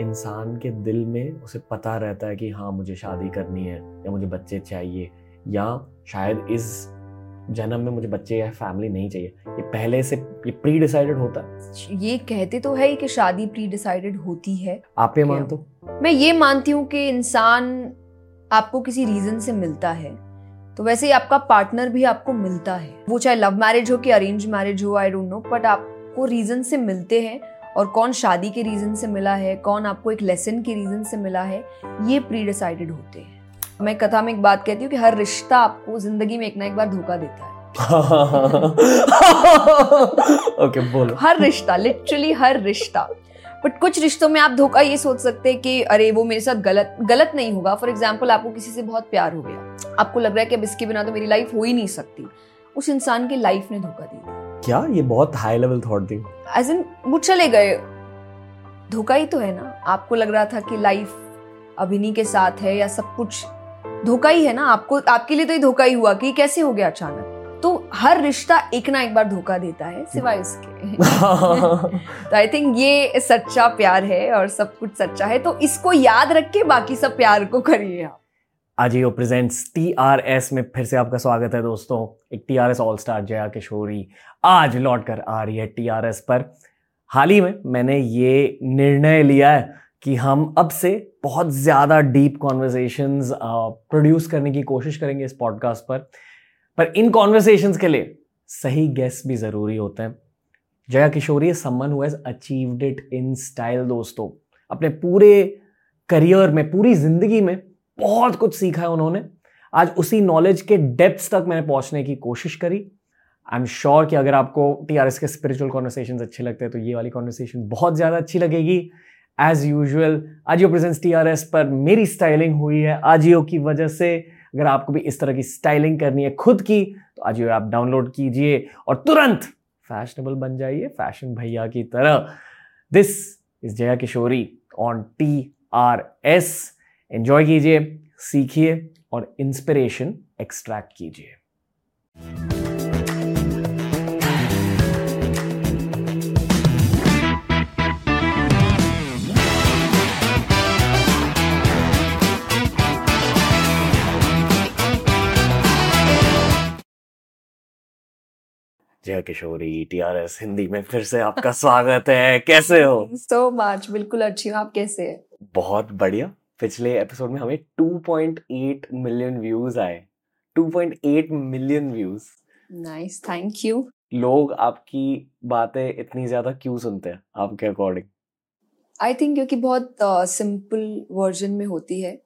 इंसान के दिल में उसे पता रहता है कि हाँ मुझे शादी करनी है या मुझे बच्चे चाहिए या शायद इस जन्म में मुझे बच्चे या फैमिली नहीं चाहिए। ये पहले से ये प्री डिसाइडेड होता है। ये कहते तो है ही कि शादी प्री डिसाइडेड होती है। आप ये मानते हो? मैं ये मानती हूँ कि इंसान आपको किसी रीजन से मिलता है। तो वैसे ही आपका पार्टनर भी आपको मिलता है। वो चाहे लव मैरिज हो कि अरेंज मैरिज हो आई डोंट नो बट आपको रीजन से मिलते हैं। और कौन शादी के रीजन से मिला है कौन आपको एक लेसन के रीजन से मिला है ये प्री डिसाइडेड होते हैं। मैं कथा में एक बात कहती हूँ कि हर रिश्ता आपको ज़िंदगी में एक ना एक बार धोखा देता है। ओके बोलो। हर रिश्ता लिटरली हर रिश्ता। बट कुछ रिश्तों में आप धोखा ये सोच सकते हैं कि अरे वो मेरे साथ गलत गलत नहीं होगा। फॉर एग्ज़ाम्पल आपको किसी से बहुत प्यार हो गया। आपको लग रहा है कि अब इसके बिना तो मेरी लाइफ हो ही नहीं सकती। उस इंसान की लाइफ ने धोखा दे दिया। क्या? ये बहुत हाई लेवल थॉट थी। एज इन वो चले गए। धोखा ही तो है ना। आपको लग रहा था कि लाइफ अभिनी के साथ है या सब कुछ। धोखा ही है ना। आपको आपके लिए तो ये धोखा ही हुआ कि कैसे हो गया अचानक? तो हर रिश्ता एक ना एक बार धोखा देता है सिवाय उसके। तो आई थिंक ये सच्चा प्यार है और सब कुछ सच्चा है। तो इसको याद रख के बाकी सब प्यार को करिए आप। AJIO presents T R S में फिर से आपका स्वागत है दोस्तों। एक T R S all star Jaya Kishori आज लौट कर आ रही है टी आर एस पर। हाल ही में मैंने ये निर्णय लिया है कि हम अब से बहुत ज़्यादा डीप कॉन्वर्जेशंस प्रोड्यूस करने की कोशिश करेंगे इस पॉडकास्ट पर। पर इन कॉन्वर्सेशंस के लिए सही गेस्ट भी ज़रूरी होते हैं। Jaya Kishori someone who has achieved it in style दोस्तों। अपने पूरे करियर में, पूरी ज़िंदगी में बहुत कुछ सीखा है उन्होंने। आज उसी नॉलेज के डेप्थ तक मैंने पहुँचने की कोशिश करी। आई एम श्योर कि अगर आपको टी आर एस के स्पिरिचुअल कॉन्वर्सेशन अच्छे लगते हैं तो ये वाली कॉन्वर्सेशन बहुत ज़्यादा अच्छी लगेगी। As usual AJIO presents T R S पर मेरी स्टाइलिंग हुई है। आजियो की वजह से अगर आपको भी इस तरह की स्टाइलिंग करनी है खुद की तो आजियो ऐप डाउनलोड कीजिए और तुरंत फैशनेबल बन जाइए फ़ैशन भैया की तरह। This is Jaya Kishori on T R S enjoy कीजिए। सीखिए और इंस्पिरेशन एक्सट्रैक्ट कीजिए। जय किशोरी टीआरएस हिंदी में फिर से आपका स्वागत है। कैसे हो? सो मच बिल्कुल अच्छी हूँ आप कैसे हैं? बहुत बढ़िया। पिछले एपिसोड में हमें 2.8 मिलियन व्यूज़ आए। 2.8 million views nice thank you लोग आपकी बातें इतनी ज़्यादा क्यों सुनते हैं आपके अकॉर्डिंग आई थिंक क्योंकि बहुत सिंपल uh, वर्जन में होती है।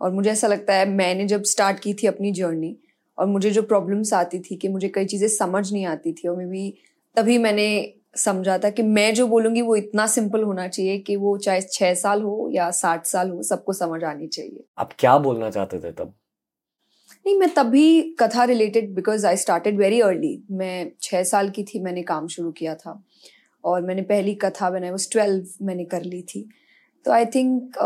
और मुझे ऐसा लगता है मैंने जब स्टार्ट की थी अपनी जर्नी और मुझे जो प्रॉब्लम्स आती थी कि मुझे कई चीज़ें समझ नहीं आती थी और मे भी तभी मैंने समझा था कि मैं जो बोलूँगी वो इतना सिंपल होना चाहिए कि वो चाहे छह साल हो या साठ साल हो सबको समझ आनी चाहिए। आप क्या बोलना चाहते थे तब? नहीं मैं तभी कथा related because I started very early मैं छः साल की थी मैंने काम शुरू किया था। और मैंने पहली कथा बनाई वो ट्वेल्व मैंने कर ली थी। तो आई थिंक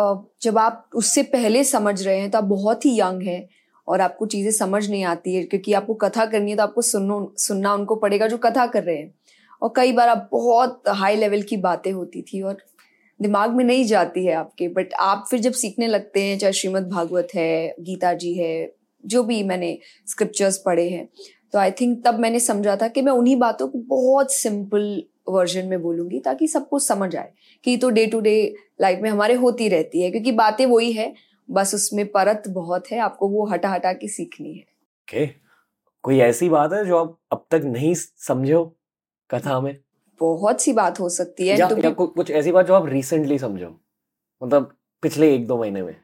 जब आप उससे पहले समझ रहे हैं तो आप बहुत ही यंग हैं और आपको चीज़ें समझ नहीं आती है क्योंकि आपको कथा करनी है तो आपको सुनो सुनना उनको पड़ेगा जो कथा कर रहे हैं। और कई बार आप बहुत हाई लेवल की बातें होती थी और दिमाग में नहीं जाती है आपके बट आप फिर जब सीखने लगते हैं, चाहे श्रीमद भागवत है, गीता जी है, जो भी मैंने स्क्रिप्चर्स पढ़े हैं तो आई थिंक तब मैंने समझा था कि मैं उन्हीं बातों को बहुत सिंपल वर्जन में बोलूँगी ताकि सबको समझ आए कि तो डे टू डे लाइफ में हमारे होती रहती है, क्योंकि बातें वही है, बस उसमें परत बहुत है, आपको वो हटा हटा के सीखनी है okay. कोई ऐसी बात है जो आप अब तक नहीं समझे कथा में? बहुत सी बात हो सकती है या, या कुछ ऐसी बात जो आप रिसेंटली समझो। मतलब पिछले एक दो महीने में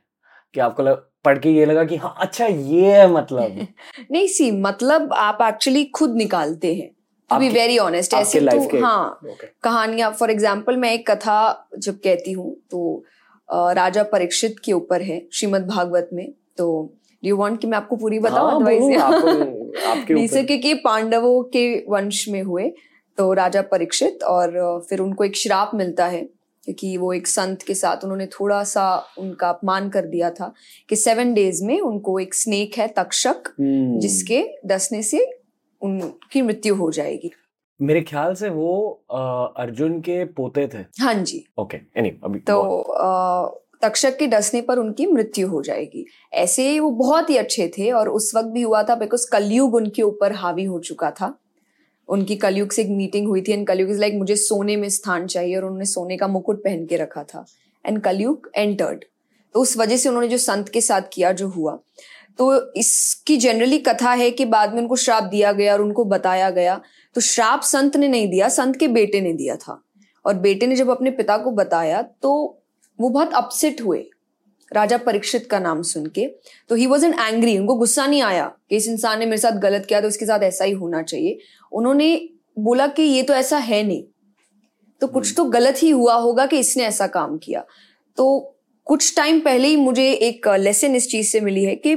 कि आपको लग, पढ़ के ये लगा कि हाँ अच्छा ये है मतलब। नहीं सी मतलब आप एक्चुअली खुद निकालते हैं। टू बी वेरी ऑनेस्ट ऐसे तो हाँ कहानियाँ फॉर एग्ज़ाम्पल मैं एक कथा जब कहती हूँ तो राजा परीक्षित के ऊपर है श्रीमद भागवत में। तो यू वांट कि मैं आपको पूरी बताऊँ? एडवाइस क्योंकि पांडवों के वंश में हुए। तो राजा परीक्षित और फिर उनको एक श्राप मिलता है क्योंकि वो एक संत के साथ उन्होंने थोड़ा सा उनका अपमान कर दिया था कि सेवन डेज़ में उनको एक स्नेक है तक्षक hmm. जिसके डसने से उनकी मृत्यु हो जाएगी। मेरे ख्याल से वो अर्जुन के पोते थे। हाँ जी। ओके एनी अभी तो तक्षक के डसने पर उनकी मृत्यु हो जाएगी। ऐसे वो बहुत ही अच्छे थे और उस वक्त भी हुआ था बिकॉज़ कलयुग उनके ऊपर हावी हो चुका था। उनकी कलयुग से एक मीटिंग हुई थी एंड कलयुग इज़ लाइक मुझे सोने में स्थान चाहिए, और उन्होंने सोने का मुकुट पहन के रखा था। एंड कलयुग एंटर्ड तो उस वजह से उन्होंने जो संत के साथ किया, जो हुआ। तो इसकी जनरली कथा है कि बाद में उनको श्राप दिया गया और उनको बताया गया। तो श्राप संत ने नहीं दिया, संत के बेटे ने दिया था। और बेटे ने जब अपने पिता को बताया तो वो बहुत अपसेट हुए। राजा परीक्षित का नाम सुन के। तो ही वॉज़ एन एंग्री उनको गुस्सा नहीं आया कि इस इंसान ने मेरे साथ गलत किया तो इसके साथ ऐसा ही होना चाहिए। उन्होंने बोला कि ये तो ऐसा है नहीं। तो कुछ हम्म। तो गलत ही हुआ होगा कि इसने ऐसा काम किया। तो कुछ टाइम पहले ही मुझे एक लेसन इस चीज़ से मिली है कि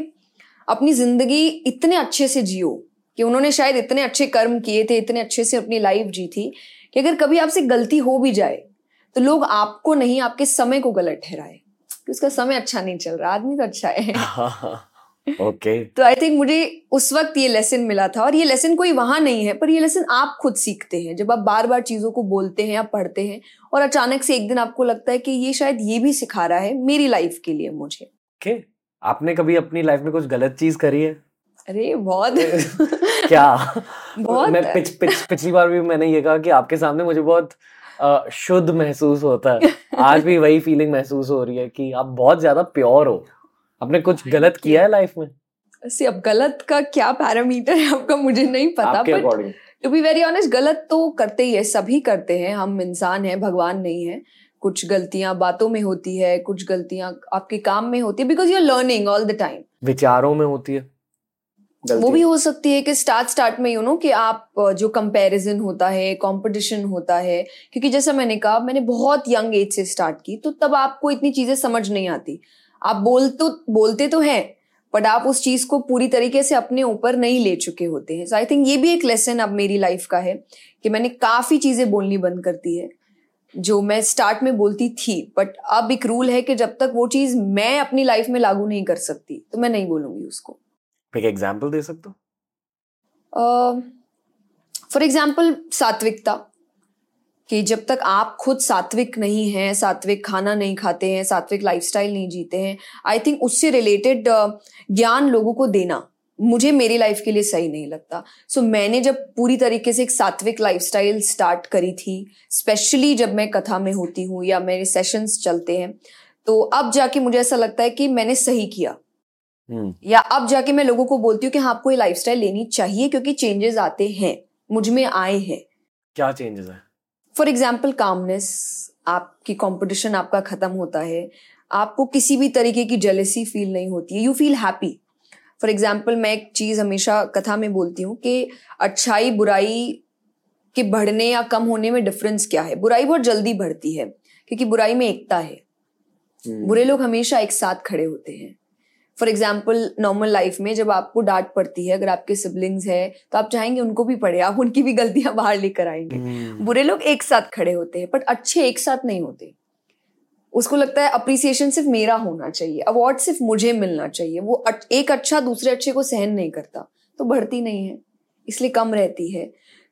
अपनी ज़िंदगी इतने अच्छे से जियो कि उन्होंने शायद इतने अच्छे कर्म किए थे इतने अच्छे से अपनी लाइफ जी थी कि अगर कभी आपसे गलती हो भी जाए तो लोग आपको नहीं आपके समय को गलत ठहराए। कि उसका समय अच्छा नहीं चल रहा आदमी तो अच्छा है। Okay okay. तो आई थिंक मुझे उस वक्त ये लेसन मिला था और ये लेसन कोई वहाँ नहीं है पर ये लेसन आप खुद सीखते हैं। जब आप बार बार चीज़ों को बोलते हैं या पढ़ते हैं और अचानक से एक दिन आपको लगता है कि ये शायद ये भी सिखा रहा है मेरी लाइफ के लिए मुझे। Okay. आपने कभी अपनी लाइफ में कुछ गलत चीज़ करी है? अरे बहुत। क्या? बहुत। मैं पिछ, पिछ, पिछली बार भी मैंने ये कहा कि आपके सामने मुझे बहुत शुद्ध महसूस होता है। आज भी वही फीलिंग महसूस हो रही है कि आप बहुत ज़्यादा प्योर हो। आपने कुछ गलत किया है लाइफ में? सी अब गलत का क्या पैरामीटर है आपका मुझे नहीं पता but to be very honest गलत तो करते ही है सभी करते हैं हम इंसान हैं भगवान नहीं है। कुछ गलतियाँ बातों में होती है कुछ गलतियाँ आपके काम में होती है because you are learning all the time विचारों में होती है। वो भी हो। सकती है कि स्टार्ट स्टार्ट में यू नो कि आप जो कंपैरिजन होता है कंपटीशन होता है क्योंकि जैसा मैंने कहा मैंने बहुत यंग एज से स्टार्ट की तो तब आपको इतनी चीज़ें समझ नहीं आती। आप बोल तो बोलते तो हैं बट आप उस चीज़ को पूरी तरीके से अपने ऊपर नहीं ले चुके होते हैं। सो आई थिंक ये भी एक लेसन अब मेरी लाइफ का है कि मैंने काफ़ी चीज़ें बोलनी बंद कर दी है जो मैं स्टार्ट में बोलती थी बट अब एक रूल है कि जब तक वो चीज़ मैं अपनी लाइफ में लागू नहीं कर सकती तो मैं नहीं बोलूँगी उसको। एक एग्ज़ाम्पल दे सकते हो? फॉर एग्ज़ाम्पल सात्विकता। कि जब तक आप खुद सात्विक नहीं हैं सात्विक खाना नहीं खाते हैं सात्विक लाइफस्टाइल नहीं जीते हैं आई थिंक उससे रिलेटेड ज्ञान लोगों को देना मुझे मेरी लाइफ के लिए सही नहीं लगता। सो so, मैंने जब पूरी तरीके से एक सात्विक लाइफस्टाइल स्टार्ट करी थी स्पेशली जब मैं कथा में होती हूँ या मेरे सेशंस चलते हैं तो अब जाके मुझे ऐसा लगता है कि मैंने सही किया। हम्म। या अब जाके मैं लोगों को बोलती हूँ कि हाँ आपको ये लाइफस्टाइल लेनी चाहिए क्योंकि चेंजेस आते हैं मुझमें आए हैं। क्या चेंजेस है? फॉर एग्ज़ाम्पल कामनेस आपकी कॉम्पिटिशन आपका खत्म होता है आपको किसी भी तरीके की जेलेसी फील नहीं होती है you feel happy for example मैं एक चीज़ हमेशा कथा में बोलती हूँ कि अच्छाई बुराई के बढ़ने या कम होने में डिफरेंस क्या है? बुराई बहुत जल्दी बढ़ती है क्योंकि बुराई में एकता है। hmm. बुरे लोग हमेशा एक साथ खड़े होते हैं। फॉर एग्ज़ाम्पल नॉर्मल लाइफ में जब आपको डांट पड़ती है अगर आपके सिबलिंग्स है तो आप चाहेंगे उनको भी पढ़े आप उनकी भी गलतियाँ बाहर लेकर आएँगे। hmm. बुरे लोग एक साथ खड़े होते हैं बट अच्छे एक साथ नहीं होते। उसको लगता है अप्रिसिएशन सिर्फ़ मेरा होना चाहिए अवार्ड सिर्फ़ मुझे मिलना चाहिए। वो एक अच्छा दूसरे अच्छे को सहन नहीं करता तो बढ़ती नहीं है इसलिए कम रहती है।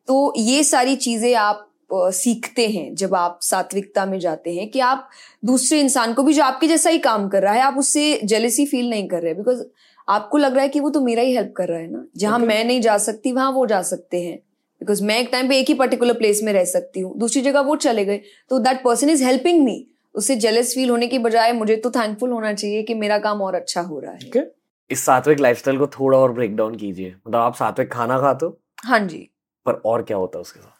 तो ये सारी चीज़ें आप सीखते हैं जब आप सात्विकता में जाते हैं कि आप दूसरे इंसान को भी जो आपके जैसा ही काम कर रहा है आप उससे जेलेसी फील नहीं कर रहे बिकॉज़ आपको लग रहा है कि वो तो मेरा ही हेल्प कर रहा है ना। जहाँ okay. मैं नहीं जा सकती वहाँ वो जा सकते हैं। बिकॉज़ मैं एक टाइम पे एक ही पर्टिकुलर प्लेस में रह सकती हूँ। दूसरी जगह वो चले गए तो that person is helping me उससे जेलस फील होने की बजाय मुझे तो थैंकफुल होना चाहिए कि मेरा काम और अच्छा हो रहा है। Okay. इस सात्विक लाइफस्टाइल को थोड़ा और ब्रेक डाउन कीजिए। मतलब आप सात्विक खाना खाते हो हाँ जी। पर और क्या होता है उसके साथ?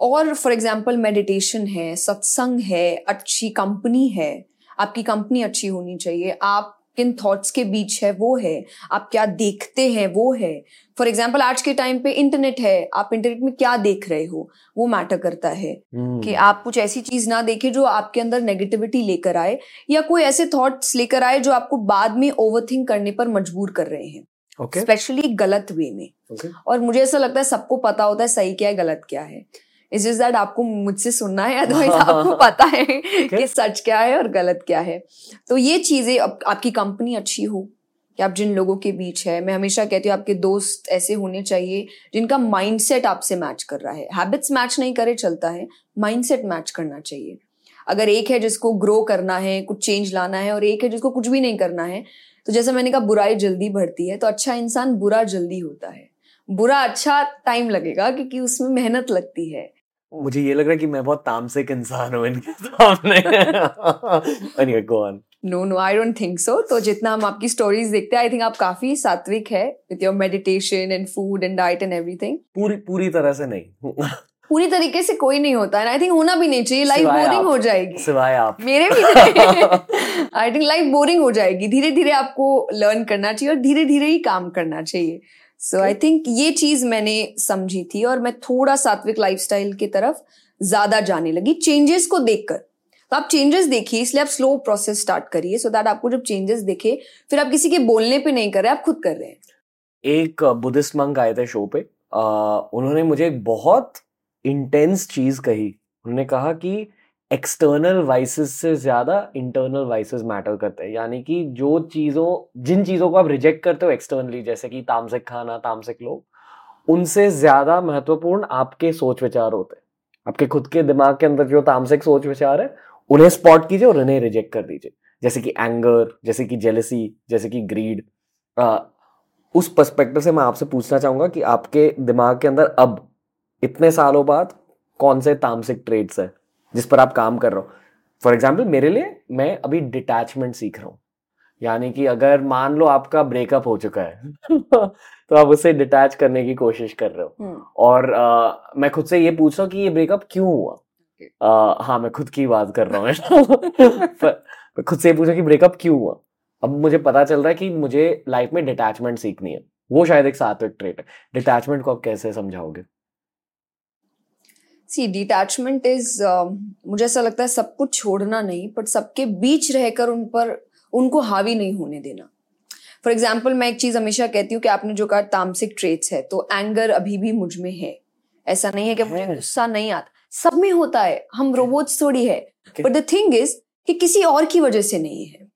और फॉर एग्ज़ाम्पल मेडिटेशन है सत्संग है अच्छी कंपनी है आपकी कंपनी अच्छी होनी चाहिए आप किन थॉट्स के बीच है वो है आप क्या देखते हैं वो है फॉर एग्ज़ाम्पल आज के टाइम पे इंटरनेट है आप इंटरनेट में क्या देख रहे हो वो मैटर करता है hmm. कि आप कुछ ऐसी चीज़ ना देखें जो आपके अंदर नेगेटिविटी लेकर आए या कोई ऐसे थॉट्स लेकर आए जो आपको बाद में ओवरथिंक करने पर मजबूर कर रहे हैं स्पेशली okay. गलत वे में okay. और मुझे ऐसा लगता है सबको पता होता है सही क्या है गलत क्या है इज़ जस्ट दैट आपको मुझसे सुनना है अदरवाइज़ आपको पता है कि सच क्या है और गलत क्या है। तो ये चीज़ें आपकी कंपनी अच्छी हो कि आप जिन लोगों के बीच है मैं हमेशा कहती हूँ आपके दोस्त ऐसे होने चाहिए जिनका माइंडसेट आपसे मैच कर रहा है। हैबिट्स मैच नहीं करे चलता है माइंडसेट मैच करना चाहिए। अगर एक है जिसको ग्रो करना है कुछ चेंज लाना है और एक है जिसको कुछ भी नहीं करना है तो जैसे मैंने कहा बुराई जल्दी बढ़ती है तो अच्छा इंसान बुरा जल्दी होता है। बुरा अच्छा टाइम लगेगा क्योंकि उसमें मेहनत लगती है। मुझे ये लग रहा है कि मैं बहुत तामसिक इंसान हूँ इनके सामने। Go on no no I don't think so तो जितना हम आपकी स्टोरीज देखते हैं आई थिंक आप काफ़ी सात्विक है with your meditation and food and diet and everything पूरी पूरी तरह से नहीं। पूरी तरीके से कोई नहीं होता आई थिंक होना भी नहीं चाहिए। लाइफ बोरिंग हो जाएगी। सिवाय आप। मेरे भी आई थिंक लाइफ बोरिंग हो जाएगी। धीरे धीरे आपको लर्न करना चाहिए और धीरे धीरे ही काम करना चाहिए। सो आई थिंक ये चीज़ मैंने समझी थी और मैं थोड़ा सात्विक लाइफस्टाइल की तरफ़ ज़्यादा जाने लगी। चेंजेस को देखकर। तो आप चेंजेस देखिए इसलिए आप स्लो प्रोसेस स्टार्ट करिए सो दैट आपको जब चेंजेस दिखे फिर आप किसी के बोलने पे नहीं कर रहे आप खुद कर रहे हैं। एक बुद्धिस्ट मंक आए थे शो पे। आ, उन्होंने मुझे एक बहुत इंटेंस चीज़ कही। उन्होंने कहा कि एक्सटर्नल वाइसेस से ज़्यादा इंटरनल वाइसेस मैटर करते हैं। यानी कि जो चीज़ों, जिन चीज़ों को आप रिजेक्ट करते हो एक्सटर्नली जैसे कि तामसिक खाना, तामसिक लोग, उनसे ज़्यादा महत्वपूर्ण आपके सोच विचार होते हैं। आपके खुद के दिमाग के अंदर जो तामसिक सोच विचार है, उन्हें स्पॉट कीजिए और उन्हें रिजेक्ट कर दीजिए। जैसे कि एंगर जैसे कि जेलसी जैसे कि ग्रीड उस पर्सपेक्टिव से मैं आपसे पूछना चाहूँगा कि आपके दिमाग के अंदर अब इतने सालों बाद कौन से तामसिक ट्रेड्स है? जिस पर आप काम कर रहे हो। फॉर एग्ज़ाम्पल मेरे लिए मैं अभी डिटैचमेंट सीख रहा हूँ। यानी कि अगर मान लो आपका ब्रेकअप हो चुका है तो आप उससे डिटैच करने की कोशिश कर रहे हो। हम्म। और आ, मैं खुद से ये पूछ रहा हूँ कि ये ब्रेकअप क्यों हुआ? आ, हाँ मैं खुद की बात कर रहा हूँ। खुद से ये पूछा कि ब्रेकअप क्यों हुआ? अब मुझे पता चल रहा है कि मुझे लाइफ में डिटैचमेंट सीखनी है। वो शायद एक सात्विक ट्रेट है। डिटैचमेंट को आप कैसे समझाओगे? सी डिटैचमेंट इज़ मुझे ऐसा लगता है सब कुछ छोड़ना नहीं बट सबके बीच रहकर उन पर उनको हावी नहीं होने देना। फॉर एग्ज़ाम्पल मैं एक चीज़ हमेशा कहती हूँ कि आपने जो कहा तामसिक ट्रेट्स है तो एंगर अभी भी मुझमें है। ऐसा नहीं है कि मुझे गुस्सा नहीं आता। सब में होता है। हम रोबोट्स थोड़ी है। बट द थिंग इज़ कि किसी और की वजह से नहीं है।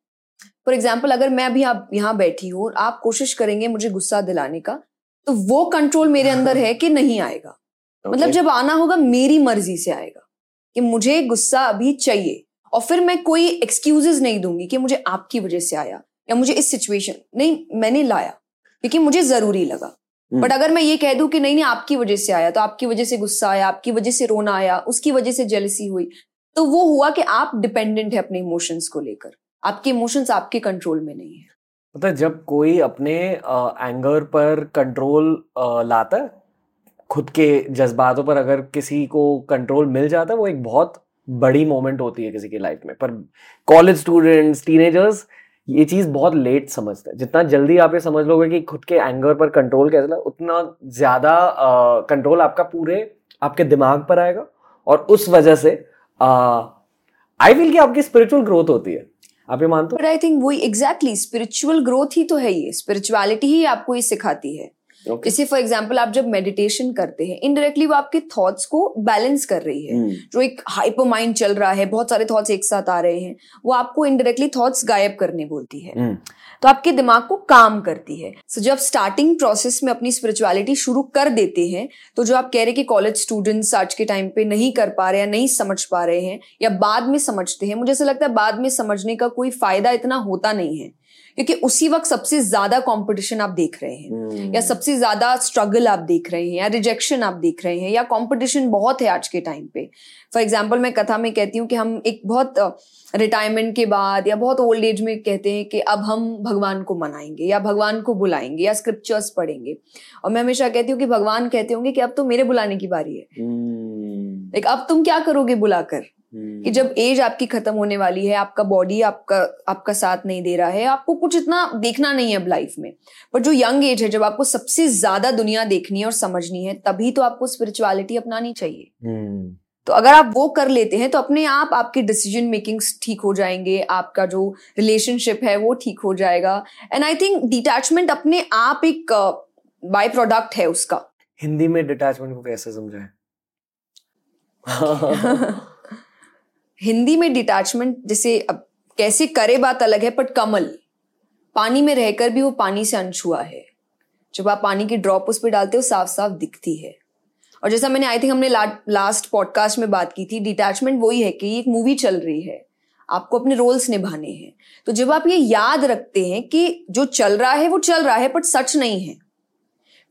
फॉर एग्ज़ाम्पल अगर मैं अभी आप यहाँ बैठी हूँ और आप कोशिश करेंगे मुझे गुस्सा दिलाने का तो वो कंट्रोल मेरे अंदर है कि नहीं आएगा। Okay. मतलब जब आना होगा मेरी मर्ज़ी से आएगा कि मुझे गुस्सा अभी चाहिए और फिर मैं कोई एक्सक्यूजेस नहीं दूँगी कि मुझे आपकी वजह से आया या मुझे इस सिचुएशन नहीं मैंने लाया क्योंकि मुझे ज़रूरी लगा बट hmm. अगर मैं ये कह दूँ कि नहीं नहीं आपकी वजह से आया तो आपकी वजह से गुस्सा आया आपकी वजह से रोना आया उसकी वजह से जेलसी हुई तो वो हुआ कि आप डिपेंडेंट है अपने इमोशंस को लेकर आपके इमोशंस आपके कंट्रोल में नहीं है मतलब जब कोई अपने एंगर पर कंट्रोल लाता है खुद के जज्बातों पर अगर किसी को कंट्रोल मिल जाता है, वो एक बहुत बड़ी मोमेंट होती है किसी की लाइफ में। पर कॉलेज स्टूडेंट्स टीनेजर्स ये चीज़ बहुत लेट समझते हैं। जितना जल्दी आप ये समझ लोगे कि खुद के एंगर पर कंट्रोल कैसे उतना ज़्यादा कंट्रोल आपका पूरे, आपके दिमाग पर आएगा। और उस वजह से आई फील कि आपकी स्पिरिचुअल ग्रोथ होती है। आप ये मानते हो? आई थिंक वही एग्जैक्टली स्पिरिचुअल ग्रोथ ही तो है ये। स्पिरिचुअलिटी ही आपको ये सिखाती है। Okay. जैसे फॉर एग्ज़ाम्पल आप जब मेडिटेशन करते हैं इनडायरेक्टली वो आपके थॉट्स को बैलेंस कर रही है hmm. जो एक हाइपर माइंड चल रहा है बहुत सारे थॉट्स एक साथ आ रहे हैं वो आपको इनडायरेक्टली थॉट्स गायब करने बोलती है hmm. तो आपके दिमाग को काम करती है सो so, जब स्टार्टिंग प्रोसेस में अपनी स्पिरिचुअलिटी शुरू कर देते हैं तो जो आप कह रहे कि कॉलेज स्टूडेंट्स आज के टाइम पे नहीं कर पा रहे या नहीं समझ पा रहे हैं या बाद में समझते हैं मुझे ऐसा लगता है बाद में समझने का कोई फ़ायदा इतना होता नहीं है क्योंकि उसी वक्त सबसे ज़्यादा कंपटीशन आप देख रहे हैं। hmm. या सबसे ज़्यादा स्ट्रगल आप देख रहे हैं या रिजेक्शन आप देख रहे हैं या कंपटीशन बहुत है आज के टाइम पे। फॉर एग्ज़ाम्पल मैं कथा में कहती हूँ कि हम एक बहुत रिटायरमेंट के बाद या बहुत ओल्ड एज में कहते हैं कि अब हम भगवान को मनाएँगे या भगवान को बुलाएँगे या स्क्रिप्चर्स पढ़ेंगे। और मैं हमेशा कहती हूँ कि भगवान कहते होंगे कि अब तो मेरे बुलाने की बारी है। Hmm. like, अब तुम क्या करोगे बुलाकर? कि जब एज आपकी खत्म होने वाली है आपका बॉडी आपका आपका साथ नहीं दे रहा है आपको कुछ इतना देखना नहीं है अब लाइफ में। पर जो यंग एज है जब आपको सबसे ज़्यादा दुनिया देखनी है और समझनी है तभी तो आपको स्पिरिचुअलिटी अपनानी चाहिए। हम्म। तो अगर आप वो कर लेते हैं तो अपने आप आपके डिसीज़न मेकिंग ठीक हो जाएँगे आपका जो रिलेशनशिप है वो ठीक हो जाएगा। एंड आई थिंक डिटैचमेंट अपने आप एक बाय प्रोडक्ट है उसका। हिंदी में डिटैचमेंट को कैसे समझाए? हिंदी में डिटैचमेंट जैसे अब कैसे करे बात अलग है बट कमल। पानी में रहकर भी वो पानी से अनछुआ है। जब आप पानी की ड्रॉप उस पर डालते हो साफ़ साफ़ दिखती है। और जैसा मैंने आई थिंक हमने ला, लास्ट पॉडकास्ट में बात की थी डिटैचमेंट वही है कि एक मूवी चल रही है। आपको अपने रोल्स निभाने हैं। तो जब आप ये याद रखते हैं कि जो चल रहा है वो चल रहा है बट सच नहीं है।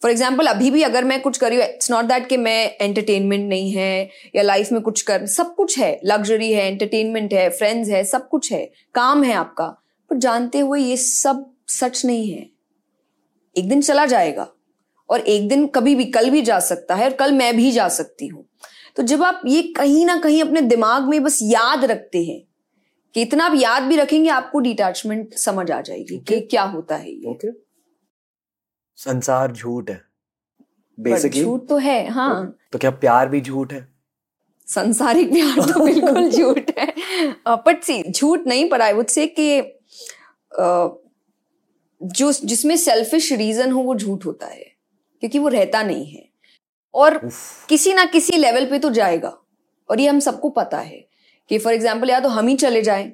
फॉर एग्ज़ाम्पल अभी भी अगर मैं कुछ करी इट्स नॉट दैट कि मैं एंटरटेनमेंट नहीं है या लाइफ में कुछ कर सब कुछ है लग्जरी है एंटरटेनमेंट है फ्रेंड्स है सब कुछ है काम है आपका पर जानते हुए ये सब सच नहीं है एक दिन चला जाएगा और एक दिन कभी भी कल भी जा सकता है और कल मैं भी जा सकती हूँ तो जब आप ये कहीं ना कहीं अपने दिमाग में बस याद रखते हैं कि इतना आप याद भी रखेंगे आपको डिटैचमेंट समझ आ जाएगी okay. कि क्या होता है ये okay. संसार झूठ है बेसिकली झूठ तो है हाँ। तो क्या प्यार भी झूठ है? संसारिक प्यार तो बिल्कुल झूठ है। बट सी झूठ नहीं पर आई वुड से कि जो जिसमें सेल्फिश रीजन हो वो झूठ होता है क्योंकि वो रहता नहीं है। और किसी ना किसी लेवल पे तो जाएगा और ये हम सबको पता है कि फॉर एग्ज़ाम्पल या तो हम ही चले जाएँ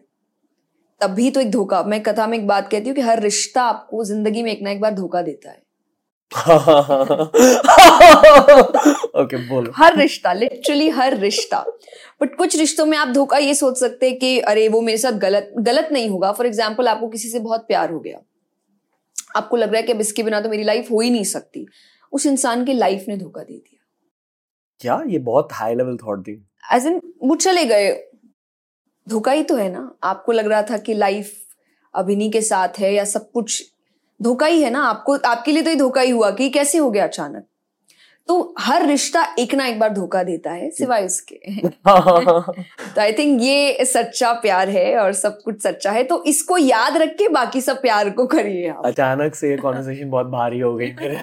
तब भी तो एक धोखा। मैं कथा में एक बात कहती हूँ कि हर रिश्ता आपको ज़िंदगी में एक ना एक बार धोखा देता है। ओके बोलो। हर रिश्ता लिटरली हर रिश्ता। बट कुछ रिश्तों में आप धोखा ये सोच सकते हैं कि अरे वो मेरे साथ गलत गलत नहीं होगा। फॉर एग्ज़ाम्पल आपको किसी से बहुत प्यार हो गया। आपको लग रहा है कि अब इसके बिना तो मेरी लाइफ हो ही नहीं सकती। उस इंसान की लाइफ ने धोखा दे दिया। क्या? ये बहुत हाई लेवल थॉट थी। एज इन वो चले गए। धोखा ही तो है ना। आपको लग रहा था कि लाइफ अभिनी के साथ है या सब कुछ धोखा ही है ना आपको आपके लिए तो ये धोखा ही हुआ कि कैसे हो गया अचानक? तो हर रिश्ता एक ना एक बार धोखा देता है सिवाय उसके। तो आई थिंक ये सच्चा प्यार है और सब कुछ सच्चा है तो इसको याद रख के बाकी सब प्यार को करिए आप। अचानक से ये कॉन्वर्सेशन बहुत भारी हो गई मेरे।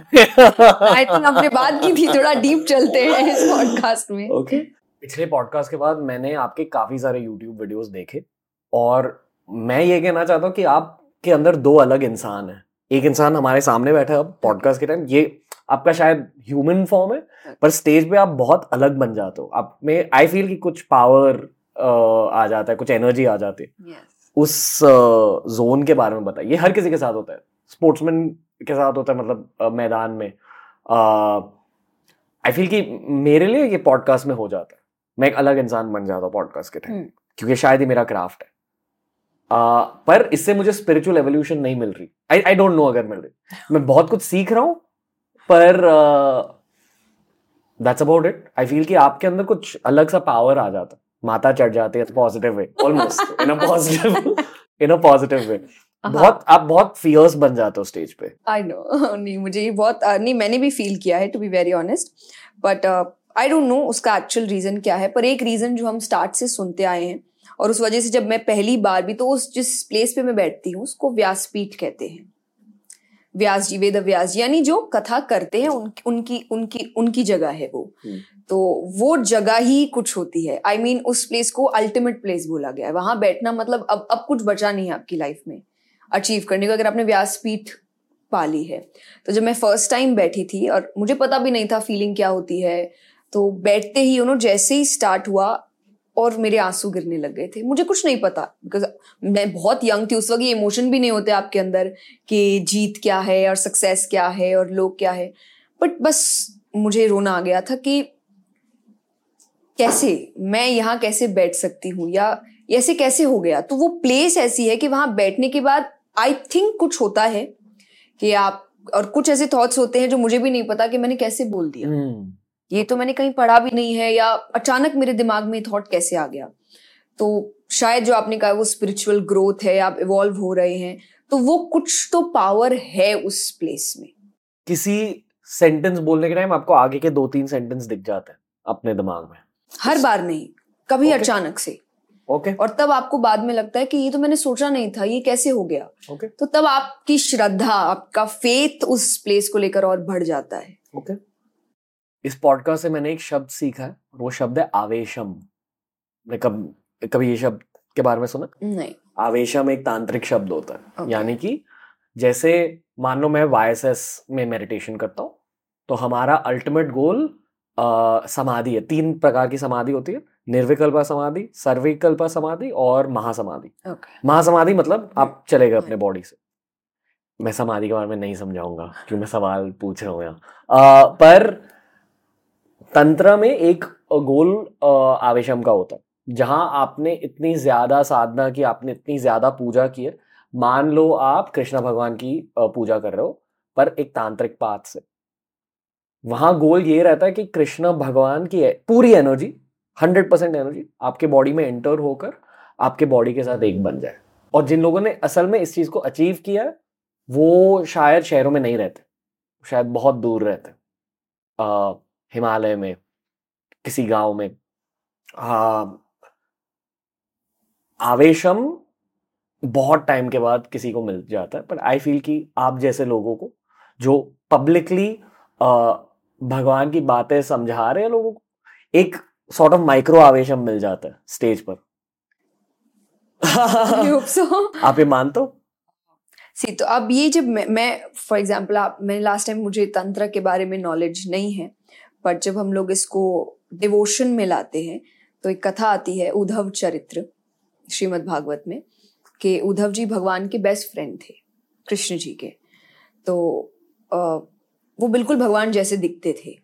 आई थिंक हमने बात की थी थोड़ा डीप चलते हैं इस पॉडकास्ट में। Okay okay. पिछले पॉडकास्ट के बाद मैंने आपके काफ़ी सारे यूट्यूब वीडियोस देखे और मैं ये कहना चाहता हूँ कि आपके अंदर दो अलग इंसान हैं। एक इंसान हमारे सामने बैठा है अब पॉडकास्ट के टाइम ये आपका शायद ह्यूमन फॉर्म है पर स्टेज पे आप बहुत अलग बन जाते हो। आप में आई फील कि कुछ पावर आ जाता है कुछ एनर्जी आ जाती है। Yes. उस जोन के बारे में बताइए। हर किसी के साथ होता है। स्पोर्ट्समैन के साथ होता है मतलब मैदान में। आई फील कि मेरे लिए ये पॉडकास्ट में हो जाता है। मैं एक अलग इंसान बन जाता हूँ पॉडकास्ट के टाइम हम्म। क्योंकि शायद ही मेरा क्राफ्ट है। आ, पर इससे मुझे स्पिरिचुअल एवोल्यूशन नहीं मिल रही। आई आई डोंट नो अगर मिल रही। मैं बहुत कुछ सीख रहा हूँ पर that's about it I feel कि आपके अंदर कुछ अलग सा पावर आ जाता। माता चढ़ जाती है positive way almost in a positive in a positive way बहुत आप बहुत फियर्स बन जाते हो स्टेज पे। आई नो नहीं मुझे ये बहुत नहीं मैंने भी फील किया है to be very honest but I don't know उसका एक्चुअल रीजन क्या है पर एक रीजन जो हम स्टार्ट से सुनते आए हैं और उस वजह से जब मैं पहली बार भी तो उस जिस प्लेस पे मैं बैठती हूँ उसको व्यासपीठ कहते हैं। व्यास जी वेद व्यास जी यानी जो कथा करते हैं उन, उनकी उनकी उनकी जगह है वो। हम्म। तो वो जगह ही कुछ होती है। आई I मीन mean, उस प्लेस को अल्टीमेट प्लेस बोला गया है। वहाँ बैठना मतलब अब अब कुछ बचा नहीं है आपकी लाइफ में। अचीव करने को अगर आपने व्यासपीठ पाली है। तो जब मैं फ़र्स्ट टाइम बैठी थी और मुझे पता भी नहीं था फीलिंग क्या होती है तो बैठते ही उन्होंने जैसे ही स्टार्ट हुआ और मेरे आँसू गिरने लग गए थे। मुझे कुछ नहीं पता बिकॉज़ मैं बहुत यंग थी, उस वक्त ये इमोशन भी नहीं होते आपके अंदर कि जीत क्या है और सक्सेस क्या है और लोग क्या है। बट बस मुझे रोना आ गया था कि कैसे, मैं यहाँ कैसे बैठ सकती हूँ? या ऐसे कैसे हो गया? तो वो प्लेस ऐसी है कि वहाँ बैठने के बाद आई थिंक कुछ होता है कि आप, और कुछ ऐसे थॉट्स होते हैं जो मुझे भी नहीं पता कि मैंने कैसे बोल दिया। hmm. ये तो मैंने कहीं पढ़ा भी नहीं है या अचानक मेरे दिमाग में थॉट कैसे आ गया तो शायद जो आपने कहा वो स्पिरिचुअल ग्रोथ है आप इवॉल्व हो रहे हैं तो वो कुछ तो पावर है उस प्लेस में किसी सेंटेंस बोलने के टाइम आपको आगे के दो तीन सेंटेंस दिख जाते हैं अपने दिमाग में हर बार नहीं कभी okay. अचानक से ओके okay. और तब आपको बाद में लगता है कि ये तो मैंने सोचा नहीं था ये कैसे हो गया okay. तो तब आपकी श्रद्धा आपका फेथ उस प्लेस को लेकर और बढ़ जाता है ओके okay. इस पॉडकास्ट से मैंने एक शब्द सीखा है वो शब्द है आवेशम। मैं कब कभी ये शब्द के बारे में सुना? नहीं। आवेशम एक तांत्रिक शब्द होता है। Okay. यानी कि जैसे मान लो मैं वाईएसएस में मेडिटेशन करता हूँ तो हमारा अल्टीमेट गोल समाधि है। तीन प्रकार की समाधि होती है। निर्विकल्पा समाधि सर्विकल्पा समाधि और महासमाधि। Okay. महासमाधि मतलब आप चले गए अपने बॉडी से। मैं समाधि के बारे में नहीं समझाऊँगा क्यों मैं सवाल पूछ रहा हूँ यहाँ। पर तंत्र में एक गोल आवेशम का होता है, जहाँ आपने इतनी ज़्यादा साधना की, आपने इतनी ज़्यादा पूजा की है। मान लो आप कृष्णा भगवान की पूजा कर रहे हो, पर एक तांत्रिक पाथ से। वहाँ गोल ये रहता है कि कृष्ण भगवान की पूरी एनर्जी, हंड्रेड परसेंट एनर्जी, आपके बॉडी में एंटर होकर आपके बॉडी के साथ एक बन जाए। और जिन लोगों ने असल में इस चीज़ को अचीव किया वो शायद शहरों में नहीं रहते, शायद बहुत दूर रहते। हिमालय में किसी गाँव में। आ, आवेशम बहुत टाइम के बाद किसी को मिल जाता है पर आई फील कि आप जैसे लोगों को जो पब्लिकली भगवान की बातें समझा रहे हैं लोगों को एक सॉर्ट ऑफ़ माइक्रो आवेशम मिल जाता है स्टेज पर. आप ये मानते हो? सी तो अब ये जब मैं फॉर एग्ज़ाम्पल आप मैंने लास्ट टाइम मुझे तंत्र के बारे में नॉलेज नहीं है पर जब हम लोग इसको डिवोशन में लाते हैं तो एक कथा आती है उद्धव चरित्र, श्रीमद् भागवत में, कि उद्धव जी भगवान के बेस्ट फ्रेंड थे, कृष्ण जी के। तो वो बिल्कुल भगवान जैसे दिखते थे।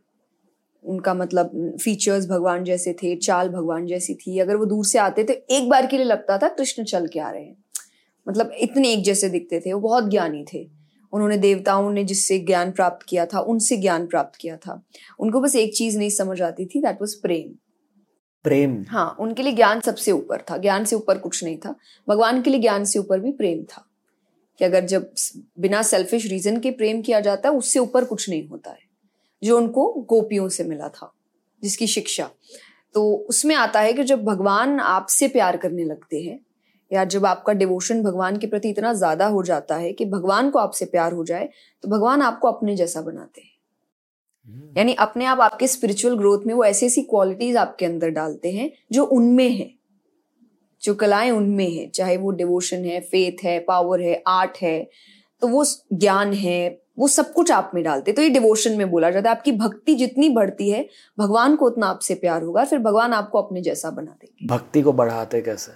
उनका मतलब फीचर्स भगवान जैसे थे, चाल भगवान जैसी थी। अगर वो दूर से आते थे एक बार के लिए लगता था कृष्ण चल के आ रहे हैं। मतलब इतने एक जैसे दिखते थे, वो बहुत ज्ञानी थे। उन्होंने देवताओं ने जिससे ज्ञान प्राप्त किया था उनसे ज्ञान प्राप्त किया था। उनको बस एक चीज़ नहीं समझ आती थी दैट वॉज़ प्रेम। प्रेम। हाँ उनके लिए ज्ञान सबसे ऊपर था ज्ञान से ऊपर कुछ नहीं था भगवान के लिए ज्ञान से ऊपर भी प्रेम था। कि अगर जब बिना सेल्फिश रीजन के प्रेम किया जाता है उससे ऊपर कुछ नहीं होता है जो उनको गोपियों से मिला था जिसकी शिक्षा। तो उसमें आता है कि जब भगवान आपसे प्यार करने लगते हैं या जब आपका डिवोशन भगवान के प्रति इतना ज़्यादा हो जाता है कि भगवान को आपसे प्यार हो जाए तो भगवान आपको अपने जैसा बनाते हैं। हम्म। यानी अपने आप आपके स्पिरिचुअल ग्रोथ में वो ऐसी ऐसी क्वालिटीज आपके अंदर डालते हैं जो उनमें है। जो कलाएँ उनमें है चाहे वो डिवोशन है फेथ है पावर है आर्ट है तो वो ज्ञान है वो सब कुछ आप में डालते तो ये डिवोशन में बोला जाता है आपकी भक्ति जितनी बढ़ती है भगवान को उतना आपसे प्यार होगा फिर भगवान आपको अपने जैसा बना देंगे। भक्ति को बढ़ाते कैसे?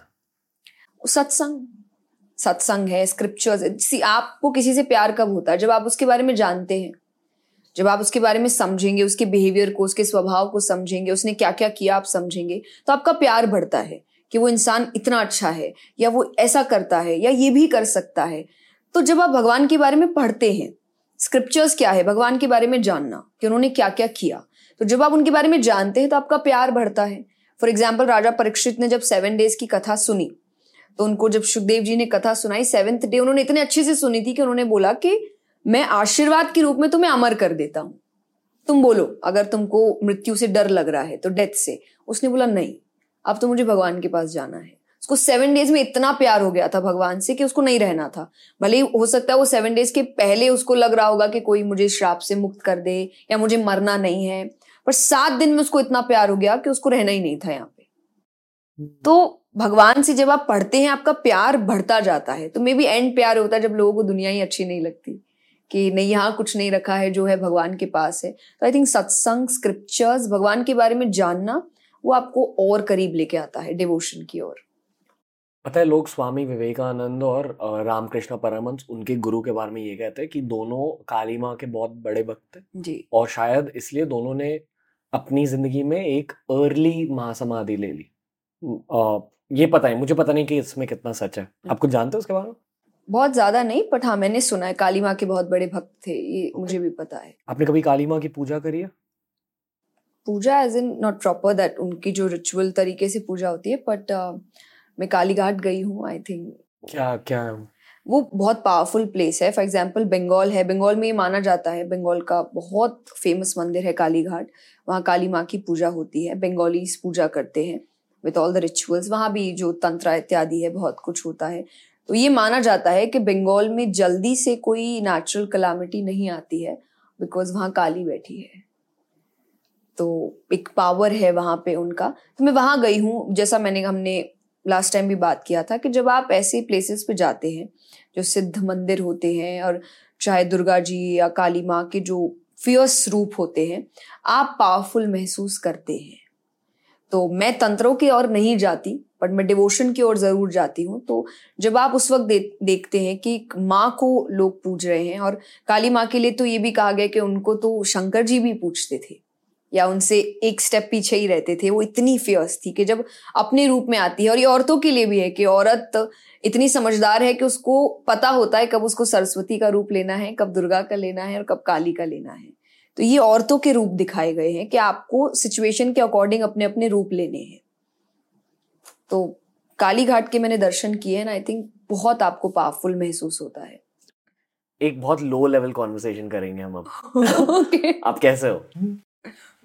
सत्संग सत्संग है स्क्रिप्चर्स आपको किसी से प्यार कब होता है? जब आप उसके बारे में जानते हैं। जब आप उसके बारे में समझेंगे, उसके बिहेवियर को, उसके स्वभाव को समझेंगे, उसने क्या क्या किया आप समझेंगे तो आपका प्यार बढ़ता है कि वो इंसान इतना अच्छा है, या वो ऐसा करता है, या ये भी कर सकता है। तो जब आप भगवान के बारे में पढ़ते हैं स्क्रिप्चर्स क्या है? भगवान के बारे में जानना कि उन्होंने क्या क्या। किया तो जब आप उनके बारे में जानते हैं तो आपका प्यार बढ़ता है। फॉर एग्ज़ाम्पल राजा परीक्षित ने जब सेवन डेज़ की कथा सुनी तो उनको जब सुखदेव जी ने कथा सुनाई सेवेंथ डे उन्होंने इतने अच्छे से सुनी थी कि उन्होंने बोला कि मैं आशीर्वाद के रूप में तुम्हें अमर कर देता हूँ। तुम बोलो, अगर तुमको मृत्यु से डर लग रहा है तो डेथ से। उसने बोला, नहीं, अब तो मुझे भगवान के पास जाना है। उसको सेवन डेज़ में इतना प्यार हो गया था भगवान से कि उसको नहीं रहना था। भले ही हो सकता है वो सेवन डेज़ के पहले उसको लग रहा होगा कि कोई मुझे श्राप से मुक्त कर दे या मुझे मरना नहीं है, पर सात दिन में उसको इतना प्यार हो गया कि उसको रहना ही नहीं था यहाँ पे। तो भगवान से जब आप पढ़ते हैं आपका प्यार बढ़ता जाता है। तो मे बी एंड प्यार होता है जब लोगों को दुनिया ही अच्छी नहीं लगती। कि नहीं यहाँ कुछ नहीं रखा है जो है भगवान के पास है। तो आई थिंक सत्संग स्क्रिप्चर्स भगवान के बारे में जानना वो आपको और करीब लेके आता है डिवोशन की ओर। पता है लोग स्वामी विवेकानंद और रामकृष्ण परमंश उनके गुरु के बारे में ये कहते हैं कि दोनों काली माँ के बहुत बड़े भक्त थे जी। और शायद इसलिए दोनों ने अपनी ज़िंदगी में एक अर्ली महासमाधि ले ली। ये पता है मुझे पता नहीं कि इसमें कितना सच है। आप कुछ जानते हो उसके बारे में? बहुत ज़्यादा नहीं बट हाँ मैंने सुना है काली माँ के बहुत बड़े भक्त थे ये okay. मुझे भी पता है। आपने कभी काली माँ की पूजा करी है? पूजा as in not proper that उनकी जो रिचुअल तरीके से पूजा होती है बट uh, मैं कालीघाट गई हूँ आई थिंक क्या क्या? वो बहुत पावरफुल प्लेस है। फॉर एग्ज़ाम्पल बंगाल है। बंगाल में ये माना जाता है बंगाल का बहुत फ़ेमस मंदिर है कालीघाट वहाँ काली माँ की पूजा होती है। बंगालीज पूजा करते हैं। विथ ऑल द रिचुअल्स वहाँ भी जो तंत्र इत्यादि है, बहुत कुछ होता है। तो ये माना जाता है कि बंगाल में जल्दी से कोई नेचुरल कलामिटी नहीं आती है बिकॉज़ वहाँ काली बैठी है। तो एक पावर है वहाँ पे उनका। तो मैं वहाँ गई हूँ, जैसा मैंने, हमने लास्ट टाइम भी बात किया था कि जब आप ऐसे प्लेसेस पे जाते हैं, जो सिद्ध मंदिर होते हैं और चाहे दुर्गा जी या काली माँ के जो फियर्स रूप होते हैं, आप पावरफुल महसूस करते हैं। तो मैं तंत्रों की ओर नहीं जाती बट मैं डिवोशन की ओर ज़रूर जाती हूँ। तो जब आप उस वक्त दे, देखते हैं कि माँ को लोग पूज रहे हैं और काली माँ के लिए तो ये भी कहा गया कि उनको तो शंकर जी भी पूछते थे या उनसे एक स्टेप पीछे ही रहते थे। वो इतनी फियर्स थी कि जब अपने रूप में आती है और ये औरतों के लिए भी है कि औरत इतनी समझदार है कि उसको पता होता है कब उसको सरस्वती का रूप लेना है कब दुर्गा का लेना है और कब काली का लेना है। तो ये औरतों के रूप दिखाए गए हैं कि आपको सिचुएशन के अकॉर्डिंग अपने अपने रूप लेने हैं। तो काली घाट के मैंने दर्शन किए हैं आई थिंक बहुत आपको पावरफुल महसूस होता है। एक बहुत लो लेवल कॉन्वर्सेशन करेंगे हम अब। Okay. आप कैसे हो?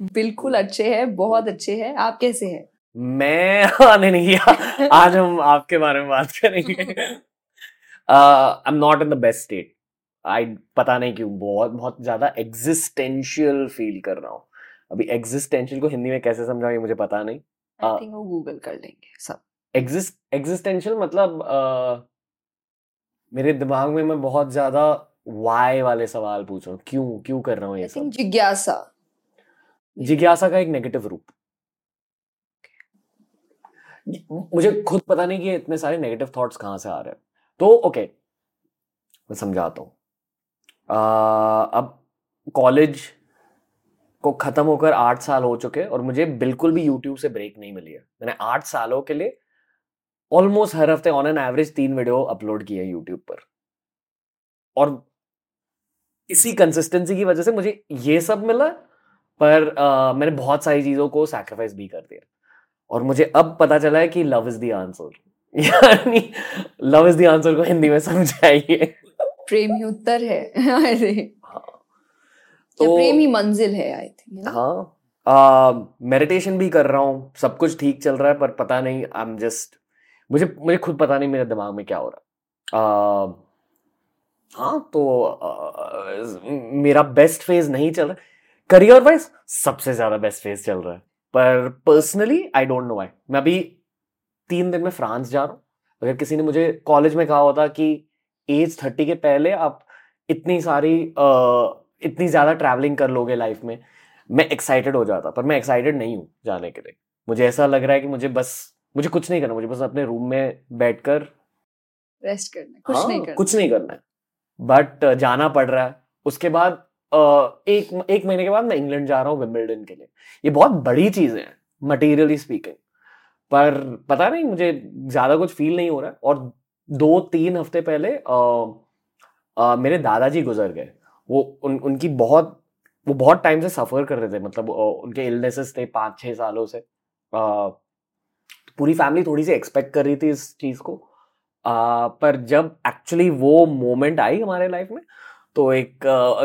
बिल्कुल अच्छे हैं बहुत अच्छे हैं। आप कैसे हैं? मैं नहीं किया आज हम आपके बारे में बात करेंगे। I am not in the best state I पता नहीं क्यों बहुत बहुत ज़्यादा एग्जिस्टेंशियल फील कर रहा हूँ। अभी एग्जिस्टेंशियल को हिंदी में कैसे समझाऊं ये मुझे पता नहीं। आई थिंक वो गूगल कर लेंगे सब। एग्जिस्ट एग्जिस्टेंशियल मतलब मेरे दिमाग में मैं बहुत ज़्यादा वाई वाले सवाल पूछ रहा हूँ। क्यों क्यों कर रहा हूँ ये सब? जिज्ञासा। जिज्ञासा का एक नेगेटिव रूप। मुझे खुद पता नहीं कि इतने सारे नेगेटिव थॉट्स कहाँ से आ रहे हैं। तो ओके okay, मैं समझाता हूँ। अब कॉलेज को खत्म होकर आठ साल हो चुके और मुझे बिल्कुल भी यूट्यूब से ब्रेक नहीं मिली है। मैंने आठ सालों के लिए ऑलमोस्ट हर हफ़्ते ऑन एन एवरेज तीन वीडियो अपलोड किए यूट्यूब पर। और इसी कंसिस्टेंसी की वजह से मुझे ये सब मिला पर uh, मैंने बहुत सारी चीज़ों को सैक्रिफाइस भी कर दिया। और मुझे अब पता चला है कि लव इज़ द आंसर यानी लव इज़ द आंसर को हिंदी में समझाइए। प्रेम ही उत्तर है। अरे हाँ। तो प्रेम ही मंजिल है आई थिंक हाँ। मेडिटेशन भी कर रहा हूँ। सब कुछ ठीक चल रहा है पर पता नहीं आई एम जस्ट मुझे मुझे खुद पता नहीं मेरे दिमाग में क्या हो रहा है। हाँ तो आ, मेरा बेस्ट फ़ेज़ नहीं चल रहा। करियर वाइज सबसे ज़्यादा बेस्ट फ़ेज़ चल रहा है। पर personally I don't know why मैं अभी तीन दिन में फ्रांस जा रहा हूँ। अगर किसी ने मुझे कॉलेज में कहा होता कि एज थर्टी के पहले आप इतनी सारी इतनी ज़्यादा ट्रैवलिंग कर लोगे लाइफ में मैं एक्साइटेड हो जाता पर मैं एक्साइटेड नहीं हूँ जाने के लिए। मुझे ऐसा लग रहा है कि मुझे बस मुझे कुछ नहीं करना मुझे बस अपने रूम में बैठकर रेस्ट करना कुछ हाँ, नहीं करना। कुछ नहीं करना है। बट जाना पड़ रहा है। उसके बाद एक एक महीने के बाद मैं इंग्लैंड जा रहा हूँ विम्बल्डन के लिए। ये बहुत बड़ी चीज़ें हैं मटेरियली स्पीकिंग पर पता नहीं मुझे ज़्यादा कुछ फील नहीं हो रहा है और दो तीन हफ़्ते पहले आ, आ, मेरे दादाजी गुजर गए। वो उन उनकी बहुत वो बहुत टाइम से सफ़र कर रहे थे मतलब उनके इलनेसेस थे पाँच छः सालों से। आ, पूरी फैमिली थोड़ी सी एक्सपेक्ट कर रही थी इस चीज़ को। आ, पर जब एक्चुअली वो मोमेंट आई हमारे लाइफ में तो एक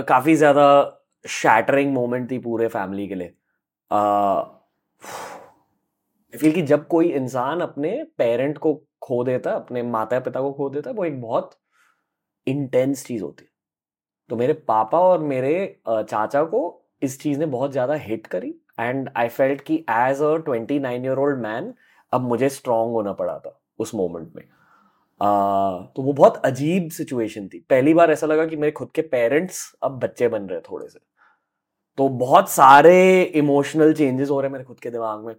काफ़ी ज़्यादा शैटरिंग मोमेंट थी पूरे फैमिली के लिए। आई फील कि जब कोई इंसान अपने पेरेंट को खो देता अपने माता पिता को खो देता वो एक बहुत इंटेंस चीज़ होती है। तो मेरे पापा और मेरे चाचा को इस चीज़ ने बहुत ज़्यादा हिट करी एंड आई फेल्ट कि as a twenty nine year old man अब मुझे स्ट्रांग होना पड़ा था उस मोमेंट में। आ, तो वो बहुत अजीब सिचुएशन थी। पहली बार ऐसा लगा कि मेरे खुद के पेरेंट्स अब बच्चे बन रहे थोड़े से। तो बहुत सारे इमोशनल चेंजेस हो रहे हैं मेरे खुद के दिमाग में।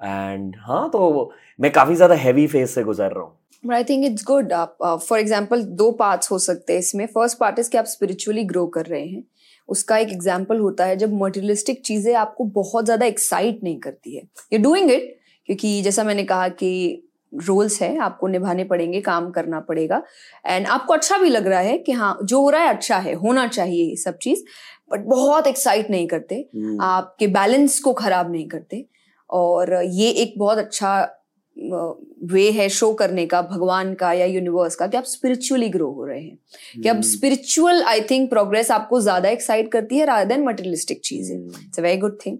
एंड हाँ तो मैं काफ़ी ज़्यादा हैवी फ़ेज़ से गुजर रहा हूँ। आई थिंक इट्स गुड आप फॉर एग्ज़ाम्पल दो पार्ट्स हो सकते हैं इसमें। फ़र्स्ट पार्ट इज़ कि आप स्पिरिचुअली ग्रो कर रहे हैं। उसका एक एग्ज़ाम्पल होता है जब मटेरियलिस्टिक चीज़ें आपको बहुत ज़्यादा एक्साइट नहीं करती है। यू डूइंग इट क्योंकि जैसा मैंने कहा कि रोल्स है आपको निभाने पड़ेंगे काम करना पड़ेगा। एंड आपको अच्छा भी लग रहा है कि हाँ जो हो रहा है अच्छा है होना चाहिए ये सब चीज़। बट बहुत एक्साइट नहीं करते। Hmm. आपके बैलेंस को खराब नहीं करते। और ये एक बहुत अच्छा वे है शो करने का भगवान का या यूनिवर्स का कि आप स्पिरिचुअली ग्रो हो रहे हैं hmm. कि अब स्पिरिचुअल आई थिंक प्रोग्रेस आपको ज़्यादा एक्साइट करती है रादर देन मटेरियलिस्टिक चीज़ें it's a very good thing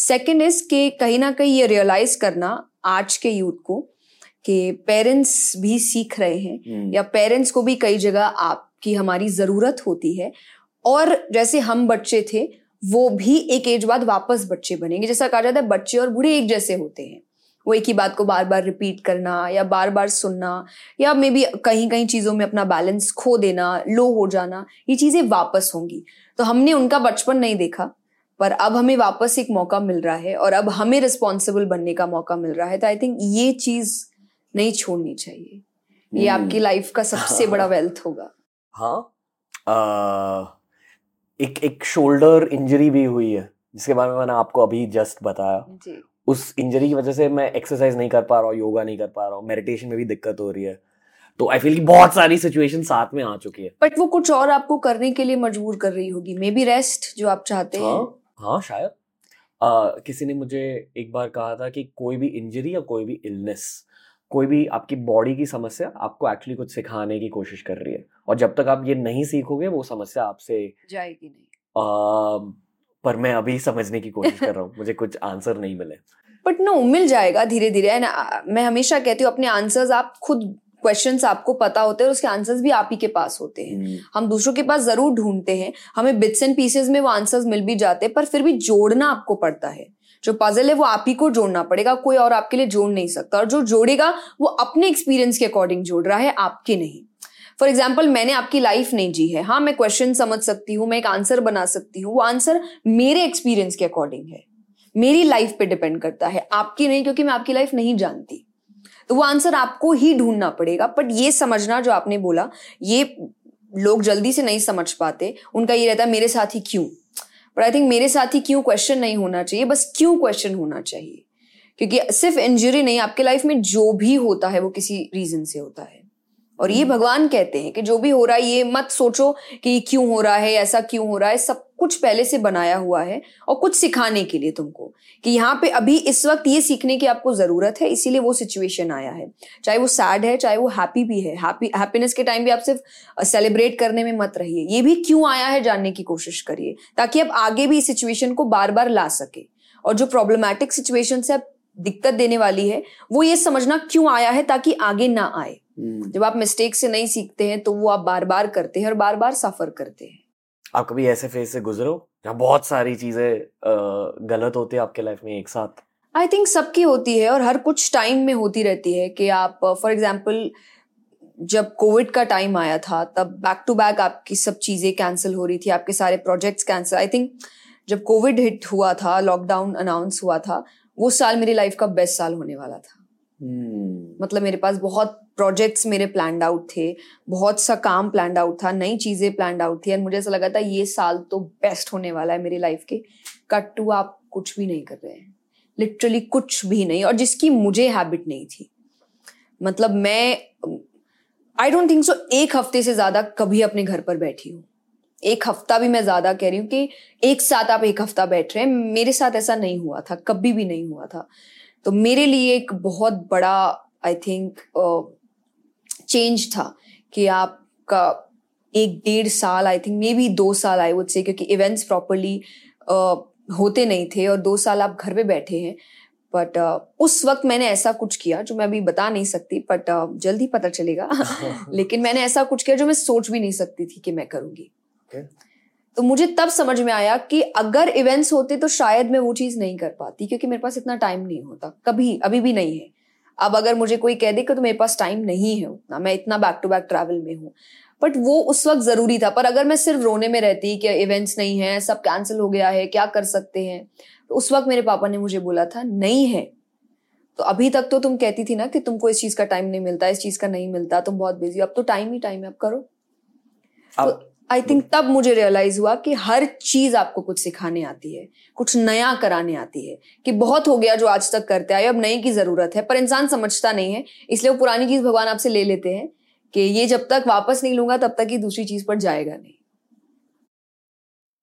second is कि कहीं ना कहीं ये रियलाइज़ करना आज के यूथ को कि पेरेंट्स भी सीख रहे हैं हम्म। या पेरेंट्स को भी कई जगह आपकी हमारी ज़रूरत होती है और जैसे हम बच्चे थे वो भी एक एज बाद वापस बच्चे बनेंगे। जैसा कहा जाता है बच्चे और बूढ़े एक जैसे होते हैं। वो एक ही बात को बार बार रिपीट करना या बार बार सुनना या मे बी कहीं कहीं चीज़ों में अपना बैलेंस खो देना लो हो जाना ये चीज़ें वापस होंगी। तो हमने उनका बचपन नहीं देखा पर अब हमें वापस एक मौका मिल रहा है और अब हमें रिस्पॉन्सिबल बनने का मौका मिल रहा है। तो आई थिंक ये चीज़ नहीं छोड़नी चाहिए। ये हम्म। आपकी लाइफ का सबसे बड़ा वेल्थ होगा। हाँ। एक एक शोल्डर इंजरी भी हुई है जिसके बारे में मैंने आपको अभी जस्ट बताया। जी। उस इंजरी की वजह से मैं एक्सरसाइज नहीं कर पा रहा हूँ योगा नहीं कर पा रहा हूँ मेडिटेशन में भी दिक्कत हो रही है। तो आई फील कि बहुत सारी सिचुएशन साथ में आ चुकी है। बट वो कुछ और आपको करने के लिए मजबूर कर रही होगी। मे बी रेस्ट जो आप चाहते हैं। हाँ हाँ शायद। आ, किसी ने मुझे एक बार कहा था कि कोई भी इंजरी या कोई भी इलनेस कोई भी आपकी बॉडी की समस्या आपको एक्चुअली कुछ सिखाने की कोशिश कर रही है। और जब तक आप ये नहीं सीखोगे वो समस्या आपसे जाएगी नहीं। आ, पर मैं अभी समझने की कोशिश कर रहा हूँ मुझे कुछ आंसर नहीं मिले। बट नो no, मिल जाएगा धीरे धीरे एंड मैं हमेशा कहती हूँ अपने आंसर्स आप खुद क्वेश्चंस आपको पता होते हैं और उसके आंसर्स भी आप ही के पास होते हैं। hmm. हम दूसरों के पास ज़रूर ढूंढते हैं हमें बिट्स एंड पीसेस में वो आंसर्स मिल भी जाते हैं पर फिर भी जोड़ना आपको पड़ता है। जो पजल है वो आप ही को जोड़ना पड़ेगा कोई और आपके लिए जोड़ नहीं सकता और जो जोड़ेगा वो अपने एक्सपीरियंस के अकॉर्डिंग जोड़ रहा है आपके नहीं। फॉर एग्ज़ाम्पल मैंने आपकी लाइफ नहीं जी है। हाँ मैं क्वेश्चन समझ सकती हूँ, मैं एक आंसर बना सकती हूँ। वो आंसर मेरे एक्सपीरियंस के अकॉर्डिंग है। मेरी लाइफ पे डिपेंड करता है। आपकी नहीं, क्योंकि मैं आपकी लाइफ नहीं जानती। तो वो आंसर आपको ही ढूंढना पड़ेगा। बट ये समझना जो आपने बोला, ये लोग जल्दी से नहीं समझ पाते। उनका ये रहता है, मेरे साथ ही क्यों? बट आई थिंक मेरे साथ ही क्यों क्वेश्चन नहीं होना चाहिए? बस क्यों क्वेश्चन होना चाहिए? क्योंकि सिर्फ़ इंजरी नहीं, आपके लाइफ में जो भी होता है, वो किसी रीजन से होता है। और ये भगवान कहते हैं कि जो भी हो रहा है ये मत सोचो कि क्यों हो रहा है ऐसा क्यों हो रहा है। सब कुछ पहले से बनाया हुआ है और कुछ सिखाने के लिए तुमको कि यहाँ पे अभी इस वक्त ये सीखने की आपको ज़रूरत है इसीलिए वो सिचुएशन आया है। चाहे वो सैड है चाहे वो हैप्पी भी है हैप्पी हैप्पीनेस के टाइम भी आप सिर्फ़ सेलिब्रेट करने में मत रहिए। ये भी क्यों आया है जानने की कोशिश करिए ताकि आप आगे भी इस सिचुएशन को बार बार ला सके। और जो प्रॉब्लमैटिक सिचुएशन से आप दिक्कत देने वाली है वो ये समझना क्यों आया है ताकि आगे ना आए। जब आप मिस्टेक से नहीं सीखते हैं तो वो आप बार बार करते हैं और बार बार सफ़र करते हैं। आप कभी ऐसे फ़ेज़ से गुजरो जहाँ बहुत सारी चीज़ें गलत होती है आपके लाइफ में एक साथ? आई थिंक सबकी होती है और हर कुछ टाइम में होती रहती है कि आप फॉर एग्ज़ाम्पल जब कोविड का टाइम आया था तब बैक टू बैक आपकी सब चीज़ें कैंसिल हो रही थी आपके सारे प्रोजेक्ट्स कैंसिल आई थिंक जब कोविड हिट हुआ था लॉकडाउन अनाउंस हुआ था वो साल मेरी लाइफ का बेस्ट साल होने वाला था। मतलब मेरे पास बहुत प्रोजेक्ट्स मेरे प्लान आउट थे, बहुत सा काम प्लान आउट था, नई चीज़ें प्लान आउट थी एंड मुझे ऐसा लगा था ये साल तो बेस्ट होने वाला है मेरी लाइफ के। कट टू आप कुछ भी नहीं कर रहे हैं। लिटरली कुछ भी नहीं, और जिसकी मुझे हैबिट नहीं थी। मतलब मैं आई डोंट थिंक सो एक हफ़्ते से ज़्यादा कभी अपने घर पर बैठी हूँ। एक हफ़्ता भी मैं ज़्यादा कह रही हूँ कि एक साथ आप एक हफ़्ता बैठ रहे हैं। मेरे साथ ऐसा नहीं हुआ था, कभी भी नहीं हुआ था। तो मेरे लिए एक बहुत बड़ा आई थिंक चेंज था कि आपका एक डेढ़ साल आई थिंक मे बी दो साल आई वुड से क्योंकि इवेंट्स प्रॉपरली होते नहीं थे और दो साल आप घर पे बैठे हैं। बट uh, उस वक्त मैंने ऐसा कुछ किया जो मैं अभी बता नहीं सकती बट uh, जल्दी पता चलेगा। लेकिन मैंने ऐसा कुछ किया जो मैं सोच भी नहीं सकती थी कि मैं करूँगी। Okay. तो मुझे तब समझ में आया कि अगर इवेंट्स होते तो शायद मैं वो चीज़ नहीं कर पाती क्योंकि मेरे पास इतना टाइम नहीं होता। कभी अभी भी नहीं है। अब अगर मुझे कोई कह दे कि तो मेरे पास टाइम नहीं है उतना मैं इतना बैक टू बैक ट्रैवल में हूँ। बट वो उस वक्त ज़रूरी था। पर अगर मैं सिर्फ़ रोने में रहती कि इवेंट्स नहीं है सब कैंसिल हो गया है क्या कर सकते हैं? तो उस वक्त मेरे पापा ने मुझे बोला था नहीं है। तो अभी तक तो तुम कहती थी ना कि तुमको इस चीज़ का टाइम नहीं मिलता इस चीज़ का नहीं मिलता तुम बहुत बिज़ी अब तो टाइम ही टाइम है अब करो। अब आई थिंक तब मुझे रियलाइज़ हुआ कि हर चीज़ आपको कुछ सिखाने आती है कुछ नया कराने आती है कि बहुत हो गया जो आज तक करते आए अब नए की ज़रूरत है पर इंसान समझता नहीं है इसलिए वो पुरानी चीज़ भगवान आपसे ले लेते हैं कि ये जब तक वापस नहीं लूँगा तब तक ही दूसरी चीज़ पर जाएगा नहीं।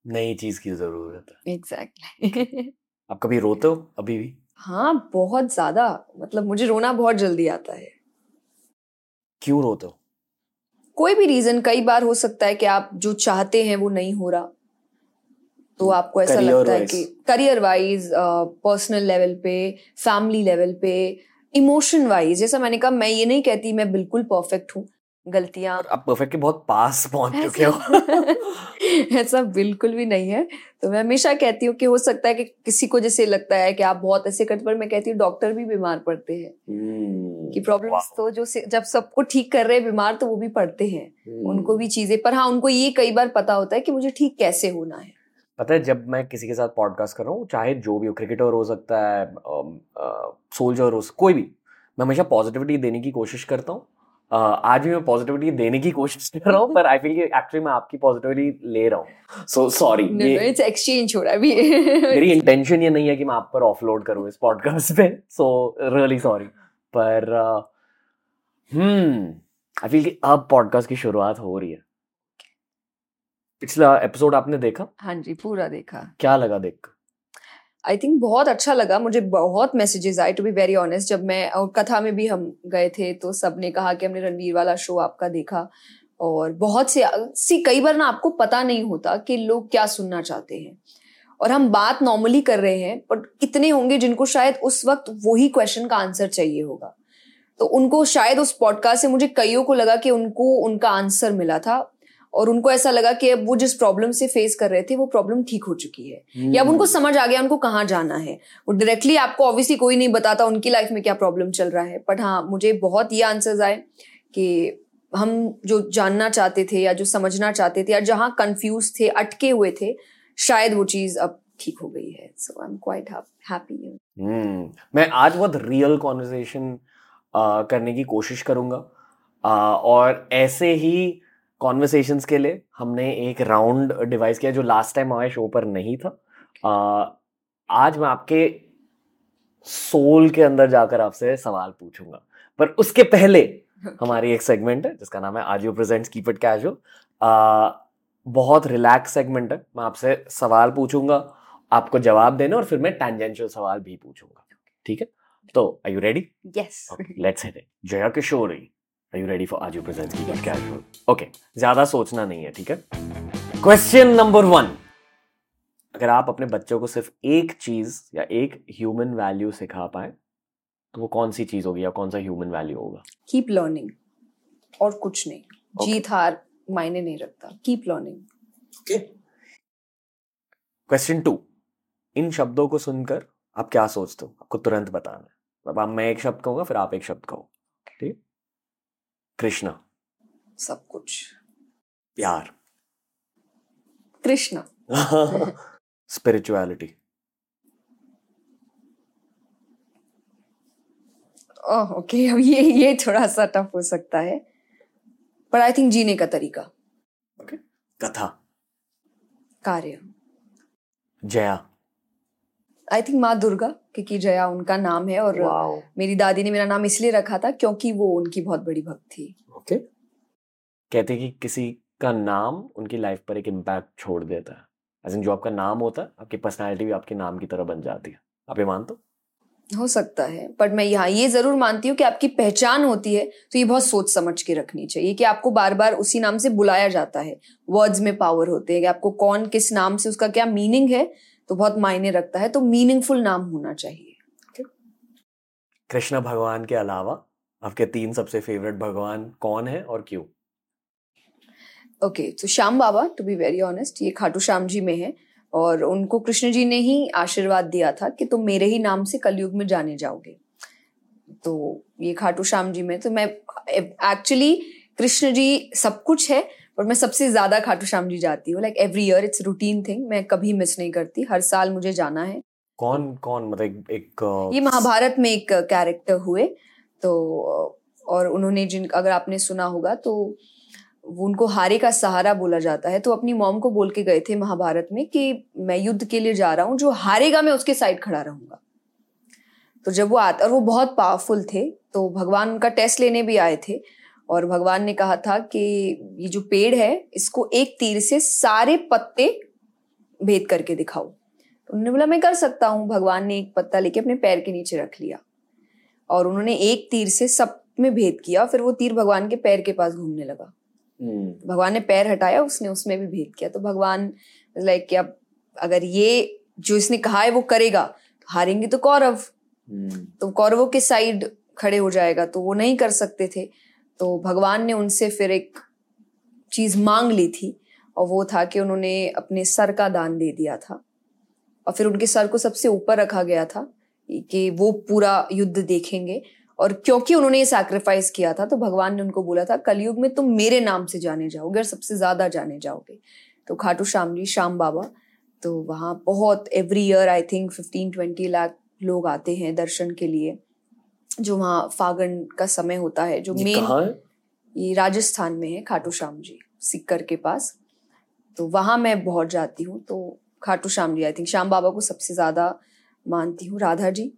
नई चीज़ की ज़रूरत है। एग्जैक्टली आप कभी रोते हो अभी भी? हाँ बहुत ज़्यादा मतलब मुझे रोना बहुत जल्दी आता है। क्यों रोते हो? कोई भी रीजन कई बार हो सकता है कि आप जो चाहते हैं वो नहीं हो रहा। तो आपको ऐसा लगता है कि करियर वाइज पर्सनल लेवल पे फैमिली लेवल पे इमोशन वाइज जैसा मैंने कहा मैं ये नहीं कहती मैं बिल्कुल परफेक्ट हूँ। गलतियाँ। आप परफेक्ट के बहुत पास पहुँच चुके हो। ऐसा बिल्कुल भी नहीं है। तो मैं हमेशा कहती हूँ कि हो सकता है कि किसी को जैसे लगता है कि आप बहुत ऐसे करते पर मैं कहती हूँ डॉक्टर भी बीमार पड़ते हैं। हम्म, कि प्रॉब्लम्स तो जो से- जब सबको ठीक कर रहे हैं बीमार तो वो भी पड़ते हैं। हम्म। उनको भी चीज़ें पर हाँ उनको ये कई बार पता होता है कि मुझे ठीक कैसे होना है। पता है जब मैं किसी के साथ पॉडकास्ट कर रहा हूँ चाहे जो भी हो क्रिकेटर हो सकता है सोल्जर हो कोई भी मैं हमेशा पॉजिटिविटी देने की कोशिश करता हूँ। आज भी मैं पॉजिटिविटी देने की कोशिश कर रहा हूँ पर आई फील कि एक्चुअली मैं आपकी पॉजिटिविटी ले रहा हूँ। सो सॉरी इट्स एक्सचेंज हो रहा है मेरी इंटेंशन ये नहीं है कि मैं आप पर ऑफलोड करूँ इस पॉडकास्ट पे सो रियली सॉरी पर हम्म आई फील कि अब पॉडकास्ट की शुरुआत हो रही है। पिछला एपिसोड आपने देखा? हाँ जी पूरा देखा। क्या लगा देख? आई थिंक बहुत अच्छा लगा, मुझे बहुत मैसेजेस आए टू बी वेरी ऑनेस्ट जब मैं, और कथा में भी हम गए थे तो सबने कहा कि हमने रणवीर वाला शो आपका देखा। और बहुत से, सी, कई बार ना आपको पता नहीं होता कि लोग क्या सुनना चाहते हैं। और हम बात नॉर्मली कर रहे हैं पर कितने होंगे जिनको शायद उस वक्त वही क्वेश्चन का आंसर चाहिए होगा। तो उनको शायद उस पॉडकास्ट से मुझे कईयों को लगा कि उनको उनका आंसर मिला था। और उनको ऐसा लगा कि अब वो जिस प्रॉब्लम से फेस कर रहे थे वो प्रॉब्लम ठीक हो चुकी है। या अब उनको समझ आ गया उनको कहाँ जाना है? वो डायरेक्टली आपको ऑब्वियसली कोई नहीं बताता उनकी लाइफ में क्या प्रॉब्लम चल रहा है। बट हाँ मुझे बहुत ये आंसर्स आए कि हम जो जानना चाहते थे या जो समझना चाहते थे या जहाँ कंफ्यूज थे अटके हुए थे शायद वो चीज़ अब ठीक हो गई है। So I am quite happy मैं आज बहुत रियल कॉन्वर्सेशन करने की कोशिश करूँगा। uh, और ऐसे ही कॉन्वर्सेशंस के लिए हमने एक राउंड डिवाइस किया जो लास्ट टाइम हमारे शो पर नहीं था। आ, आज मैं आपके सोल के अंदर जाकर आपसे सवाल पूछूँगा। पर उसके पहले हमारी एक सेगमेंट है जिसका नाम है आज you presents keep it casual बहुत रिलैक्स सेगमेंट है। मैं आपसे सवाल पूछूँगा आपको जवाब देना और फिर मैं टेंजेंशियल सवाल भी पूछूँगा। ठीक है? तो I you ready yes let's hit it Jaya Kishori are you ready for आज यू प्रेजेंट की कैजुअल ओके ज़्यादा सोचना नहीं है ठीक है? क्वेश्चन नंबर वन अगर आप अपने बच्चों को सिर्फ़ एक चीज़ या एक ह्यूमन वैल्यू सिखा पाए तो वो कौन सी चीज़ होगी या कौन सा ह्यूमन वैल्यू होगा? कीप लर्निंग और कुछ नहीं. Okay. जीत हार मायने नहीं रखता. कीप लर्निंग क्वेश्चन टू इन शब्दों को सुनकर आप क्या सोचते हो? आपको तुरंत बताना है। अब मैं एक शब्द कहूँगा फिर आप एक शब्द कहो। ठीक? कृष्णा। सब कुछ। प्यार। कृष्णा। स्पिरिचुअलिटी ओह ओके अब ये ये थोड़ा सा टफ हो सकता है। पर आई थिंक जीने का तरीका। Okay okay. कथा। कार्य। जया। आई थिंक माँ दुर्गा क्योंकि जया उनका नाम है और wow. मेरी दादी ने मेरा नाम इसलिए रखा था क्योंकि वो उनकी बहुत बड़ी भक्त थी। Okay okay. कहते कि किसी का नाम उनकी लाइफ पर एक इम्पैक्ट छोड़ देता है। एज जो आपका नाम होता है आपकी पर्सनैलिटी भी आपके नाम की तरह बन जाती है। आप ये मानते हो? हो सकता है बट मैं यहाँ ये ज़रूर मानती हूँ कि आपकी पहचान होती है तो ये बहुत सोच समझ के रखनी चाहिए कि आपको बार बार उसी नाम से बुलाया जाता है। वर्ड्स में पावर होते हैं कि आपको कौन किस नाम से उसका क्या मीनिंग है तो बहुत मायने रखता है तो मीनिंगफुल नाम होना चाहिए। कृष्ण भगवान के अलावा आपके तीन सबसे फेवरेट भगवान कौन है और क्यों? ओके तो Shyam Baba to be very honest ये खाटू श्याम जी में है और उनको कृष्ण जी ने ही आशीर्वाद दिया था कि तुम मेरे ही नाम से कलयुग में जाने जाओगे। तो ये खाटू श्याम जी में तो मैं एक्चुअली कृष्ण जी सब कुछ है और मैं सबसे ज़्यादा खाटू श्याम जी जाती हूँ। Like every year it's routine thing मैं कभी मिस नहीं करती। हर साल मुझे जाना है। कौन कौन मतलब एक ये महाभारत में एक कैरेक्टर हुए तो और उन्होंने जिन अगर आपने सुना होगा तो उनको हारे का सहारा बोला जाता है। तो अपनी मॉम को बोल के गए थे महाभारत में कि मैं युद्ध के लिए जा रहा हूँ जो हारेगा मैं उसके साइड खड़ा रहूँगा। तो जब वो आता और वो बहुत पावरफुल थे तो भगवान उनका टेस्ट लेने भी आए थे। और भगवान ने कहा था कि ये जो पेड़ है इसको एक तीर से सारे पत्ते भेद करके दिखाओ। तो उन्होंने बोला मैं कर सकता हूँ। भगवान ने एक पत्ता लेके अपने पैर के नीचे रख लिया और उन्होंने एक तीर से सब में भेद किया फिर वो तीर भगवान के पैर के पास घूमने लगा। हम्म। भगवान ने पैर हटाया उसने उसमें भी भेद किया। तो भगवान लाइक कि अब अगर ये जो इसने कहा है वो करेगा तो हारेंगे तो कौरव। हम्म। तो कौरवों के साइड खड़े हो जाएगा तो वो नहीं कर सकते थे। तो भगवान ने उनसे फिर एक चीज़ मांग ली थी और वो था कि उन्होंने अपने सर का दान दे दिया था। और फिर उनके सर को सबसे ऊपर रखा गया था कि वो पूरा युद्ध देखेंगे। और क्योंकि उन्होंने ये सैक्रिफाइस किया था तो भगवान ने उनको बोला था, कलयुग में तुम मेरे नाम से जाने जाओगे और सबसे ज़्यादा जाने जाओगे। तो खाटू श्याम जी, श्याम बाबा तो वहाँ बहुत every year I think fifteen twenty lakh लोग आते हैं दर्शन के लिए। जो वहाँ फागण का समय होता है जो मेन ये राजस्थान में है खाटू श्याम जी सिक्कर के पास। तो वहाँ मैं बहुत जाती हूँ तो खाटू श्याम जी आई थिंक श्याम बाबा को सबसे ज़्यादा मानती हूँ राधा जी।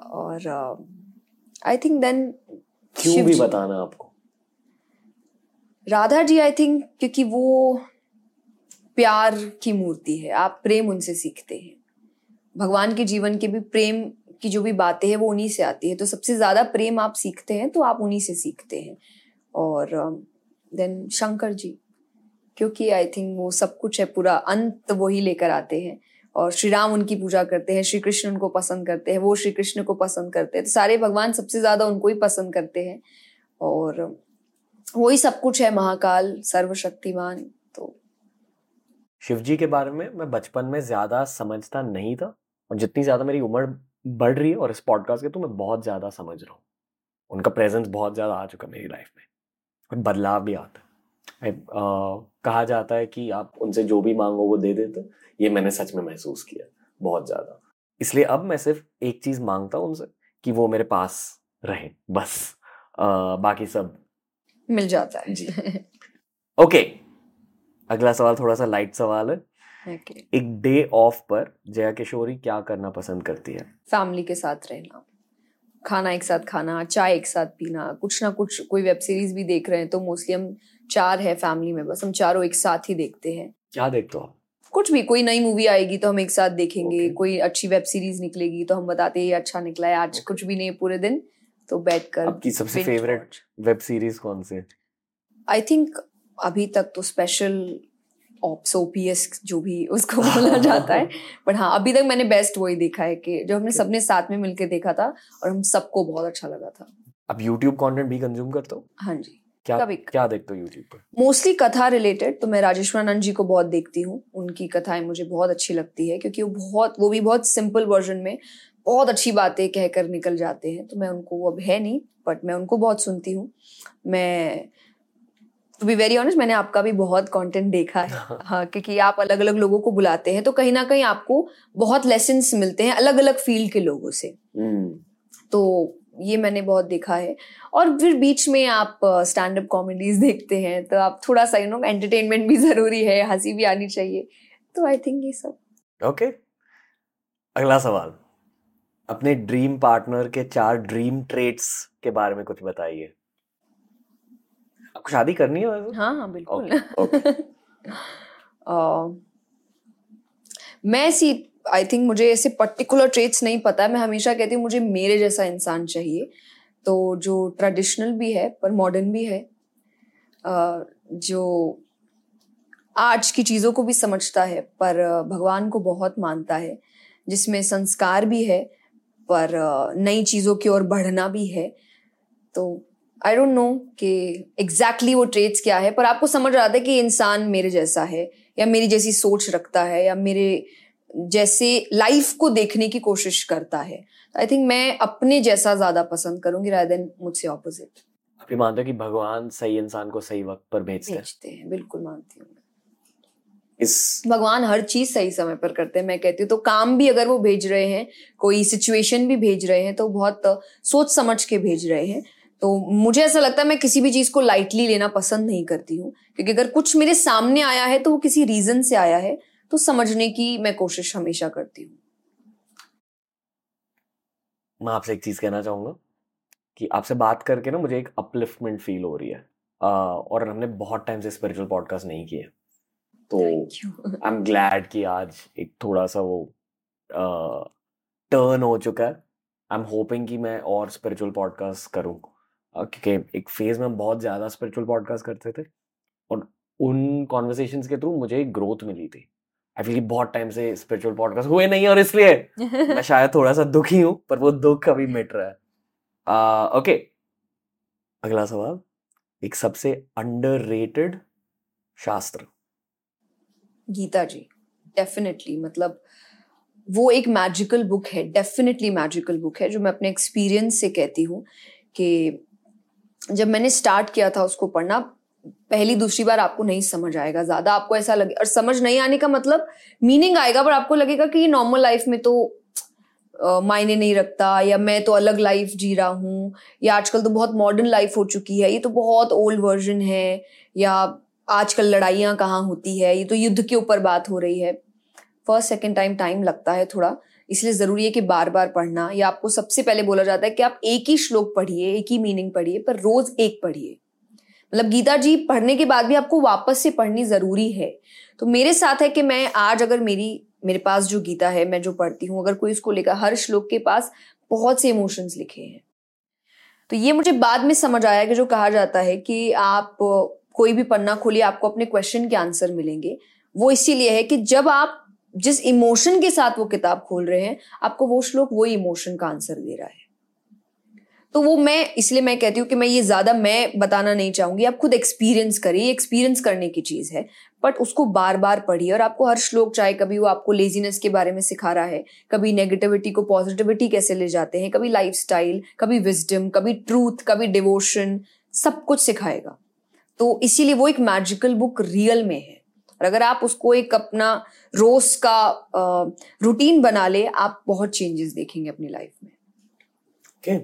और आई थिंक देन क्यों भी बताना आपको? राधा जी आई थिंक क्योंकि वो प्यार की मूर्ति है आप प्रेम उनसे सीखते हैं। भगवान के जीवन के भी प्रेम की जो भी बातें हैं वो उन्हीं से आती है। तो सबसे ज़्यादा प्रेम आप सीखते हैं तो आप उन्हीं से सीखते हैं। और देन um, शंकर जी क्योंकि आई थिंक वो सब कुछ है पूरा अंत वो ही लेकर आते हैं। और श्री राम उनकी पूजा करते हैं श्री कृष्ण उनको पसंद करते हैं वो श्री कृष्ण को पसंद करते हैं। तो सारे भगवान सबसे ज़्यादा उनको ही पसंद करते हैं। और वही सब कुछ है महाकाल सर्वशक्तिमान तो। शिव जी के बारे में मैं बचपन में ज़्यादा समझता नहीं था। और जितनी ज़्यादा मेरी उम्र बढ़ रही है और इस पॉडकास्ट के तो मैं बहुत ज़्यादा समझ रहा हूँ। उनका प्रेजेंस बहुत ज़्यादा आ चुका मेरी लाइफ में। और बदलाव भी आता है। आ, कहा जाता है कि आप उनसे जो भी मांगो वो दे देते ये मैंने सच में महसूस किया बहुत ज़्यादा। इसलिए अब मैं सिर्फ़ एक चीज़ माँगता हूँ उनसे कि वो मेरे पास रहे बस। आ, बाकी सब मिल जाता है। जी। ओके। अगला सवाल थोड़ा सा लाइट सवाल है। Okay. एक डे ऑफ़ पर जया किशोरी क्या करना पसंद करती है? फैमिली के साथ रहना। खाना एक साथ खाना चाय एक साथ पीना कुछ ना कुछ कोई वेब सीरीज़ भी देख रहे हैं तो मोस्टली हम चार है फैमिली में बस हम चारों एक साथ ही देखते हैं। क्या देखते हो आप? कुछ भी कोई नई मूवी आएगी तो हम एक साथ देखेंगे Okay. कोई अच्छी वेब सीरीज़ निकलेगी तो हम बताते हैं ये अच्छा निकला है आज Okay. कुछ भी नहीं पूरे दिन। तो बैठ कर आपकी सबसे फेवरेट वेब सीरीज़ कौन सी आई थिंक अभी तक तो स्पेशल ऑप्स ओपीएस जो भी उसको बोला जाता है। बट हाँ अभी तक मैंने बेस्ट वही देखा है कि जो हमने. सबने साथ में मिलके देखा था और हम सबको बहुत अच्छा लगा था। आप यूट्यूब कंटेंट भी कंज्यूम करते हो? हाँ जी। क्या कभी क्या देखते हो यूट्यूब पर? मोस्टली कथा रिलेटेड तो मैं राजेश्वरानंद जी को बहुत देखती हूँ। उनकी कथाएँ मुझे बहुत अच्छी लगती है क्योंकि वो बहुत वो भी बहुत सिंपल वर्जन में बहुत अच्छी बातें कहकर निकल जाते हैं। तो मैं उनको अब है नहीं बट मैं उनको बहुत सुनती हूँ। मैं टू बी वेरी ऑनेस्ट मैंने आपका भी बहुत कंटेंट देखा है। हाँ। क्योंकि आप अलग अलग लोगों को बुलाते हैं तो कहीं ना कहीं आपको बहुत लेसन मिलते हैं अलग अलग फ़ील्ड के लोगों से। हम्म, तो ये मैंने बहुत देखा है। और फिर बीच में आप स्टैंड अप कॉमेडीज देखते हैं तो आप थोड़ा सा यू नो एंटरटेनमेंट भी ज़रूरी है हँसी भी आनी चाहिए। तो आई थिंक ये सब। ओके अगला सवाल। अपने ड्रीम पार्टनर के चार ड्रीम ट्रेट्स के बारे में कुछ बताइए। आपको शादी करनी है हाँ हाँ बिल्कुल। Okay okay. अ, मैं ऐसी आई थिंक मुझे ऐसे पर्टिकुलर ट्रेट्स नहीं पता। है मैं हमेशा कहती हूँ मुझे मेरे जैसा इंसान चाहिए। तो जो ट्रेडिशनल भी है पर मॉडर्न भी है अ, जो आज की चीज़ों को भी समझता है पर भगवान को बहुत मानता है जिसमें संस्कार भी है पर नई चीज़ों की ओर बढ़ना भी है तो आई डोंट नो कि एग्जैक्टली exactly वो ट्रेट्स क्या है पर आपको समझ रहा था कि इंसान मेरे जैसा है या मेरी जैसी सोच रखता है या मेरे जैसे लाइफ को देखने की कोशिश करता है। आई थिंक मैं अपने जैसा ज़्यादा पसंद करूँगी रादर देन मुझसे ऑपोजिट आप मानते हो कि भगवान सही इंसान को सही वक्त पर भेजते हैं? भेजते हैं बिल्कुल मानती हूँ इस भगवान हर चीज़ सही समय पर करते हैं मैं कहती हूँ। तो काम भी अगर वो भेज रहे हैं कोई सिचुएशन भी भेज रहे हैं तो बहुत सोच समझ के भेज रहे हैं। तो मुझे ऐसा लगता है मैं किसी भी चीज़ को लाइटली लेना पसंद नहीं करती हूँ। क्योंकि अगर कुछ मेरे सामने आया है तो वो किसी रीजन से आया है तो समझने की मैं कोशिश हमेशा करती हूँ। मैं आपसे एक चीज़ कहना चाहूँगा कि आपसे बात करके ना मुझे एक अपलिफ्टमेंट फील हो रही है। आ, और हमने बहुत टाइम से स्पिरिचुअल पॉडकास्ट नहीं किए तो आई एम ग्लैड कि आज एक थोड़ा सा वो टर्न हो चुका है। आई एम होपिंग कि मैं और स्पिरिचुअल पॉडकास्ट करूँ। क्योंकि एक फ़ेज़ में हम बहुत ज़्यादा स्पिरिचुअल पॉडकास्ट करते थे और उन कॉन्वर्सेशंस के थ्रू मुझे एक ग्रोथ मिली थी। आई फील बहुत टाइम से स्पिरिचुअल पॉडकास्ट हुए नहीं और इसलिए मैं शायद थोड़ा सा दुखी हूँ पर वो दुख अभी मिट रहा है। ओके अगला सवाल। एक सबसे अंडररेटेड शास्त्र। गीता जी डेफिनेटली मतलब वो एक मैजिकल बुक है डेफिनेटली मैजिकल बुक है जो मैं अपने एक्सपीरियंस से कहती हूँ कि जब मैंने स्टार्ट किया था उसको पढ़ना, पहली दूसरी बार आपको नहीं समझ आएगा ज़्यादा। आपको ऐसा लगे, और समझ नहीं आने का मतलब मीनिंग आएगा, पर आपको लगेगा कि नॉर्मल लाइफ में तो मायने नहीं रखता, या मैं तो अलग लाइफ जी रहा हूँ, या आजकल तो बहुत मॉडर्न लाइफ हो चुकी है, ये तो बहुत ओल्ड वर्जन है, या आजकल लड़ाइयाँ कहाँ होती है, ये तो युद्ध के ऊपर बात हो रही है। फ़र्स्ट सेकेंड टाइम टाइम लगता है थोड़ा। इसलिए ज़रूरी है कि बार बार पढ़ना। या आपको सबसे पहले बोला जाता है कि आप एक ही श्लोक पढ़िए, एक ही मीनिंग पढ़िए, पर रोज एक पढ़िए। मतलब गीता जी, पढ़ने के बाद भी आपको वापस से पढ़नी ज़रूरी है। तो मेरे साथ है कि मैं आज अगर मेरी, मेरे पास जो गीता है, मैं जो पढ़ती हूँ, अगर कोई उसको लेकर हर श्लोक के पास बहुत से इमोशंस लिखे हैं। तो ये मुझे बाद में समझ आया कि जो कहा जाता है कि आप कोई भी पन्ना खोलिए, आपको अपने क्वेश्चन के आंसर मिलेंगे। वो इसीलिए है कि जब आप जिस इमोशन के साथ वो किताब खोल रहे हैं, आपको वो श्लोक वो इमोशन का आंसर दे रहा है। तो वो मैं, इसलिए मैं कहती हूँ कि मैं ये ज़्यादा मैं बताना नहीं चाहूँगी। आप खुद एक्सपीरियंस करिए एक्सपीरियंस करने की चीज़ है। बट उसको बार बार पढ़िए और आपको हर श्लोक, चाहे कभी वो आपको लेजीनेस के बारे में सिखा रहा है, कभी नेगेटिविटी को पॉजिटिविटी कैसे ले जाते हैं, कभी लाइफ कभी विजडम कभी ट्रूथ कभी डिवोशन सब कुछ सिखाएगा। तो इसीलिए वो एक मैजिकल बुक रियल में है। और अगर आप उसको एक अपना रोज का रूटीन बना ले आप बहुत चेंजेस देखेंगे अपनी लाइफ में। Okay.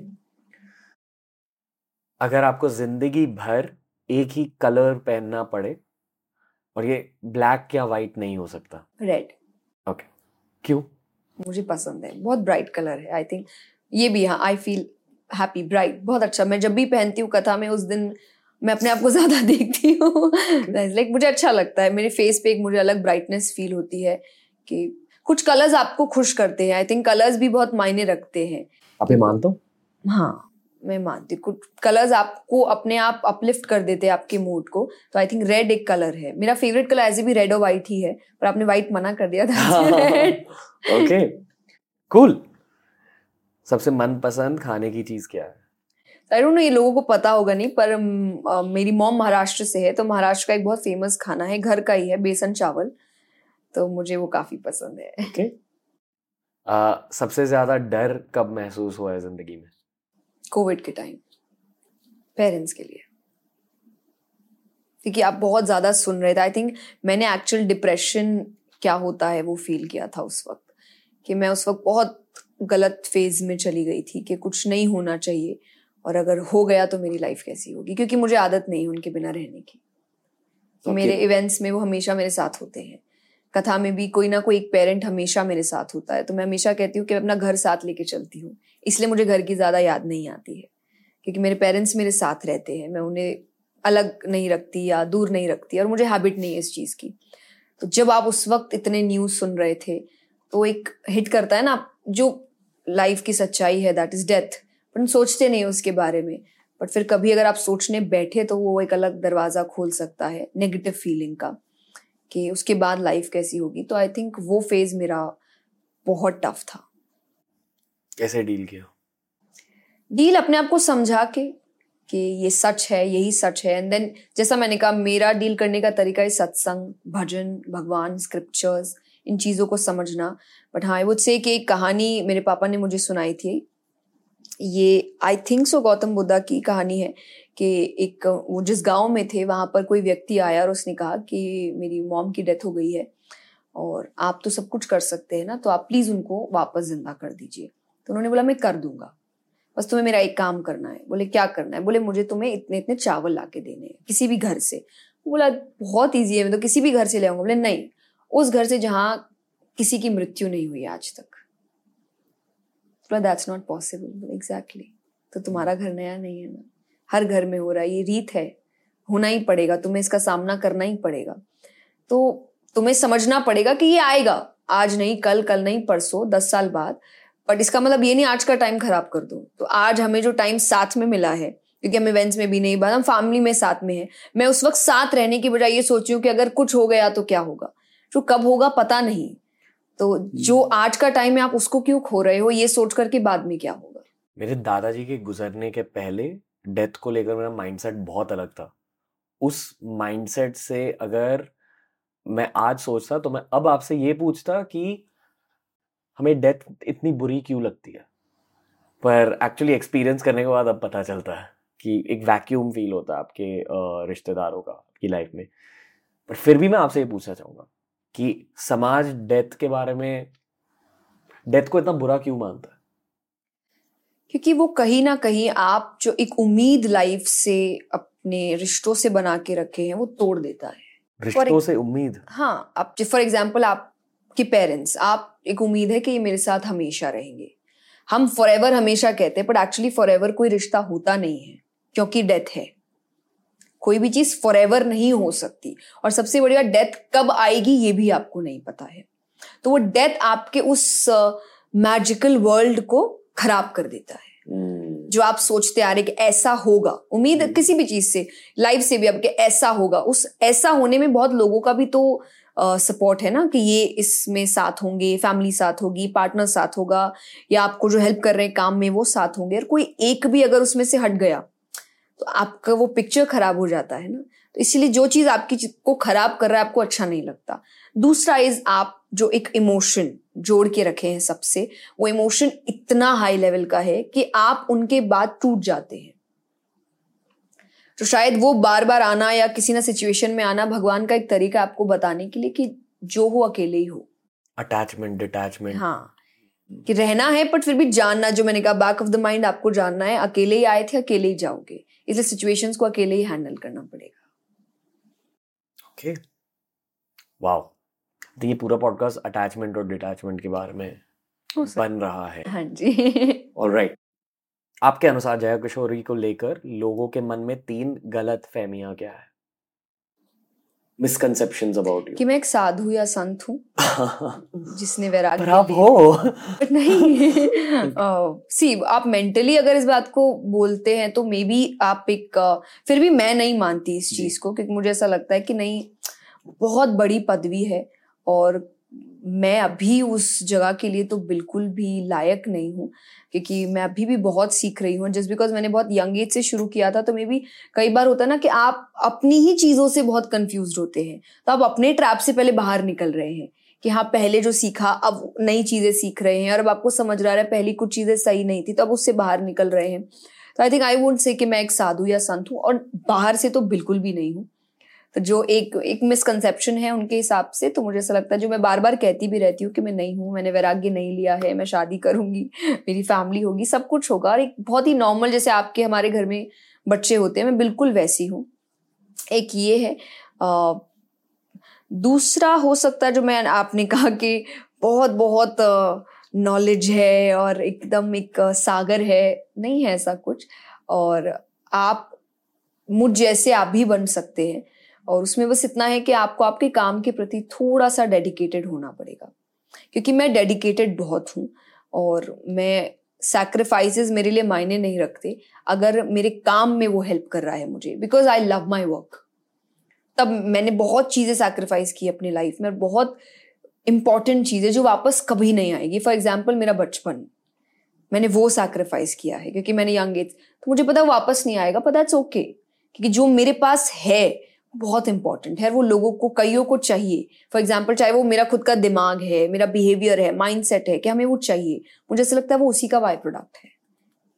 अगर आपको ज़िंदगी भर एक ही कलर पहनना पड़े और ये ब्लैक या वाइट नहीं हो सकता। रेड ओके क्यों? मुझे पसंद है। बहुत ब्राइट कलर है आई थिंक ये भी हाँ आई फील हैप्पी ब्राइट बहुत अच्छा। मैं जब भी पहनती हूँ कथा में उस दिन मैं अपने आप को ज़्यादा देखती हूँ। लाइक मुझे अच्छा लगता है। मेरे फेस पे एक मुझे अलग ब्राइटनेस फील होती है कि कुछ कलर्स आपको खुश करते हैं। आई थिंक कलर्स भी बहुत मायने रखते हैं। आप ये मानते हो? हाँ मैं मानती कुछ कलर्स आपको अपने आप अपलिफ्ट कर देते हैं आपके मूड को। तो आई थिंक रेड एक कलर है। मेरा फेवरेट कलर ऐसे भी रेड और व्हाइट ही है। पर आपने व्हाइट मना कर दिया था। ओके कूल सबसे मनपसंद खाने की चीज़ क्या है? आई डोंट नो ये लोगों को पता होगा नहीं पर आ, मेरी मॉम महाराष्ट्र से है तो महाराष्ट्र का एक बहुत फ़ेमस खाना है घर का ही है बेसन चावल। तो मुझे वो काफ़ी पसंद है। Okay. आ, सबसे ज़्यादा डर कब महसूस हुआ है ज़िंदगी में? कोविड के टाइम पेरेंट्स के लिए। क्योंकि आप बहुत ज़्यादा सुन रहे थे आई थिंक मैंने एक्चुअल डिप्रेशन क्या होता है वो फील किया था उस वक्त कि मैं उस वक्त बहुत गलत फ़ेज़ में चली गई थी कि कुछ नहीं होना चाहिए। और अगर हो गया तो मेरी लाइफ कैसी होगी? क्योंकि मुझे आदत नहीं उनके बिना रहने की। okay. मेरे इवेंट्स में वो हमेशा मेरे साथ होते हैं। कथा में भी कोई ना कोई एक पेरेंट हमेशा मेरे साथ होता है। तो मैं हमेशा कहती हूँ कि मैं अपना घर साथ लेके चलती हूँ। इसलिए मुझे घर की ज़्यादा याद नहीं आती है। क्योंकि मेरे पेरेंट्स मेरे साथ रहते हैं। मैं उन्हें अलग नहीं रखती या दूर नहीं रखती और मुझे हैबिट नहीं है इस चीज़ की। तो जब आप उस वक्त इतने न्यूज़ सुन रहे थे तो एक हिट करता है ना जो लाइफ की सच्चाई है दैट इज़ डेथ पर सोचते नहीं उसके बारे में। बट फिर कभी अगर आप सोचने बैठे तो वो एक अलग दरवाज़ा खोल सकता है नेगेटिव फीलिंग का कि उसके बाद लाइफ कैसी होगी। तो आई थिंक वो फ़ेज़ मेरा बहुत टफ था। कैसे डील किया? डील अपने आप को समझा के कि ये सच है यही सच है। एंड देन जैसा मैंने कहा मेरा डील करने का तरीका है सत्संग भजन भगवान स्क्रिप्चर्स इन चीज़ों को समझना। बट हाँ आई वुड से कि एक कहानी मेरे पापा ने मुझे सुनाई थी। ये I think so Gautam Buddha की कहानी है कि एक, वो जिस गाँव में थे, वहाँ पर कोई व्यक्ति आया और उसने कहा कि मेरी मॉम की डेथ हो गई है और आप तो सब कुछ कर सकते हैं ना तो आप प्लीज़ उनको वापस ज़िंदा कर दीजिए। तो उन्होंने बोला, मैं कर दूँगा। बस तुम्हें मेरा एक काम करना है। बोले, क्या करना है? बोले, मुझे तुम्हें इतने इतने चावल ला के देने हैं, किसी भी घर से। बोला, बहुत ईजी है, मैं तो किसी भी घर से ले आऊँगा। बोले, नहीं, उस घर से जहाँ किसी की मृत्यु नहीं हुई आज तक। बोला दैट्स नॉट पॉसिबल एग्जैक्टली तो तुम्हारा घर नया नहीं है ना। हर घर में हो रहा है। ये रीत है। होना ही पड़ेगा। तुम्हें इसका सामना करना ही पड़ेगा। तो तुम्हें समझना पड़ेगा कि ये आएगा। आज नहीं, कल कल नहीं, परसों, दस साल बाद। बट इसका मतलब ये नहीं, आज का टाइम खराब कर दो। तो आज हमें जो टाइम साथ में मिला है, क्योंकि हम इवेंट्स में भी नहीं बात हम फैमिली में साथ में है। मैं उस वक्त साथ रहने की बजाय ये सोची कि अगर कुछ हो गया तो क्या होगा? जो कब होगा पता नहीं। तो जो आज का टाइम है आप उसको क्यों खो रहे हो? ये सोच करके बाद में क्या होगा? मेरे दादाजी के गुजरने के पहले डेथ को लेकर मेरा माइंडसेट बहुत अलग था। उस माइंडसेट से अगर मैं आज सोचता तो मैं अब आपसे ये पूछता कि हमें डेथ इतनी बुरी क्यों लगती है? पर एक्चुअली एक्सपीरियंस करने के बाद अब पता चलता है कि एक वैक्यूम फील होता है आपके रिश्तेदारों का आपकी लाइफ में। पर फिर भी मैं आपसे ये पूछना चाहूँगा कि समाज डेथ के बारे में डेथ को इतना बुरा क्यों मानता है? क्योंकि वो कहीं ना कहीं आप जो एक उम्मीद लाइफ से अपने रिश्तों से बना के रखे हैं वो तोड़ देता है। रिश्तों से उम्मीद? हाँ आप फॉर एग्ज़ाम्पल आपके पेरेंट्स आप एक उम्मीद है कि ये मेरे साथ हमेशा रहेंगे। हम फॉर हमेशा कहते हैं बट एक्चुअली फॉर कोई रिश्ता होता नहीं है क्योंकि डेथ है। कोई भी चीज़ फॉर नहीं हो सकती। और सबसे बड़ी बात डेथ कब आएगी ये भी आपको नहीं पता है। तो वो डेथ आपके उस मैजिकल uh, वर्ल्ड को खराब कर देता है। hmm. जो आप सोचते आ रहे कि ऐसा होगा। उम्मीद hmm. किसी भी चीज़ से लाइफ से भी आपके ऐसा होगा। उस ऐसा होने में बहुत लोगों का भी तो सपोर्ट uh, है ना कि ये इसमें साथ होंगे फैमिली साथ होगी पार्टनर साथ होगा या आपको जो हेल्प कर रहे हैं काम में वो साथ होंगे। और कोई एक भी अगर उसमें से हट गया तो आपका वो पिक्चर खराब हो जाता है ना। तो इसीलिए जो चीज़ आपकी को खराब कर रहा है आपको अच्छा नहीं लगता। दूसरा इज़ आप जो एक इमोशन जोड़ के रखे हैं सबसे वो इमोशन इतना हाई लेवल का है कि आप उनके बाद टूट जाते हैं। तो शायद वो बार बार आना या किसी ना सिचुएशन में आना भगवान का एक तरीका आपको बताने के लिए कि जो हो अकेले ही हो। अटैचमेंट डिटैचमेंट हाँ। कि रहना है बट फिर भी जानना जो मैंने कहा बैक ऑफ़ द माइंड आपको जानना है अकेले ही आए थे अकेले ही जाओगे। इसलिए सिचुएशंस को अकेले ही हैंडल करना पड़ेगा। ओके वाओ तो ये पूरा पॉडकास्ट अटैचमेंट और डिटैचमेंट के बारे में बन रहा है। हाँ जी। ऑलराइट आपके अनुसार जया किशोरी को लेकर लोगों के मन में तीन गलत फहमियाँ क्या है? मिसकंसेप्शंस अबाउट यू कि मैं एक साधु या संत हूँ जिसने वैराग्य आप हो। नहीं। सी आप मेंटली अगर इस बात को बोलते हैं तो मे बी आप एक फिर भी मैं नहीं मानती इस चीज़ को क्योंकि मुझे ऐसा लगता है कि नहीं बहुत बड़ी पदवी है और मैं अभी उस जगह के लिए तो बिल्कुल भी लायक नहीं हूँ, क्योंकि मैं अभी भी बहुत सीख रही हूँ। जस्ट बिकॉज़ मैंने बहुत यंग एज से शुरू किया था तो मे भी कई बार होता ना कि आप अपनी ही चीज़ों से बहुत कंफ्यूज होते हैं तो आप अपने ट्रैप से पहले बाहर निकल रहे हैं कि हाँ पहले जो सीखा, अब नई चीज़ें सीख रहे हैं और अब आपको समझ रहा है पहली कुछ चीज़ें सही नहीं थी तो अब उससे बाहर निकल रहे हैं। तो आई थिंक आई वुड से कि मैं एक साधु या संत हूँ, और बाहर से तो बिल्कुल भी नहीं हूँ। तो जो एक एक मिसकंसेप्शन है उनके हिसाब से तो मुझे ऐसा लगता है जो मैं बार बार कहती भी रहती हूँ कि मैं नहीं हूँ मैंने वैराग्य नहीं लिया है मैं शादी करूँगी मेरी फैमिली होगी सब कुछ होगा। और एक बहुत ही नॉर्मल जैसे आपके हमारे घर में बच्चे होते हैं मैं बिल्कुल वैसी हूँ। एक ये है आ, दूसरा हो सकता है जो मैं आपने कहा कि बहुत बहुत नॉलेज है और एकदम एक सागर है नहीं है ऐसा कुछ। और आप मुझ जैसे आप भी बन सकते हैं। और उसमें बस इतना है कि आपको आपके काम के प्रति थोड़ा सा डेडिकेटेड होना पड़ेगा। क्योंकि मैं डेडिकेटेड बहुत हूँ और मैं सैक्रिफाइसेस मेरे लिए मायने नहीं रखते। अगर मेरे काम में वो हेल्प कर रहा है मुझे because I love my work तब मैंने बहुत चीज़ें सैक्रिफाइस की अपनी लाइफ में और बहुत इंपॉर्टेंट चीज़ें जो वापस कभी नहीं आएगी। फॉर एग्ज़ाम्पल मेरा बचपन, मैंने वो सैक्रिफाइस किया है। क्योंकि मैंने यंग एज तो मुझे पता वापस नहीं आएगा पता इट्स ओके okay. क्योंकि जो मेरे पास है बहुत इंपॉर्टेंट है। वो लोगों को, कईयों को चाहिए। फॉर एग्ज़ाम्पल चाहे वो मेरा खुद का दिमाग है, मेरा बिहेवियर है माइंड सेट है, कि हमें वो चाहिए। मुझे ऐसा लगता है वो उसी का बाय प्रोडक्ट है,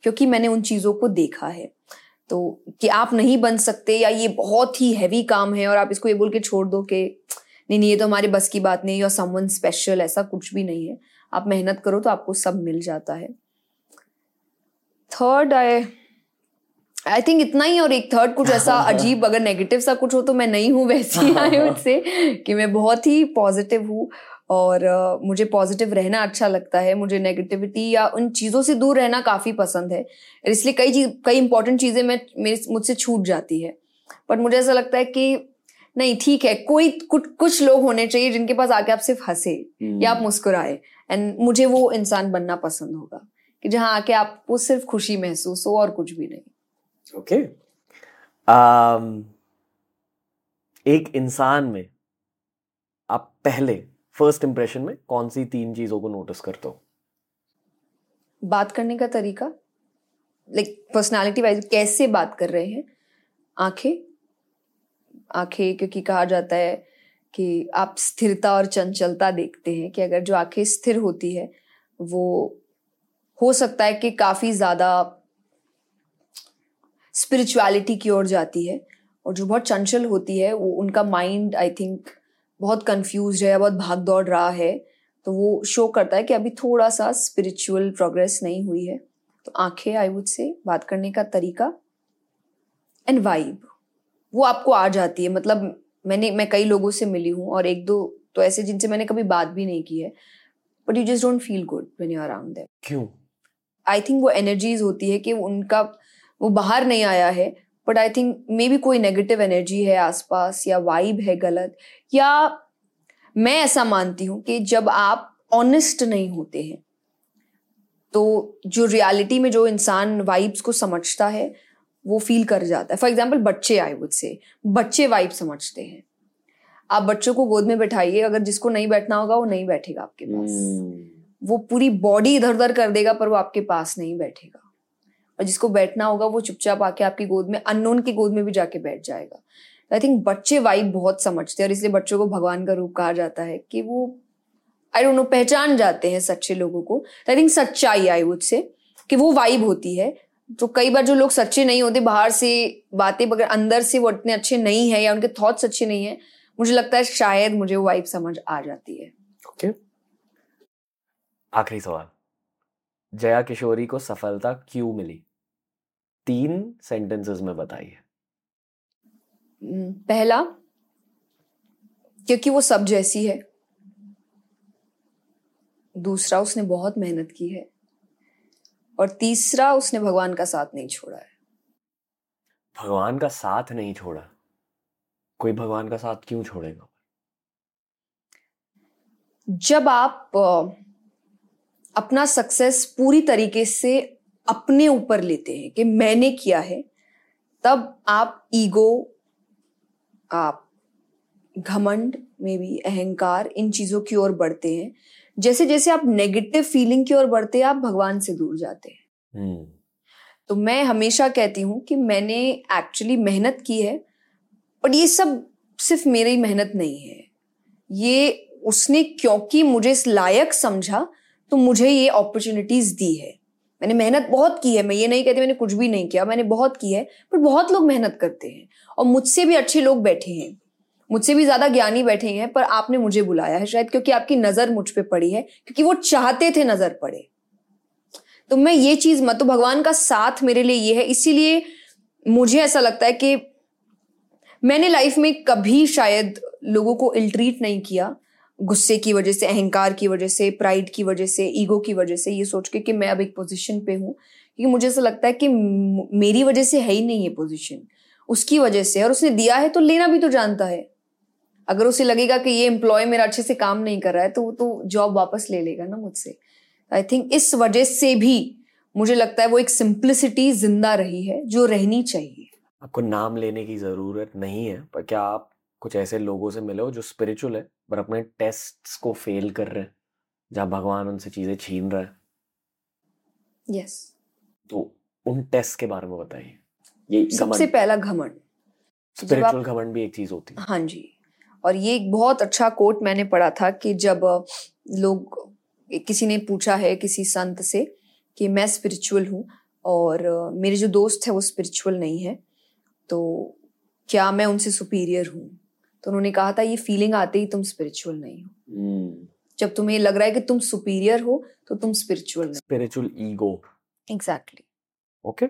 क्योंकि मैंने उन चीज़ों को देखा है। तो कि आप नहीं बन सकते, या ये बहुत ही हैवी काम है और आप इसको ये बोल के छोड़ दो कि, नहीं नहीं, ये तो हमारे बस की बात नहीं और समवन स्पेशल ऐसा कुछ भी नहीं है। आप मेहनत करो तो आपको सब मिल जाता है। थर्ड आई आई थिंक इतना ही और एक थर्ड कुछ ऐसा अजीब अगर नेगेटिव सा कुछ हो तो मैं नहीं हूँ वैसी आई वुड से कि मैं बहुत ही पॉजिटिव हूँ और uh, मुझे पॉजिटिव रहना अच्छा लगता है मुझे नेगेटिविटी या उन चीज़ों से दूर रहना काफ़ी पसंद है। इसलिए कई चीज़ कई इंपॉर्टेंट चीज़ें मैं मेरे मुझसे छूट जाती है। बट मुझे ऐसा लगता है कि नहीं ठीक है कोई कुछ कुछ लोग होने चाहिए जिनके पास आके आप सिर्फ़ हंसे या आप मुस्कुराए। एंड मुझे वो इंसान बनना पसंद होगा कि जहाँ आके आपको सिर्फ़ खुशी महसूस हो और कुछ भी नहीं। Okay okay. um, एक इंसान में आप पहले फ़र्स्ट इंप्रेशन में कौन सी तीन चीज़ों को नोटिस करते हो? बात करने का तरीका? लाइक पर्सनालिटी वाइज कैसे बात कर रहे हैं? आँखें? आँखें क्योंकि कहा जाता है कि आप स्थिरता और चंचलता देखते हैं कि अगर जो आँखें स्थिर होती है वो हो सकता है कि काफ़ी ज़्यादा स्पिरिचुअलिटी की ओर जाती है और जो बहुत चंचल होती है वो उनका माइंड आई थिंक बहुत कंफ्यूज है बहुत भाग दौड़ रहा है तो वो शो करता है कि अभी थोड़ा सा स्पिरिचुअल प्रोग्रेस नहीं हुई है। तो आँखें आई वुड से बात करने का तरीका एंड वाइब वो आपको आ जाती है। मतलब मैंने मैं कई लोगों से मिली हूँ और एक दो तो ऐसे जिनसे मैंने कभी बात भी नहीं की है but you just don't feel good when you around them क्यों? आई थिंक वो एनर्जीज होती है कि उनका वो बाहर नहीं आया है but I think maybe कोई नेगेटिव एनर्जी है आसपास या वाइब है गलत या मैं ऐसा मानती हूँ कि जब आप ऑनेस्ट नहीं होते हैं तो जो रियलिटी में जो इंसान वाइब्स को समझता है वो फील कर जाता है। फॉर एग्ज़ाम्पल बच्चे आई वुड से बच्चे वाइब समझते हैं। आप बच्चों को गोद में बैठाइए अगर जिसको नहीं बैठना होगा वो नहीं बैठेगा आपके पास। Hmm. वो पूरी बॉडी इधर उधर कर देगा पर वो आपके पास नहीं बैठेगा। और जिसको बैठना होगा वो चुपचाप आके आपकी गोद में अननोन की गोद में भी जाके बैठ जाएगा। आई थिंक बच्चे वाइब बहुत समझते हैं और इसलिए बच्चों को भगवान का रूप कहा जाता है कि वो आई डोंट नो पहचान जाते हैं सच्चे लोगों को। आई थिंक सच्चाई आई वुड से कि वो वाइब होती है। तो कई बार जो लोग सच्चे नहीं होते, बाहर से बातें बगैर, अंदर से वो इतने अच्छे नहीं है या उनके थॉट्स अच्छे नहीं है, मुझे लगता है शायद मुझे वो वाइब समझ आ जाती है। Okay okay. आखिरी सवाल। जया किशोरी को सफलता क्यों मिली? तीन सेंटेंसेस में बताइए पहला क्योंकि वो सब जैसी है। दूसरा उसने बहुत मेहनत की है। और तीसरा उसने भगवान का साथ नहीं छोड़ा है। भगवान का साथ नहीं छोड़ा? कोई भगवान का साथ क्यों छोड़ेगा? जब आप अपना सक्सेस पूरी तरीके से अपने ऊपर लेते हैं कि मैंने किया है तब आप ईगो आप घमंड में भी अहंकार इन चीज़ों की ओर बढ़ते हैं। जैसे जैसे आप नेगेटिव फीलिंग की ओर बढ़ते हैं आप भगवान से दूर जाते हैं। hmm. तो मैं हमेशा कहती हूँ कि मैंने एक्चुअली मेहनत की है बट ये सब सिर्फ़ मेरी मेहनत नहीं है। ये उसने क्योंकि मुझे इस लायक समझा तो मुझे ये अपॉर्चुनिटीज़ दी है। मैंने मेहनत बहुत की है, मैं ये नहीं कहती मैंने कुछ भी नहीं किया, मैंने बहुत की है, पर बहुत लोग मेहनत करते हैं और मुझसे भी अच्छे लोग बैठे हैं। मुझसे भी ज़्यादा ज्ञानी बैठे हैं, पर आपने मुझे बुलाया है शायद क्योंकि आपकी नज़र मुझ पर पड़ी है, क्योंकि वो चाहते थे नज़र पड़े। तो मैं ये चीज़ मत तो भगवान का साथ मेरे लिए ये है, इसीलिए मुझे ऐसा लगता है कि मैंने लाइफ में कभी शायद लोगों को इल्ट्रीट नहीं किया गुस्से की वजह से, अहंकार की वजह से प्राइड की वजह से ईगो की वजह से ये सोच के कि मैं अब एक पोजीशन पे हूँ। क्योंकि मुझे ऐसा लगता है कि मेरी वजह से है ही नहीं ये पोजीशन उसकी वजह से, और उसने दिया है तो लेना भी तो जानता है। अगर उसे लगेगा कि ये एम्प्लॉय मेरा अच्छे से काम नहीं कर रहा है तो वो तो जॉब वापस ले लेगा ना मुझसे। आई थिंक इस वजह से भी मुझे लगता है वो एक सिंप्लिसिटी ज़िंदा रही है, जो रहनी चाहिए। आपको नाम लेने की ज़रूरत नहीं है, पर क्या आप कुछ ऐसे लोगों से मिले हो जो स्पिरिचुअल है पर अपने टेस्ट को फेल कर रहे हैं जहाँ भगवान उनसे चीज़ें छीन रहा है? Yes yes. तो उन टेस्ट के बारे में बताइए। ये सबसे पहला घमंड। स्पिरिचुअल घमंड भी एक चीज़ होती है। हाँ जी। और ये एक बहुत अच्छा कोट मैंने पढ़ा था कि जब लोग किसी ने पूछा है किसी संत से कि मैं स्पिरिचुअल हूँ और मेरे जो दोस्त है वो स्पिरिचुअल नहीं है तो क्या मैं उनसे सुपीरियर हूँ? तो उन्होंने कहा था ये फीलिंग आते ही तुम स्पिरिचुअल नहीं हो. Hmm. जब तुम्हें लग रहा है कि तुम सुपीरियर हो तो तुम spiritual spiritual ego exactly okay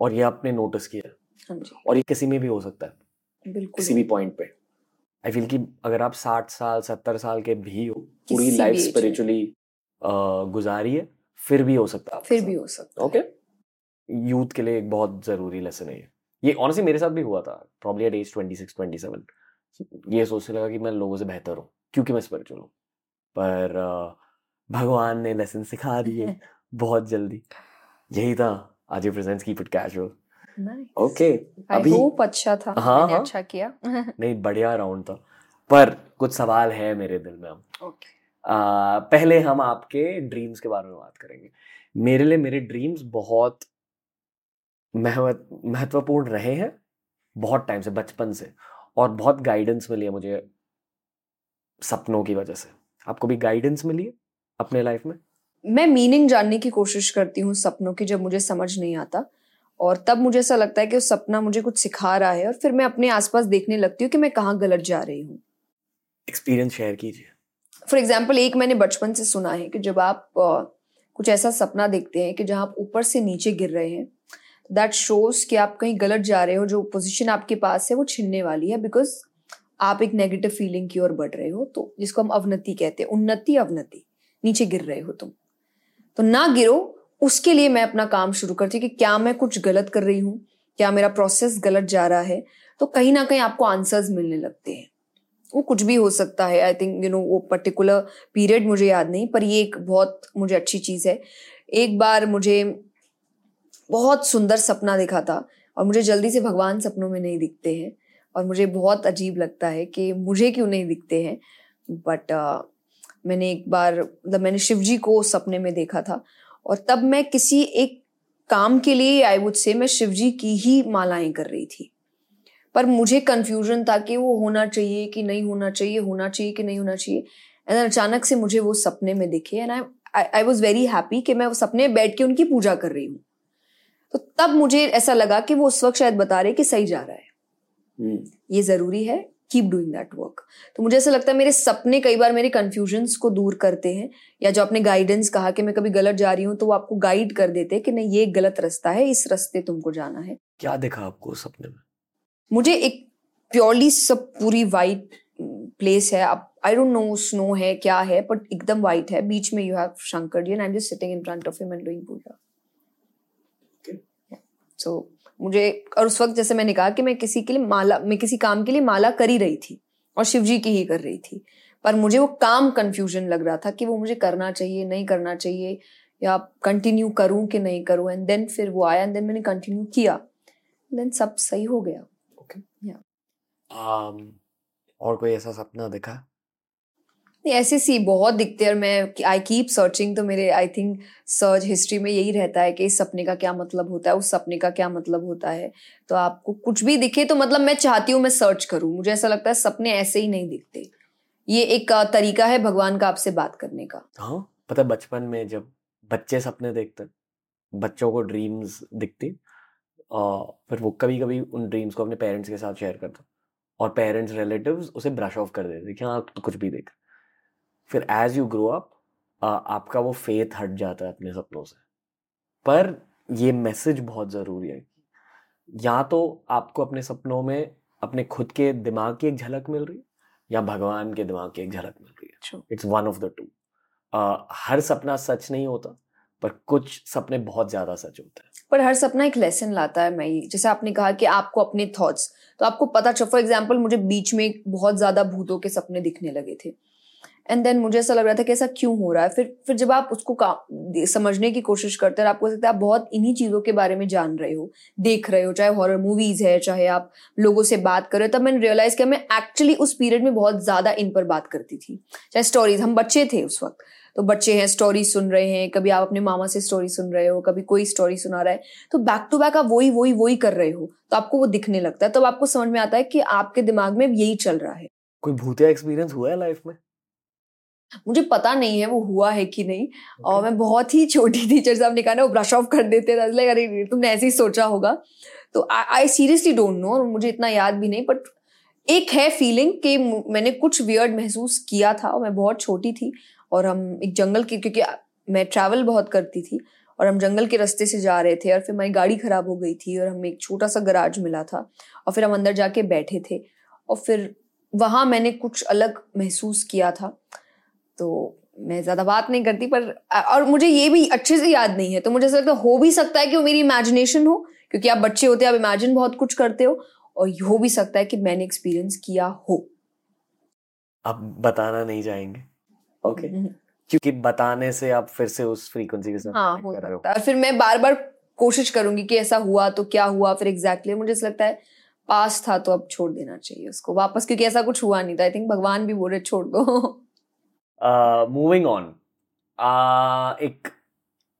और ये आपने नोटिस किया। हाँ और ये किसी में भी हो सकता है। बिल्कुल। किसी भी पॉइंट पे। आई फील कि अगर आप साठ साल सत्तर साल के भी हो पूरी लाइफ स्पिरिचुअली गुजारी है फिर भी हो सकता है फिर भी हो सकता ओके यूथ के लिए एक बहुत ज़रूरी लेसन है ये। ऑनेस्टली मेरे साथ भी हुआ था probably at age twenty six twenty seven ये सोचने लगा कि मैं लोगों से बेहतर हूँ क्योंकि मैं स्पिरिचुअल हूँ। पर भगवान ने लेसन सिखा दिए बहुत जल्दी। यही था आज ये presents keep it casual okay अभी होप अच्छा था हाँ मैंने हाँ। अच्छा किया। नहीं बढ़िया राउंड था। पर कुछ सवाल है मेरे दिल में अब। Okay. आ, पहले हम आपके ड्रीम्स के बारे में बात करेंगे। मेरे लिए मेरे ड्रीम्स बहुत महत्वपूर्ण रहे हैं बहुत टाइम से बचपन से। और बहुत गाइडेंस मिली है मुझे सपनों की वजह से। आपको भी गाइडेंस मिली है अपने लाइफ में? मैं मीनिंग जानने की कोशिश करती हूँ सपनों की जब मुझे समझ नहीं आता और तब मुझे ऐसा लगता है कि वो सपना मुझे कुछ सिखा रहा है और फिर मैं अपने आसपास देखने लगती हूँ कि मैं कहाँ गलत जा रही हूँ। एक्सपीरियंस शेयर कीजिए। फॉर एग्ज़ाम्पल एक मैंने बचपन से सुना है कि जब आप कुछ ऐसा सपना देखते हैं कि जहाँ आप ऊपर से नीचे गिर रहे हैं दैट शोज़ कि आप कहीं गलत जा रहे हो, जो पोजिशन आपके पास है, वो छिनने वाली है बिकॉज़ आप एक नेगेटिव फीलिंग की ओर बढ़ रहे हो तो जिसको हम अवनति कहते हैं, उन्नति अवनति, नीचे गिर रहे हो तुम। तो ना गिरो, उसके लिए मैं अपना काम शुरू करती हूँ कि क्या मैं कुछ गलत कर रही हूँ, क्या मेरा प्रोसेस गलत जा रहा है तो कहीं ना कहीं आपको आंसर्स मिलने लगते हैं। वो कुछ भी हो सकता है आई थिंक यू नो वो पर्टिकुलर पीरियड मुझे याद नहीं, पर ये एक बहुत मुझे अच्छी चीज़ है। एक बार मुझे बहुत सुंदर सपना देखा था और मुझे जल्दी से भगवान सपनों में नहीं दिखते हैं और मुझे बहुत अजीब लगता है कि मुझे क्यों नहीं दिखते हैं। बट uh, मैंने एक बार मतलब मैंने शिव जी को सपने में देखा था और तब मैं किसी एक काम के लिए आई वुड से मैं शिव जी की ही मालाएँ कर रही थी। पर मुझे कंफ्यूजन था कि वो होना चाहिए कि नहीं होना चाहिए होना चाहिए कि नहीं होना चाहिए। एंड अचानक से मुझे वो सपने में दिखे and I I was very happy कि मैं वो सपने बैठ के उनकी पूजा कर रही हूँ। तो तब मुझे ऐसा लगा कि वो उस वक्त शायद बता रहे कि सही जा रहा है। hmm. ये ज़रूरी है कीप डूइंग दैट वर्क तो मुझे ऐसा लगता है मेरे सपने कई बार मेरे कंफ्यूजन को दूर करते हैं या जो आपने गाइडेंस कहा कि मैं कभी गलत जा रही हूँ तो वो आपको गाइड कर देते हैं कि नहीं ये गलत रास्ता है इस रास्ते तुमको जाना है। क्या देखा आपको सपने में? मुझे एक प्योरली सब पूरी वाइट प्लेस है अब आई डोंट नो स्नो है क्या है बट एकदम वाइट है। बीच में you have Shankar ji and I am just sitting in front of him and doing puja. So so, मुझे और उस वक्त जैसे मैंने कहा कि मैं किसी के लिए माला मैं किसी काम के लिए माला कर ही रही थी और शिव जी की ही कर रही थी। पर मुझे वो काम कंफ्यूजन लग रहा था कि वो मुझे करना चाहिए नहीं करना चाहिए या कंटिन्यू करूँ कि नहीं करूँ। एंड देन फिर वो आया एंड देन मैंने कंटिन्यू किया। देन सब सही हो गया। Okay okay. yeah. um, और कोई ऐसा सपना देखा? ऐसे सी बहुत दिखते हैं और मैं आई कीप सर्चिंग तो मेरे आई थिंक सर्च हिस्ट्री में यही रहता है कि इस सपने का क्या मतलब होता है, उस सपने का क्या मतलब होता है। तो आपको कुछ भी दिखे तो मतलब मैं चाहती हूँ मैं सर्च करूँ। मुझे ऐसा लगता है सपने ऐसे ही नहीं दिखते। ये एक तरीका है भगवान का आपसे बात करने का। हाँ पता बचपन में जब बच्चे सपने देखते, बच्चों को ड्रीम्स दिखती फिर वो कभी कभी उन ड्रीम्स को अपने पेरेंट्स के साथ शेयर करता और पेरेंट्स रिलेटिव्स उसे ब्रश ऑफ़ कर देते हाँ कुछ भी देख। फिर एज यू ग्रो अप आपका वो फेथ हट जाता है अपने सपनों से। पर ये मैसेज बहुत ज़रूरी है या तो आपको अपने सपनों में अपने खुद के दिमाग की एक झलक मिल रही है या भगवान के दिमाग की एक झलक मिल रही है। It's one of the two हर सपना सच नहीं होता पर कुछ सपने बहुत ज़्यादा सच होते हैं। पर हर सपना एक लेसन लाता है मैं जैसे आपने कहा कि आपको अपने थॉट्स तो आपको पता चल फॉर एग्ज़ाम्पल मुझे बीच में बहुत ज़्यादा भूतों के सपने दिखने लगे थे। एंड देन मुझे ऐसा लग रहा था कि ऐसा क्यों हो रहा है? फिर फिर जब आप उसको काम समझने की कोशिश करते हैं आपको लगता है आप बहुत इन्हीं चीज़ों के बारे में जान रहे हो, देख रहे हो, चाहे हॉरर मूवीज़ है, चाहे आप लोगों से बात कर रहे हो, तब मैंने रियलाइज़ किया, मैं एक्चुअली उस पीरियड में बहुत ज़्यादा इन पर बात करती थी। चाहे स्टोरीज हम बच्चे थे उस वक्त तो बच्चे हैं स्टोरी सुन रहे हैं, कभी आप अपने मामा से स्टोरी सुन रहे हो, कभी कोई स्टोरी सुना रहा है तो बैक टू बैक आप वही वही वही कर रहे हो तो आपको वो दिखने लगता है, तब तो आपको समझ में आता है कि आपके दिमाग में यही चल रहा है। कोई भूतिया एक्सपीरियंस हुआ है लाइफ में? मुझे पता नहीं है वो हुआ है कि नहीं। okay. और मैं बहुत ही छोटी टीचर साहब ने कहा ना वो ब्रश ऑफ़ कर देते थे। लाइक अरे तुमने ऐसे ही सोचा होगा। तो आई सीरियसली डोंट नो मुझे इतना याद भी नहीं बट एक है फीलिंग कि मैंने कुछ वियर्ड महसूस किया था और मैं बहुत छोटी थी और हम एक जंगल के क्योंकि मैं ट्रैवल बहुत करती थी और हम जंगल के रास्ते से जा रहे थे और फिर हमारी गाड़ी खराब हो गई थी और हमें एक छोटा सा गराज मिला था और फिर हम अंदर जाके बैठे थे। और फिर वहाँ मैंने कुछ अलग महसूस किया था। तो मैं ज़्यादा बात नहीं करती पर और मुझे ये भी अच्छे से याद नहीं है तो मुझे ऐसा लगता है हो भी सकता है कि वो मेरी इमेजिनेशन हो क्योंकि आप बच्चे होते हैं आप इमेजिन बहुत कुछ करते हो और हो भी सकता है कि मैंने एक्सपीरियंस किया हो। आप बताना नहीं चाहेंगे। Okay okay. क्योंकि बताने से आप फिर से उस फ्रीक्वेंसी के साथ हाँ हो सकता है। फिर मैं बार बार कोशिश करूँगी कि ऐसा हुआ तो क्या हुआ फिर एग्जैक्टली exactly, मुझे ऐसा लगता है पास था तो अब छोड़ देना चाहिए उसको वापस क्योंकि ऐसा कुछ हुआ नहीं था। आई थिंक भगवान भी बोल रहे छोड़ दो। मूविंग uh, ऑन uh, एक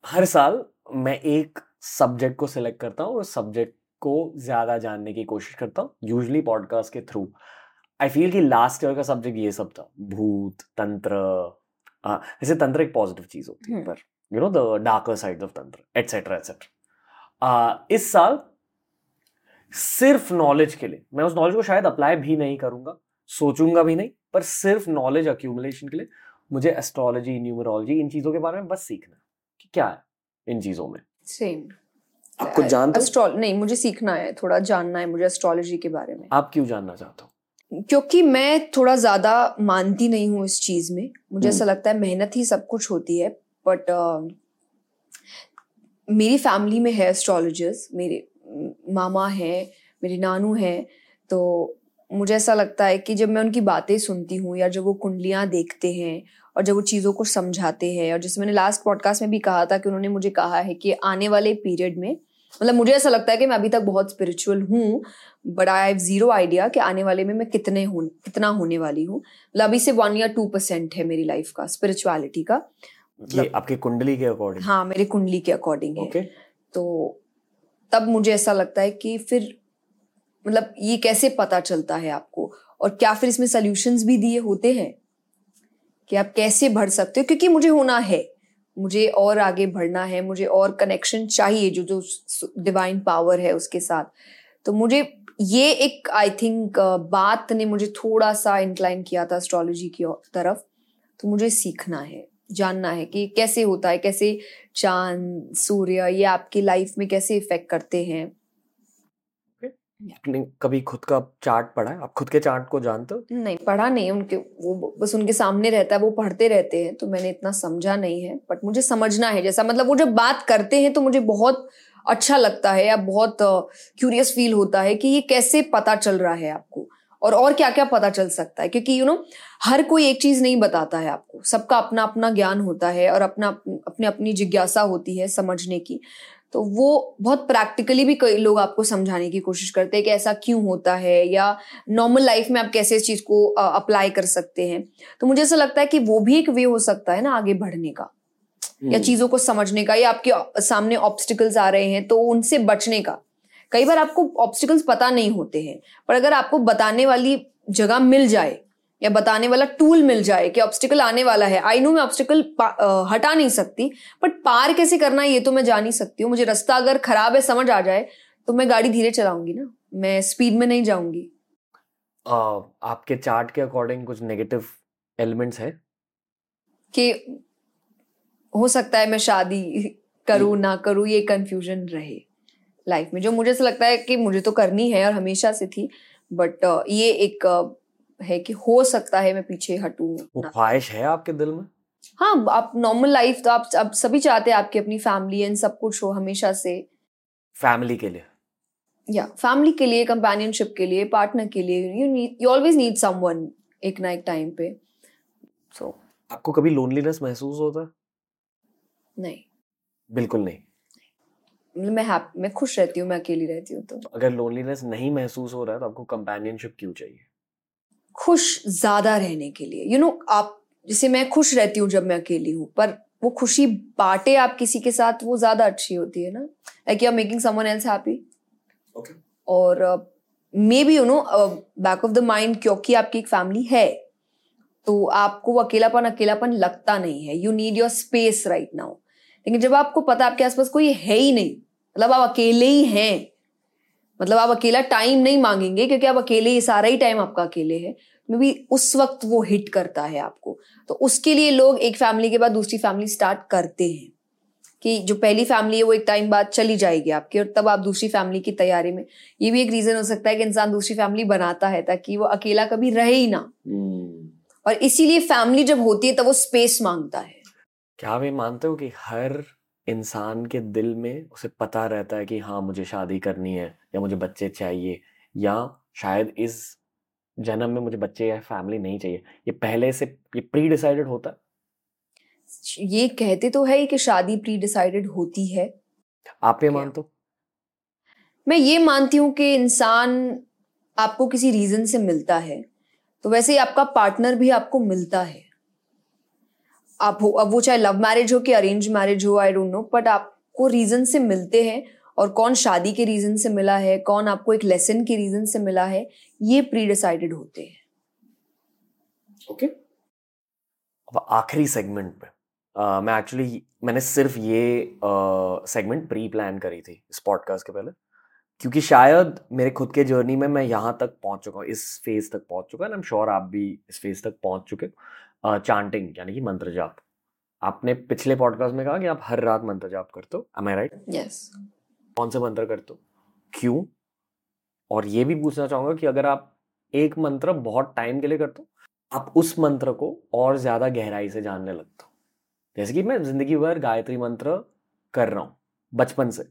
हर साल मैं एक सब्जेक्ट को सिलेक्ट करता हूँ और सब्जेक्ट को ज़्यादा जानने की कोशिश करता हूँ यूजली पॉडकास्ट के थ्रू आई फील कि लास्ट ईयर का सब्जेक्ट ये सब था. भूत तंत्र uh, तंत्र एक पॉजिटिव चीज़ होती है हम्म। पर you know the darker side of tantra etcetera etcetera इस साल सिर्फ़ नॉलेज के लिए मैं उस नॉलेज को शायद अप्लाई भी नहीं करूँगा सोचूँगा भी नहीं पर सिर्फ़ नॉलेज अक्यूमुलेशन के लिए मुझे एस्ट्रोलॉजी न्यूमरोलॉजी इन चीज़ों के बारे में बस सीखना कि क्या है इन चीज़ों में। सेम आप कुछ जानते एस्ट्रोल नहीं मुझे सीखना है थोड़ा जानना है मुझे एस्ट्रोलॉजी के बारे में। आप क्यों जानना चाहते हो? क्योंकि मैं थोड़ा ज़्यादा मानती नहीं हूँ इस चीज़ में। मुझे ऐसा हम्म। लगता है मेहनत ही सब कुछ होती है बट मेरी फैमिली में है एस्ट्रोलॉजर्स मेरे मामा हैं मेरे नानू हैं तो मुझे ऐसा लगता है कि जब मैं उनकी बातें सुनती हूँ या जब वो कुंडलियाँ देखते हैं और जब वो चीज़ों को समझाते हैं और जैसे मैंने लास्ट पॉडकास्ट में भी कहा था कि उन्होंने मुझे कहा है कि आने वाले पीरियड में मतलब मुझे ऐसा लगता है कि मैं अभी तक बहुत स्पिरिचुअल हूँ but I have zero idea कि आने वाले में मैं कितने हो कितना होने वाली हूँ। मतलब अभी से वन या टू परसेंट है मेरी लाइफ का स्पिरिचुअलिटी का। ये आपकी कुंडली के अकॉर्डिंग हाँ मेरे कुंडली के अकॉर्डिंग है। ओके तो तब मुझे ऐसा लगता है कि फिर मतलब ये कैसे पता चलता है आपको? और क्या फिर इसमें सोल्यूशंस भी दिए होते हैं? कि आप कैसे बढ़ सकते हो? क्योंकि मुझे होना है। मुझे और आगे बढ़ना है, मुझे और कनेक्शन चाहिए जो जो डिवाइन पावर है उसके साथ। तो मुझे ये एक आई थिंक बात ने मुझे थोड़ा सा इंक्लाइन किया था एस्ट्रोलॉजी की तरफ़। तो मुझे सीखना है, जानना है कि कैसे होता है, कैसे चाँद, सूर्य, ये आपकी लाइफ में कैसे इफ़ेक्ट करते हैं। आपने कभी खुद का चार्ट पढ़ा है? आप खुद के चार्ट को जानते हो? नहीं पढ़ा नहीं उनके वो बस उनके सामने रहता है वो पढ़ते रहते हैं तो मैंने इतना समझा नहीं है बट मुझे समझना है जैसा मतलब वो जब बात करते हैं तो मुझे बहुत अच्छा लगता है या बहुत क्यूरियस फील होता है कि ये कैसे पता चल रहा है आपको और और क्या क्या पता चल सकता है क्योंकि यू you नो know, हर कोई एक चीज़ नहीं बताता है आपको सबका अपना अपना ज्ञान होता है और अपना अपनी अपनी जिज्ञासा होती है समझने की तो वो बहुत प्रैक्टिकली भी कई लोग आपको समझाने की कोशिश करते हैं कि ऐसा क्यों होता है या नॉर्मल लाइफ में आप कैसे इस चीज़ को अप्लाई कर सकते हैं। तो मुझे ऐसा लगता है कि वो भी एक वे हो सकता है ना आगे बढ़ने का हम्म। या चीज़ों को समझने का। या आपके सामने ऑब्स्टिकल्स आ रहे हैं तो उनसे बचने का। कई बार आपको ऑब्स्टिकल्स पता नहीं होते हैं पर अगर आपको बताने वाली जगह मिल जाए या बताने वाला टूल मिल जाए कि ऑब्स्टिकल आने वाला है। आई नो मैं ऑब्स्टिकल हटा नहीं सकती बट पार कैसे करना है ये तो मैं जान ही सकती हूँ। मुझे रास्ता अगर खराब है समझ आ जाए तो मैं गाड़ी धीरे चलाऊँगी ना। मैं स्पीड में नहीं जाऊँगी। आ, आपके चार्ट के अकॉर्डिंग कुछ नेगेटिव एलिमेंट्स है? कि हो सकता है मैं शादी करूँ ना करूँ ये कंफ्यूजन रहे लाइफ में। जो मुझे ऐसा लगता है कि मुझे तो करनी है और हमेशा से थी बट ये एक अ, है कि हो सकता है मैं पीछे हटूं। वो ख्वाहिश है आपके दिल में? हाँ आप नॉर्मल लाइफ तो आप आप सभी चाहते हैं आपकी अपनी फैमिली एंड सब कुछ हो हमेशा से। फैमिली के लिए? या फैमिली के लिए कंपेनियनशिप के लिए पार्टनर के लिए you need you always need someone एक ना एक टाइम पे। सो so, आपको कभी लोनलीनेस महसूस होता नहीं। बिल्कुल नहीं। मतलब मैं हैप्पी मैं खुश रहती हूँ मैं अकेली रहती हूँ तो। अगर लोनलीनेस नहीं महसूस हो रहा है तो आपको कंपेनियनशिप क्यों चाहिए? खुश ज़्यादा रहने के लिए। यू you नो know, आप जैसे मैं खुश रहती हूँ जब मैं अकेली हूँ पर वो खुशी बांटे आप किसी के साथ वो ज़्यादा अच्छी होती है ना? Like you are making someone else happy और maybe you know back of the mind क्योंकि आपकी एक फैमिली है तो आपको वो अकेलापन अकेलापन लगता नहीं है। You need your space right now लेकिन जब आपको पता है आपके आसपास कोई है ही नहीं मतलब आप अकेले ही हैं मतलब आप अकेला टाइम नहीं मांगेंगे क्योंकि आप अकेले ही सारा ही टाइम आपका अकेले है। मे बी उस वक्त वो हिट करता है आपको। तो उसके लिए लोग एक फैमिली के बाद दूसरी फैमिली स्टार्ट करते हैं। कि जो पहली फैमिली है वो एक टाइम बाद चली जाएगी आपकी और तब आप दूसरी फैमिली की तैयारी में। ये भी एक रीजन हो सकता है कि इंसान दूसरी फैमिली बनाता है ताकि वो अकेला कभी रहे ही ना। और इसीलिए फैमिली जब होती है तब वो स्पेस माँगता है। क्या आप ये मानते हो कि हर इंसान के दिल में उसे पता रहता है कि हाँ मुझे शादी करनी है? या मुझे बच्चे चाहिए या शायद इस जन्म में मुझे बच्चे या फैमिली नहीं चाहिए। ये पहले से ये प्री डिसाइडेड होता? है ये कहते तो है ही कि शादी प्री डिसाइडेड होती है। आप ये? मानते हो? मैं ये मानती हूँ कि इंसान आपको किसी रीजन से मिलता है तो वैसे ही आपका पार्टनर भी आपको मिलता है। आप हो अब वो चाहे लव मैरिज हो कि अरेंज मैरिज हो आई डोंट नो बट आपको रीजन से मिलते हैं और कौन शादी के रीजन से मिला है कौन आपको एक लेसन के रीजन से मिला है ये प्री डिसाइडेड होते हैं। Okay okay. अब आखिरी सेगमेंट में uh, मैं एक्चुअली मैंने सिर्फ़ ये सेगमेंट प्री प्लान करी थी इस पॉडकास्ट के पहले क्योंकि शायद मेरे खुद के जर्नी में मैं यहाँ तक पहुँच चुका हूँ इस फ़ेज़ तक पहुँच चुका है आई एम श्योर आप भी इस फ़ेज़ तक पहुँच चुके चांटिंग यानी कि मंत्र जाप। आपने पिछले पॉडकास्ट में कहा कि आप हर रात मंत्र जाप करते हो एम आई राइट यस कौन से मंत्र करते हो? क्यों? और ये भी पूछना चाहूँगा कि अगर आप एक मंत्र बहुत टाइम के लिए करते हो, आप उस मंत्र को और ज़्यादा गहराई से जानने लगते हो। जैसे कि मैं ज़िंदगी भर गायत्री मंत्र कर रहा हूँ, बचपन से।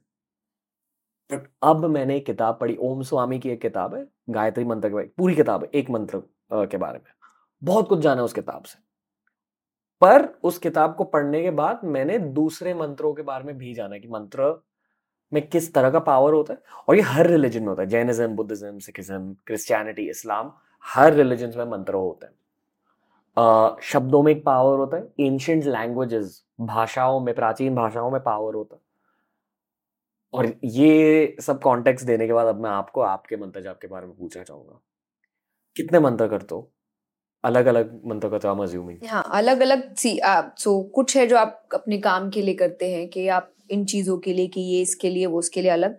बट अब मैंने एक किताब पढ़ी, ओम स्वामी की एक किताब है, गायत्री मंत्र के पूरी किताब है, एक मंत्र के बारे में। बहुत कुछ जाना उस किताब से। पर उस किताब को पढ़ने के बाद मैंने दूसरे मंत्रों के बारे में भी जाना कि मंत्र में किस तरह का पावर होता है? और ये हर रिलीजन में होता है। जैनिज्म बुद्धिज्म सिखिज्म क्रिश्चियनिटी इस्लाम हर रिलीजन में मंत्र होते हैं। शब्दों में एक पावर होता है। एंशियंट लैंग्वेजेस भाषाओं में, प्राचीन भाषाओं में पावर होता है। और ये सब कॉन्टेक्स्ट देने के बाद अब मैं आपको आपके मंत्र जाप के बारे में पूछना चाहूँगा। कितने मंत्र करते हो? अलग अलग मंत्र करते हो हम अज्यूमिंग हाँ अलग अलग सी, आप सो कुछ है जो आप अपने काम के लिए करते हैं कि आप इन चीज़ों के लिए कि ये इसके लिए वो उसके लिए अलग।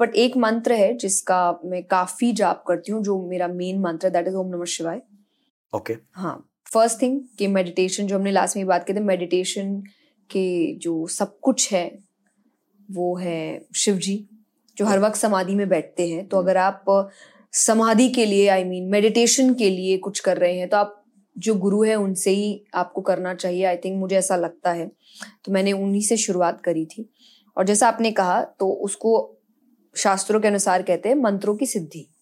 बट एक मंत्र है जिसका मैं काफ़ी जाप करती हूँ जो मेरा मेन मंत्र है दैट इज़ ओम नमः शिवाय। ओके। हाँ फ़र्स्ट थिंग कि मेडिटेशन जो हमने लास्ट में बात की थी मेडिटेशन के जो सब कुछ है वो है शिव जी जो हर वक्त समाधि में बैठते हैं। तो अगर आप समाधि के लिए आई मीन मेडिटेशन के लिए कुछ कर रहे हैं तो आप जो गुरु है, उनसे ही आपको करना चाहिए। आई थिंक मुझे ऐसा लगता है। तो मैंने उन्हीं से शुरुआत करी थी। और जैसा आपने कहा तो उसको शास्त्रों के अनुसार कहते हैं, मंत्रों की सिद्धि।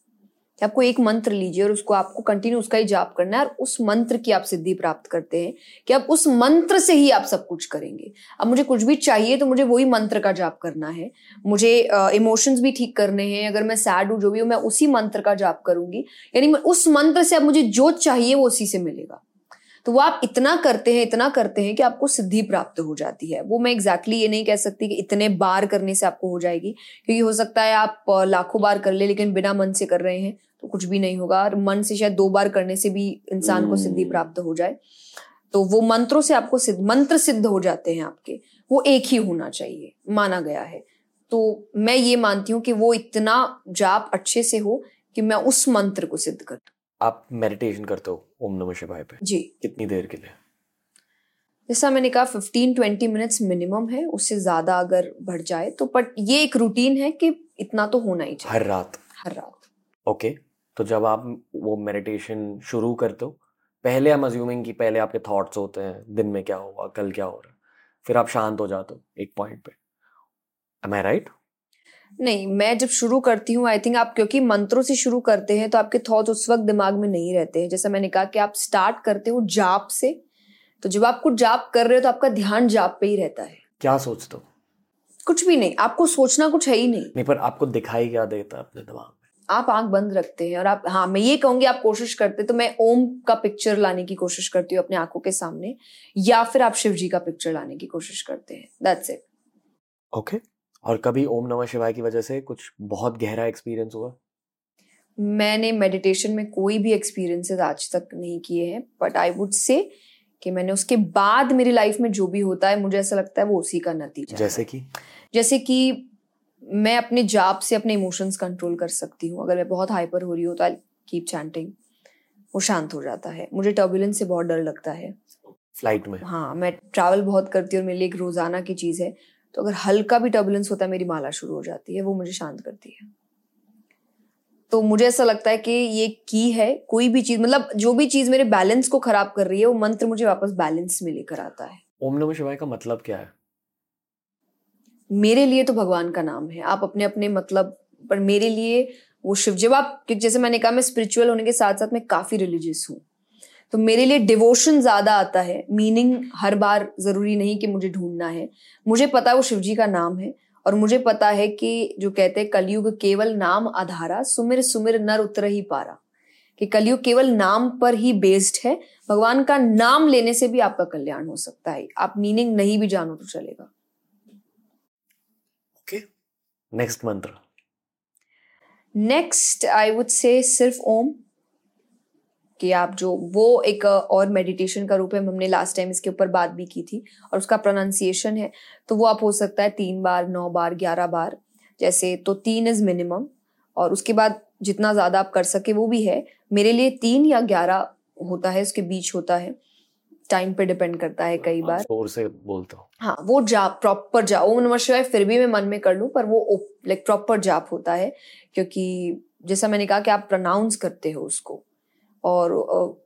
कि आपको एक मंत्र लीजिए और उसको आपको कंटिन्यू उसका ही जाप करना है और उस मंत्र की आप सिद्धि प्राप्त करते हैं कि आप उस मंत्र से ही आप सब कुछ करेंगे। अब मुझे कुछ भी चाहिए तो मुझे वही मंत्र का जाप करना है। मुझे इमोशंस भी ठीक करने हैं, अगर मैं सैड हूँ, जो भी हूँ, मैं उसी मंत्र का जाप करूँगी। यानी उस मंत्र से अब मुझे जो चाहिए वो उसी से मिलेगा। तो वो आप इतना करते हैं इतना करते हैं कि आपको सिद्धि प्राप्त हो जाती है। वो मैं एग्जैक्टली exactly ये नहीं कह सकती कि इतने बार करने से आपको हो जाएगी क्योंकि हो सकता है आप लाखों बार कर ले लेकिन बिना मन से कर रहे हैं तो कुछ भी नहीं होगा। और मन से शायद दो बार करने से भी इंसान को सिद्धि प्राप्त हो जाए। तो वो मंत्रों से आपको सिद्ध मंत्र सिद्ध हो जाते हैं आपके। वो एक ही होना चाहिए माना गया है। तो मैं ये मानती हूँ कि वो इतना जाप अच्छे से हो कि मैं उस मंत्र को सिद्ध कर आप मेडिटेशन करते हो ओम नमः शिवाय पे? जी। कितनी देर के लिए? जैसा मैंने कहा फिफ्टीन ट्वेंटी मिनट्स मिनिमम है उससे ज़्यादा अगर बढ़ जाए तो बट ये एक रूटीन है कि इतना तो होना ही चाहिए। हर रात? हर रात। ओके तो जब आप वो मेडिटेशन शुरू करते हो पहले हम अज्यूमिंग कि पहले आपके थॉट्स होते हैं दिन में क्या हुआ कल क्या हो रहा है फिर आप शांत हो जाते हो एक पॉइंट पे। एम आई राइट नहीं मैं जब शुरू करती हूँ आई थिंक आप क्योंकि मंत्रों से शुरू करते हैं तो आपके थॉट्स उस वक्त दिमाग में नहीं रहते हैं। जैसा मैंने कहा कि आप स्टार्ट करते हो जाप से तो जब आप कुछ जाप कर रहे हो तो आपका ध्यान जाप पे ही रहता है। क्या सोचते हो? कुछ भी नहीं आपको सोचना कुछ है ही नहीं। नहीं पर आपको दिखाई क्या देता है अपने दिमाग में? आप आँख बंद रखते हैं और आप हाँ मैं ये कहूँगी आप कोशिश करते तो मैं ओम का पिक्चर लाने की कोशिश करती हूँ अपने आँखों के सामने या फिर आप शिव जी का पिक्चर लाने की कोशिश करते हैं। दैट्स इट ओके और कभी ओम नमः शिवाय की वजह से कुछ बहुत गहरा एक्सपीरियंस हुआ? मैंने मेडिटेशन में कोई भी एक्सपीरियंसेस आज तक नहीं किए हैं बट आई वुड से कि मैंने उसके बाद मेरी लाइफ में जो भी होता है मुझे ऐसा लगता है वो उसी का नतीजा जैसे कि? जैसे कि मैं अपने जाप से अपने इमोशंस कंट्रोल कर सकती हूँ। अगर मैं बहुत हाइपर हो रही हूँ तो आई कीप चैंटिंग वो शांत हो जाता है। मुझे टर्बुलेंस से बहुत डर लगता है। फ़्लाइट में? हाँ मैं ट्रैवल बहुत करती हूँ और मेरे लिए एक रोज़ाना की चीज़ है। तो अगर हल्का भी टर्बुलेंस होता है मेरी माला शुरू हो जाती है वो मुझे शांत करती है। तो मुझे ऐसा लगता है कि ये की है कोई भी चीज़ मतलब जो भी चीज़ मेरे बैलेंस को खराब कर रही है वो मंत्र मुझे वापस बैलेंस में लेकर आता है। ओम नमः शिवाय का मतलब क्या है? मेरे लिए तो भगवान का नाम है। आप अपने अपने मतलब पर मेरे लिए वो शिव जब आप जैसे मैंने कहा मैं स्पिरिचुअल होने के साथ साथ मैं काफ़ी रिलीजियस हूँ। तो मेरे लिए डिवोशन ज़्यादा आता है। मीनिंग हर बार ज़रूरी नहीं कि मुझे ढूंढना है। मुझे पता है वो शिव जी का नाम है और मुझे पता है कि जो कहते हैं कलयुग केवल नाम आधारा सुमिर सुमिर नर उतर ही पारा। कि कलयुग केवल नाम पर ही बेस्ड है। भगवान का नाम लेने से भी आपका कल्याण हो सकता है। आप मीनिंग नहीं भी जानो तो चलेगा। ओके नेक्स्ट मंत्र नेक्स्ट आई वुड से सिर्फ़ ओम। कि आप जो वो एक और मेडिटेशन का रूप है हमने लास्ट टाइम इसके ऊपर बात भी की थी और उसका प्रोनाउंसिएशन है तो वो आप हो सकता है तीन बार नौ बार ग्यारह बार जैसे तो तीन इज़ मिनिमम और उसके बाद जितना ज़्यादा आप कर सके वो भी है मेरे लिए तीन या ग्यारह होता है उसके बीच होता है टाइम पे डिपेंड करता है कई बार। ज़ोर से बोलता हूँ। हाँ वो जाप प्रॉपर जाप ओम नमः शिवाय फिर भी मैं मन में कर लूँ पर वो लाइक प्रॉपर जाप होता है क्योंकि जैसा मैंने कहा कि आप प्रोनाउंस करते हो उसको। और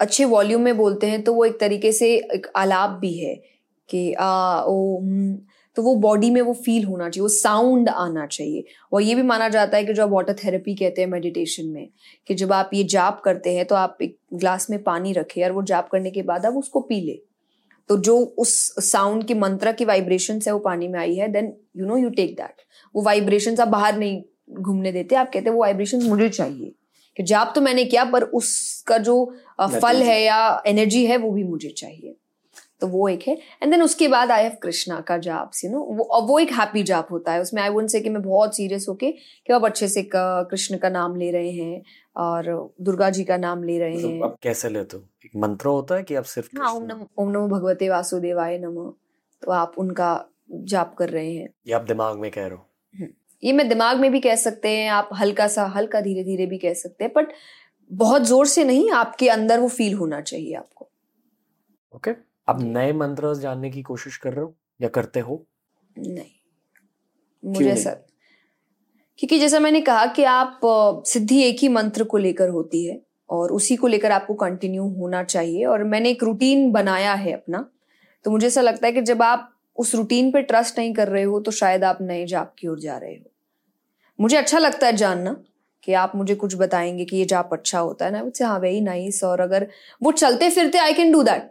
अच्छे वॉल्यूम में बोलते हैं तो वो एक तरीके से एक आलाप भी है कि, आ, ओ तो वो बॉडी में वो फील होना चाहिए, वो साउंड आना चाहिए। और ये भी माना जाता है कि जो आप वाटर थेरेपी कहते हैं मेडिटेशन में, कि जब आप ये जाप करते हैं तो आप एक ग्लास में पानी रखें और वो जाप करने के बाद आप उसको पी लें। तो जो उस साउंड की मंत्र की वाइब्रेशन है, वो पानी में आई है then you know you take that वो वाइब्रेशन आप बाहर नहीं घूमने देते, आप कहते हैं वो वाइब्रेशन मुझे चाहिए। कि जाप तो मैंने किया पर उसका जो फल है या एनर्जी है वो भी मुझे चाहिए। तो वो एक है। एंड देन उसके बाद आई हैव कृष्णा का जाप यू नो वो वो एक हैप्पी जाप होता है। उसमें आई वुड से कि मैं बहुत सीरियस होके कि आप अच्छे से कृष्ण का नाम ले रहे हैं और दुर्गा जी का नाम ले रहे तो हैं। अब कैसे लेते हो एक मंत्र होता है कि आप सिर्फ़ हाँ ओम नमो ओम नमो भगवते वासुदेवाय नमो। तो आप उनका जाप कर रहे हैं। ये आप दिमाग में कह रहे हो। ये मैं दिमाग में भी कह सकते हैं आप हल्का सा हल्का धीरे धीरे भी कह सकते हैं बट बहुत ज़ोर से नहीं आपके अंदर वो फील होना चाहिए आपको। Okay okay. आप नए मंत्र जानने की कोशिश कर रहे हो या करते हो? नहीं। मुझे सर क्योंकि जैसा मैंने कहा कि आप सिद्धि एक ही मंत्र को लेकर होती है और उसी को लेकर आपको कंटिन्यू होना चाहिए और मैंने एक रूटीन बनाया है अपना। तो मुझे ऐसा लगता है कि जब आप उस रूटीन पे ट्रस्ट नहीं कर रहे हो तो शायद आप नए जाप की ओर जा रहे हो। मुझे अच्छा लगता है जानना कि आप मुझे कुछ बताएँगे कि ये जाप अच्छा होता है। ना मुझसे हाँ वेरी नाइस और अगर वो चलते फिरते आई कैन डू दैट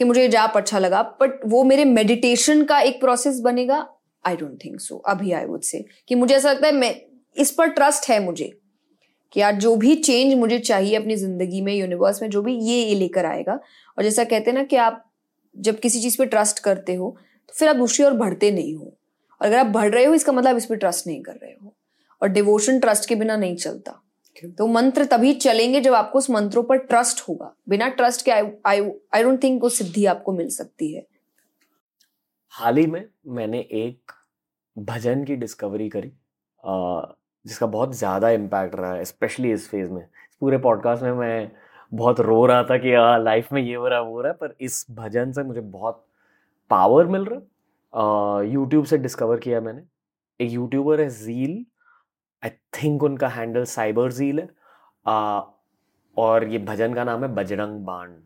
कि मुझे ये जाप अच्छा लगा। बट वो मेरे मेडिटेशन का एक प्रोसेस बनेगा? आई डोंट थिंक सो अभी आई वुड से कि मुझे ऐसा लगता है, मैं, इस पर ट्रस्ट है मुझे कि यार, जो भी चेंज मुझे चाहिए अपनी ज़िंदगी में यूनिवर्स में, जो भी ये ये लेकर आएगा। और जैसा कहते हैं ना कि आप जब किसी चीज़ पे ट्रस्ट करते हो तो फिर आप दूसरी ओर बढ़ते नहीं हो। और अगर आप बढ़ रहे हो, इसका मतलब आप इस पर ट्रस्ट नहीं कर रहे हो। और डिवोशन ट्रस्ट के बिना नहीं चलता। तो मंत्र तभी चलेंगे जब आपको उस मंत्रों पर ट्रस्ट होगा। बिना ट्रस्ट के आई डोंट थिंक वो सिद्धि आपको मिल सकती है। हाल ही में मैंने एक भजन की डिस्कवरी करी जिसका बहुत ज़्यादा इम्पैक्ट रहा है स्पेशली इस फ़ेज़ में। पूरे पॉडकास्ट में मैं बहुत रो रहा था कि लाइफ में ये हो रहा है वो रहा है। पर इस भजन से मुझे बहुत पावर मिल रहा। यूट्यूब से डिस्कवर किया मैंने। एक यूट्यूबर है जील आई थिंक उनका हैंडल साइबर जील है। आ, और ये भजन का नाम है बजरंग बाण।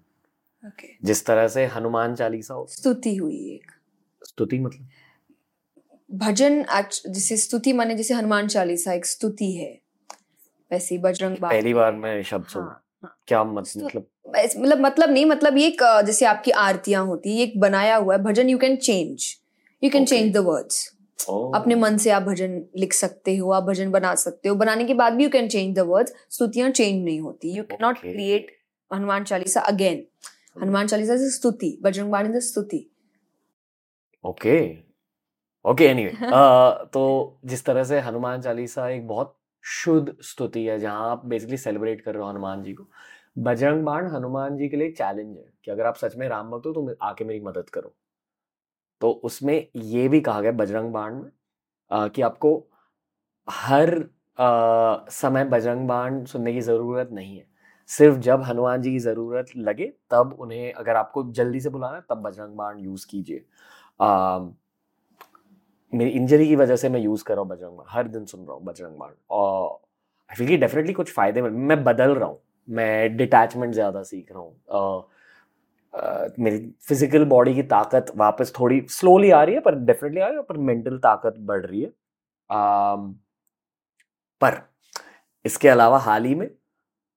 Okay. जिस तरह से हनुमान चालीसा हो स्तुति हुई एक। स्तुति मतलब? भजन जैसे स्तुति माने जैसे हनुमान चालीसा एक स्तुति है। वैसे बजरंग बाण। पहली बार मैं शब्द सुन हाँ, हाँ, क्या मतलब मतलब मतलब नहीं मतलब ये जैसे आपकी आरतियाँ होती है एक बनाया हुआ है। भजन you can change you can change the words अपने मन से आप भजन लिख सकते हो आप भजन बना सकते हो। बनाने के बाद भी you can change the words स्तुतियाँ change नहीं होती। You can not create Hanuman Chalisa again Hanuman Chalisa से स्तुति बजरंग बाण इज़ स्तुति। ओके ओके एनीवे तो जिस तरह से हनुमान चालीसा एक बहुत शुद्ध स्तुति है जहाँ आप बेसिकली सेलिब्रेट कर रहे हो हनुमान जी को। बजरंग बाण हनुमान जी के लिए चैलेंज है कि अगर आप सच में राम भक्त हो तो आके मेरी मदद करो। तो उसमें ये भी कहा गया बजरंग बाण में आ, कि आपको हर आ, समय बजरंग बाण सुनने की ज़रूरत नहीं है। सिर्फ़ जब हनुमान जी की ज़रूरत लगे तब उन्हें अगर आपको जल्दी से बुलाना है तब बजरंग बाण यूज़ कीजिए। मेरी इंजरी की वजह से मैं यूज़ कर रहा हूँ बजरंग बाण हर दिन सुन रहा हूँ बजरंग बाण। और आई फील डेफिनेटली कुछ फ़ायदे मैं बदल रहा हूँ मैं डिटैचमेंट ज़्यादा सीख रहा हूँ। मेरी फ़िज़िकल बॉडी की ताकत वापस थोड़ी स्लोली आ रही है पर डेफिनेटली आ रही है पर मेंटल ताकत बढ़ रही है। पर इसके अलावा हाल ही में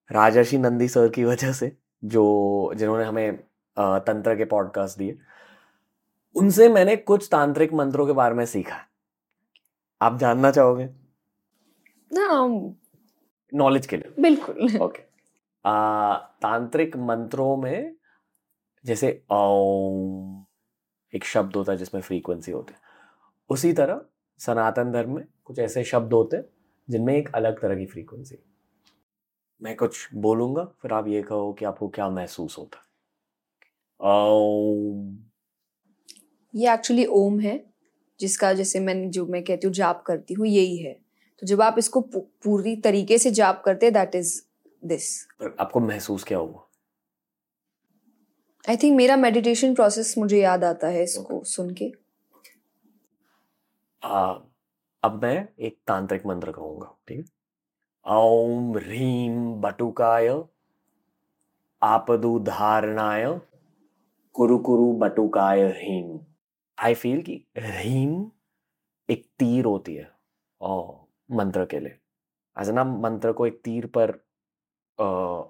राजर्षि नंदी सर की वजह से जो जिन्होंने हमें तंत्र के पॉडकास्ट दिए उनसे मैंने कुछ तांत्रिक मंत्रों के बारे में सीखा आप जानना चाहोगे? नॉलेज के लिए। बिल्कुल। ओके आ, तांत्रिक मंत्रों में जैसे ओम एक शब्द होता है जिसमें फ्रीक्वेंसी होती है। उसी तरह सनातन धर्म में कुछ ऐसे शब्द होते हैं जिनमें एक अलग तरह की फ्रीक्वेंसी मैं कुछ बोलूँगा फिर आप ये कहो कि आपको क्या महसूस होता है। ओम। ये एक्चुअली ओम है जिसका जैसे मैं जो मैं कहती हूँ जाप करती हूँ यही है। तो जब आप इसको पूरी तरीके से जाप करते दैट इज़ दिस आपको महसूस क्या हुआ? आई थिंक मेरा मेडिटेशन प्रोसेस मुझे याद आता है इसको okay. सुन के आ, अब मैं एक तांत्रिक मंत्र कहूँगा ठीक है? ओम ह्रीम बटुकाय आपदु धारणाय कुरु कुरु बटुकाय ह्रीम आई फील कि ह्रीम एक तीर होती है ओ मंत्र के लिए। एज ना मंत्र को एक तीर पर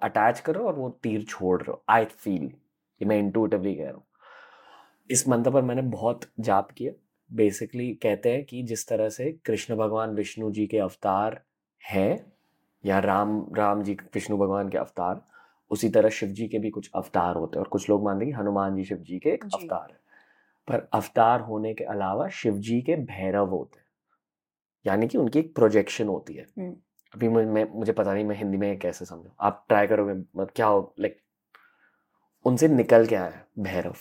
अटैच करो और वो तीर छोड़ रहे हो। आई फील कि मैं इंटूटिवली कह रहा हूँ। इस मंत्र पर मैंने बहुत जाप किया। बेसिकली कहते हैं कि जिस तरह से कृष्ण भगवान विष्णु जी के अवतार हैं या राम राम जी विष्णु भगवान के अवतार उसी तरह शिव जी के भी कुछ अवतार होते हैं और कुछ लोग मानते हैं कि हनुमान जी शिव जी के एक अवतार है। पर अवतार होने के अलावा शिव जी के भैरव होते हैं। यानी कि उनकी एक प्रोजेक्शन होती है। हम्म। अभी मैं मुझे पता नहीं मैं हिंदी में कैसे समझू। आप ट्राई करोगे मतलब क्या हो लाइक उनसे निकल के आया भैरव।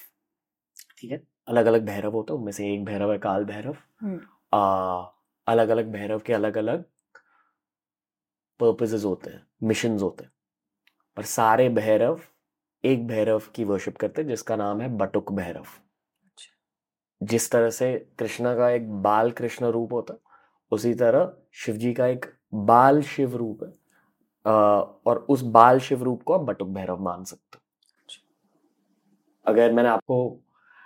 ठीक है। अलग अलग भैरव होता है उनमें से एक भैरव है काल भैरव। हम्म। आ, अलग अलग भैरव के अलग अलग पर्पजेज होते हैं मिशन होते हैं। पर सारे भैरव एक भैरव की वर्शिप करते हैं जिसका नाम है बटुक भैरव। अच्छा। जिस तरह से कृष्णा का एक बाल कृष्ण रूप होता है उसी तरह शिव जी का एक बाल शिव रूप है। और उस बाल शिव रूप को आप बटुक भैरव मान सकते हो। अगर मैंने आपको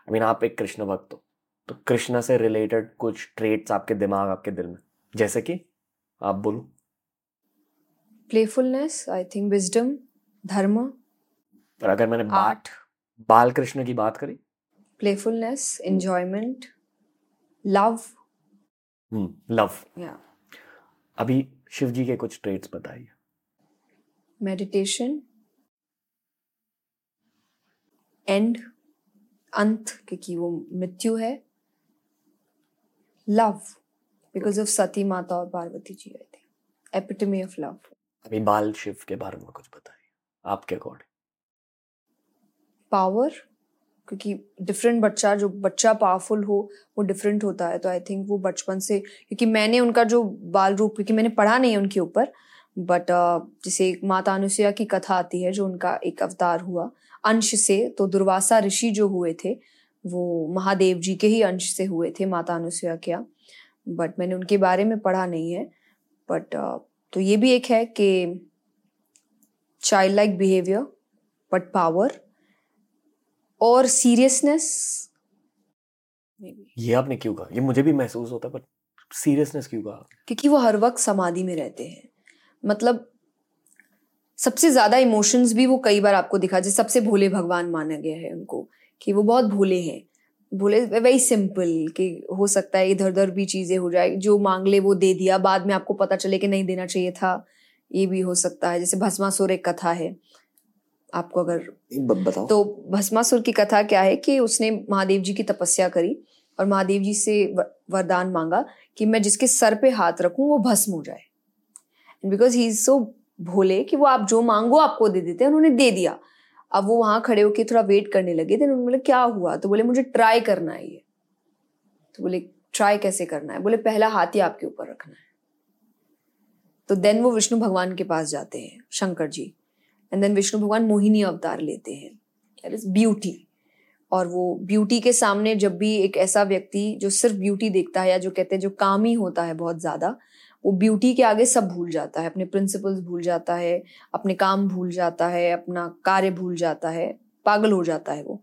आई मीन आप एक कृष्ण भक्त हो तो कृष्ण से रिलेटेड कुछ ट्रेट्स आपके दिमाग आपके दिल में? जैसे कि आप बोलो। प्लेफुलनेस आई थिंक विजडम धर्म पर अगर मैंने आर्ट बाल कृष्ण की बात करी? प्लेफुलनेस एंजॉयमेंट लव लव अभी शिव जी के कुछ ट्रेट्स बताइए। मेडिटेशन एंड अंत क्योंकि वो मृत्यु है लव बिकॉज़ ऑफ़ सती माता और Parvati ji I think epitome of love अभी बाल शिव के बारे में कुछ बताइए आपके अकॉर्डिंग पावर क्योंकि डिफरेंट बच्चा जो बच्चा पावरफुल हो वो डिफरेंट होता है तो आई थिंक वो बचपन से क्योंकि मैंने उनका जो बाल रूप क्योंकि मैंने पढ़ा नहीं है उनके ऊपर बट uh, जैसे माता अनुसुया की कथा आती है जो उनका एक अवतार हुआ अंश से तो दुर्वासा ऋषि जो हुए थे वो महादेव जी के ही अंश से हुए थे माता अनुसुया क्या। बट मैंने उनके बारे में पढ़ा नहीं है। बट तो ये भी एक है कि child like behaviour but power और सीरियसनेस ये आपने क्यों कहा? ये मुझे भी महसूस होता है पर सीरियसनेस क्यों कहा? क्योंकि वो हर वक्त समाधि में रहते हैं। मतलब सबसे ज़्यादा इमोशंस भी वो कई बार आपको दिखा जैसे सबसे भोले भगवान माना गया है उनको कि वो बहुत भोले हैं। भोले वेरी सिंपल कि हो सकता है इधर उधर भी चीज़ें हो जाए जो मांग ले वो दे दिया बाद में आपको पता चले कि नहीं देना चाहिए था ये भी हो सकता है। जैसे भस्मासुर एक कथा है आपको अगर बताओ। तो भस्मासुर की कथा क्या है कि उसने महादेव जी की तपस्या करी और महादेव जी से वरदान मांगा कि मैं जिसके सर पे हाथ रखूँ वो भस्म हो जाए। बिकॉज़ ही इज़ सो भोले कि वो आप जो मांगो आपको दे देते हैं, उन्होंने दे दिया। अब वो वहाँ खड़े होकर थोड़ा वेट करने लगे थे उन्होंने बोले, क्या हुआ? तो बोले, मुझे ट्राई करना है ये। तो बोले ट्राई कैसे करना है? बोले, पहला हाथ आपके ऊपर रखना है। तो देन वो विष्णु भगवान के पास जाते हैं, शंकर जी। एंड देन विष्णु भगवान मोहिनी अवतार लेते हैं। ब्यूटी और वो ब्यूटी के सामने जब भी एक ऐसा व्यक्ति जो सिर्फ़ ब्यूटी देखता है या जो कहते हैं, जो काम ही होता है बहुत ज़्यादा वो ब्यूटी के आगे सब भूल जाता है, अपने प्रिंसिपल्स भूल जाता है, अपने काम भूल जाता है, अपना कार्य भूल जाता है, पागल हो जाता है वो।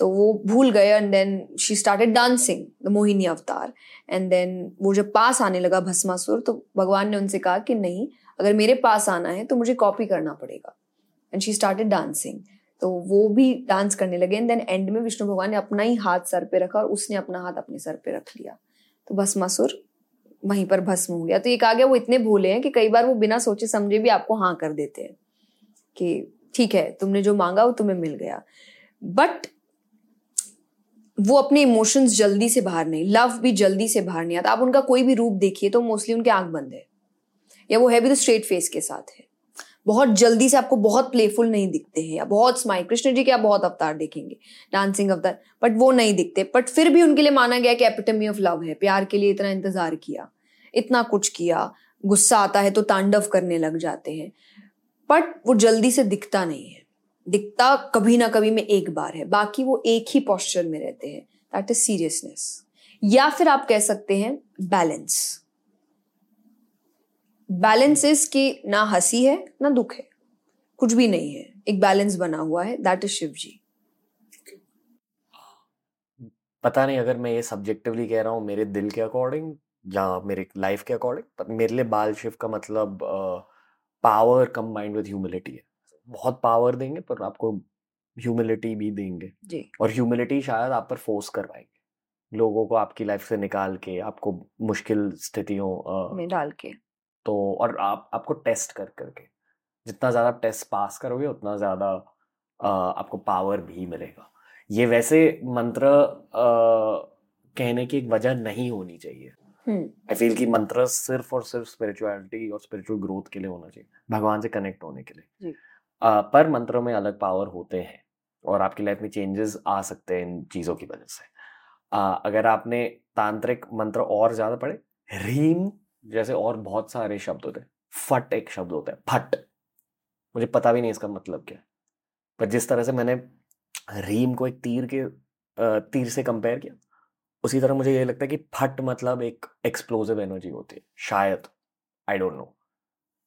तो वो भूल गए and then she started dancing the Mohini अवतार एंड देन वो जब पास आने लगा भस्मासुर तो भगवान ने उनसे कहा कि नहीं, अगर मेरे पास आना है तो मुझे कॉपी करना पड़ेगा। एंड शी स्टार्टेड डांसिंग तो वो भी डांस करने लगे एंड देन एंड में विष्णु भगवान ने अपना ही हाथ सर पे रखा और उसने अपना हाथ अपने सर पे रख लिया। तो भस्मासुर वहीं पर भस्म हो गया। तो एक आ गया वो इतने भोले हैं कि कई बार वो बिना सोचे समझे भी आपको हाँ कर देते हैं कि ठीक है, तुमने जो मांगा वो तुम्हें मिल गया। बट वो अपने इमोशंस जल्दी से बाहर नहीं लव भी जल्दी से बाहर नहीं आता। आप उनका कोई भी रूप देखिए तो मोस्टली उनके आँख बंद है। या वो है भी तो स्ट्रेट फेस के साथ है। बहुत जल्दी से आपको बहुत प्लेफुल नहीं दिखते हैं, या बहुत स्माइल कृष्ण जी के आप बहुत अवतार देखेंगे डांसिंग अवतार बट वो नहीं दिखते बट फिर भी उनके लिए माना गया कि एपिटमी ऑफ़ लव है, प्यार के लिए इतना इंतज़ार किया, इतना कुछ किया, गुस्सा आता है तो तांडव करने लग जाते हैं बट वो जल्दी से दिखता नहीं है, दिखता कभी ना कभी में एक बार है, बाकी वो एक ही पॉस्चर में रहते हैं दैट इज़ सीरियसनेस या फिर आप कह सकते हैं बैलेंस बैलेंस इज़ कि ना हँसी है ना दुख है। कुछ भी नहीं है। एक बैलेंस बना हुआ है। दैट इज़ शिव जी पता नहीं अगर मैं ये सब्जेक्टिवली कह रहा हूँ मेरे दिल के अकॉर्डिंग या मेरे लाइफ के अकॉर्डिंग पर मेरे लिए बाल शिव का मतलब पावर कंबाइंड विद ह्यूमिलिटी है। बहुत पावर देंगे पर आपको ह्यूमिलिटी भी देंगे। जी। और ह्यूमिलिटी शायद आप पर फोर्स करवाएँगे। लोगों को आपकी लाइफ से निकाल के आपको मुश्किल स्थितियों में डाल के। तो और आप आपको टेस्ट कर करके। जितना ज़्यादा टेस्ट पास करोगे उतना ज़्यादा आपको पावर भी मिलेगा। ये वैसे मंत्र आ, कहने की एक वजह नहीं होनी चाहिए। आई। फील कि मंत्र सिर्फ़ और सिर्फ़ स्पिरिचुअलिटी और स्पिरिचुअल ग्रोथ के लिए होना चाहिए भगवान से कनेक्ट होने के लिए। आ, पर मंत्रों में अलग पावर होते हैं और आपकी लाइफ में चेंजेस आ सकते हैं इन चीज़ों की वजह से। आ, अगर आपने तांत्रिक मंत्र और ज़्यादा पढ़े रीम जैसे और बहुत सारे शब्द होते हैं। फट एक शब्द होता है फट। मुझे पता भी नहीं इसका मतलब क्या। पर जिस तरह से मैंने रीम को एक तीर के तीर से कंपेयर किया उसी तरह मुझे ये लगता है कि फट मतलब एक एक्सप्लोजिव एनर्जी होती है शायद। आई डोंट नो